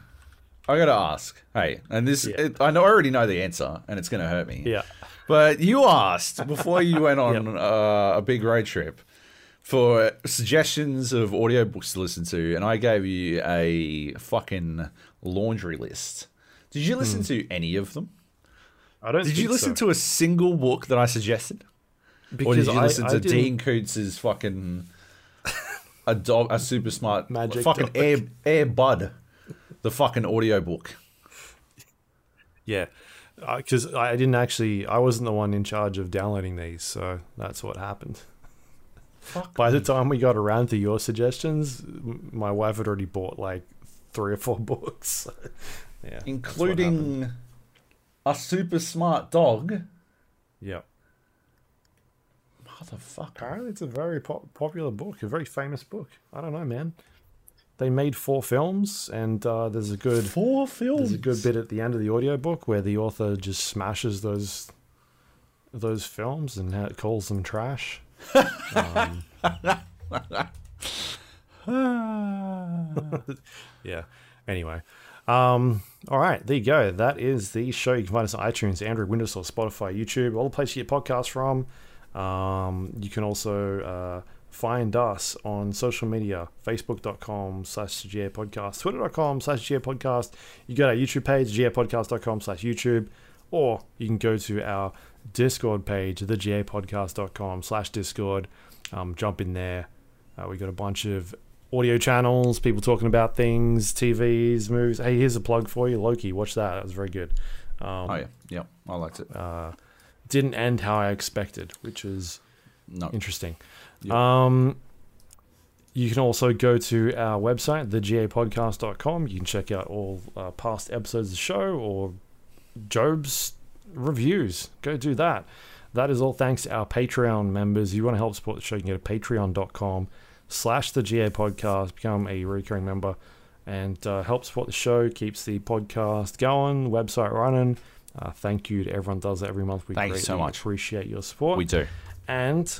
I gotta ask. Hey, and this Yeah. it, I know I already know the answer, and it's gonna hurt me. Yeah. But you asked before you went on <laughs> uh, a big road trip for suggestions of audiobooks to listen to, and I gave you a fucking laundry list. Did you listen to any of them? I don't. Did you listen to a single book that I suggested? Or did you I- listen I to didn't- Dean Koontz's fucking a dog, a super smart Magic fucking dog. Air Air Bud, the fucking audiobook? Yeah, because I didn't actually. I wasn't the one in charge of downloading these, so that's what happened. Fuck By the time we got around to your suggestions, my wife had already bought like three or four <laughs> books. yeah, that's what happened. including a super smart dog. yeah. Motherfucker. Apparently, it's a very po- popular book, a very famous book. I don't know, man. They made four films, and uh, there's a good Four films. there's a good bit at the end of the audiobook where the author just smashes those those films and ha- calls them trash. um, <laughs> yeah. Anyway. Um, all right, there you go. That is the show. You can find us on iTunes, Android, Windows, or Spotify, YouTube, all the places you get podcasts from. Um, you can also uh, find us on social media, facebook.com slash GA podcast, twitter.com slash GA podcast. You go to our YouTube page, gapodcast.com slash YouTube, or you can go to our Discord page, thegapodcast.com slash Discord. Um, jump in there. Uh, we got a bunch of audio channels, people talking about things, TVs, movies. Hey, here's a plug for you, Loki. Watch that. That was very good. Um, Oh yeah, yeah, I liked it. uh, didn't end how I expected, which is No, interesting. Yep. Um, you can also go to our website, thegapodcast.com. You can check out all uh, past episodes of the show or Joab's reviews. Go do that. That is all thanks to our Patreon members. If you want to help support the show, you can go to patreon.com slash the GA podcast, become a recurring member, and uh, help support the show, keeps the podcast going, website running. Uh, thank you to everyone does that every month. We Thank you so much. appreciate your support. we do. And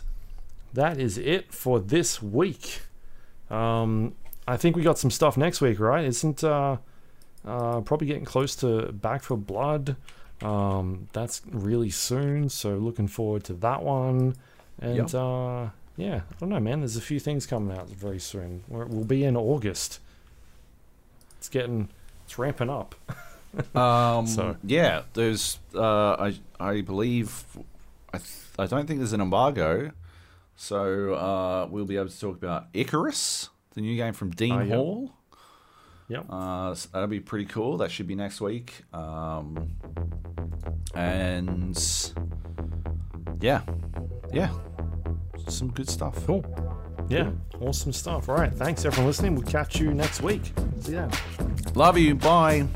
that is it for this week. Um, I think we got some stuff next week, right? Isn't uh, uh, probably getting close to Back 4 Blood. Um, that's really soon, so looking forward to that one. And Yep. uh, yeah, I don't know, man. There's a few things coming out very soon. We're, we'll be in August. It's getting, it's ramping up. <laughs> <laughs> Um, So- yeah, there's. Uh, I I believe. I th- I don't think there's an embargo, so uh, we'll be able to talk about Icarus, the new game from Dean Oh. Hall. Yep. Uh, so that'll be pretty cool. That should be next week. Um, and yeah, yeah, some good stuff. Cool. Yeah, awesome stuff. All right, thanks everyone listening. We'll catch you next week. See ya. Love you. Bye.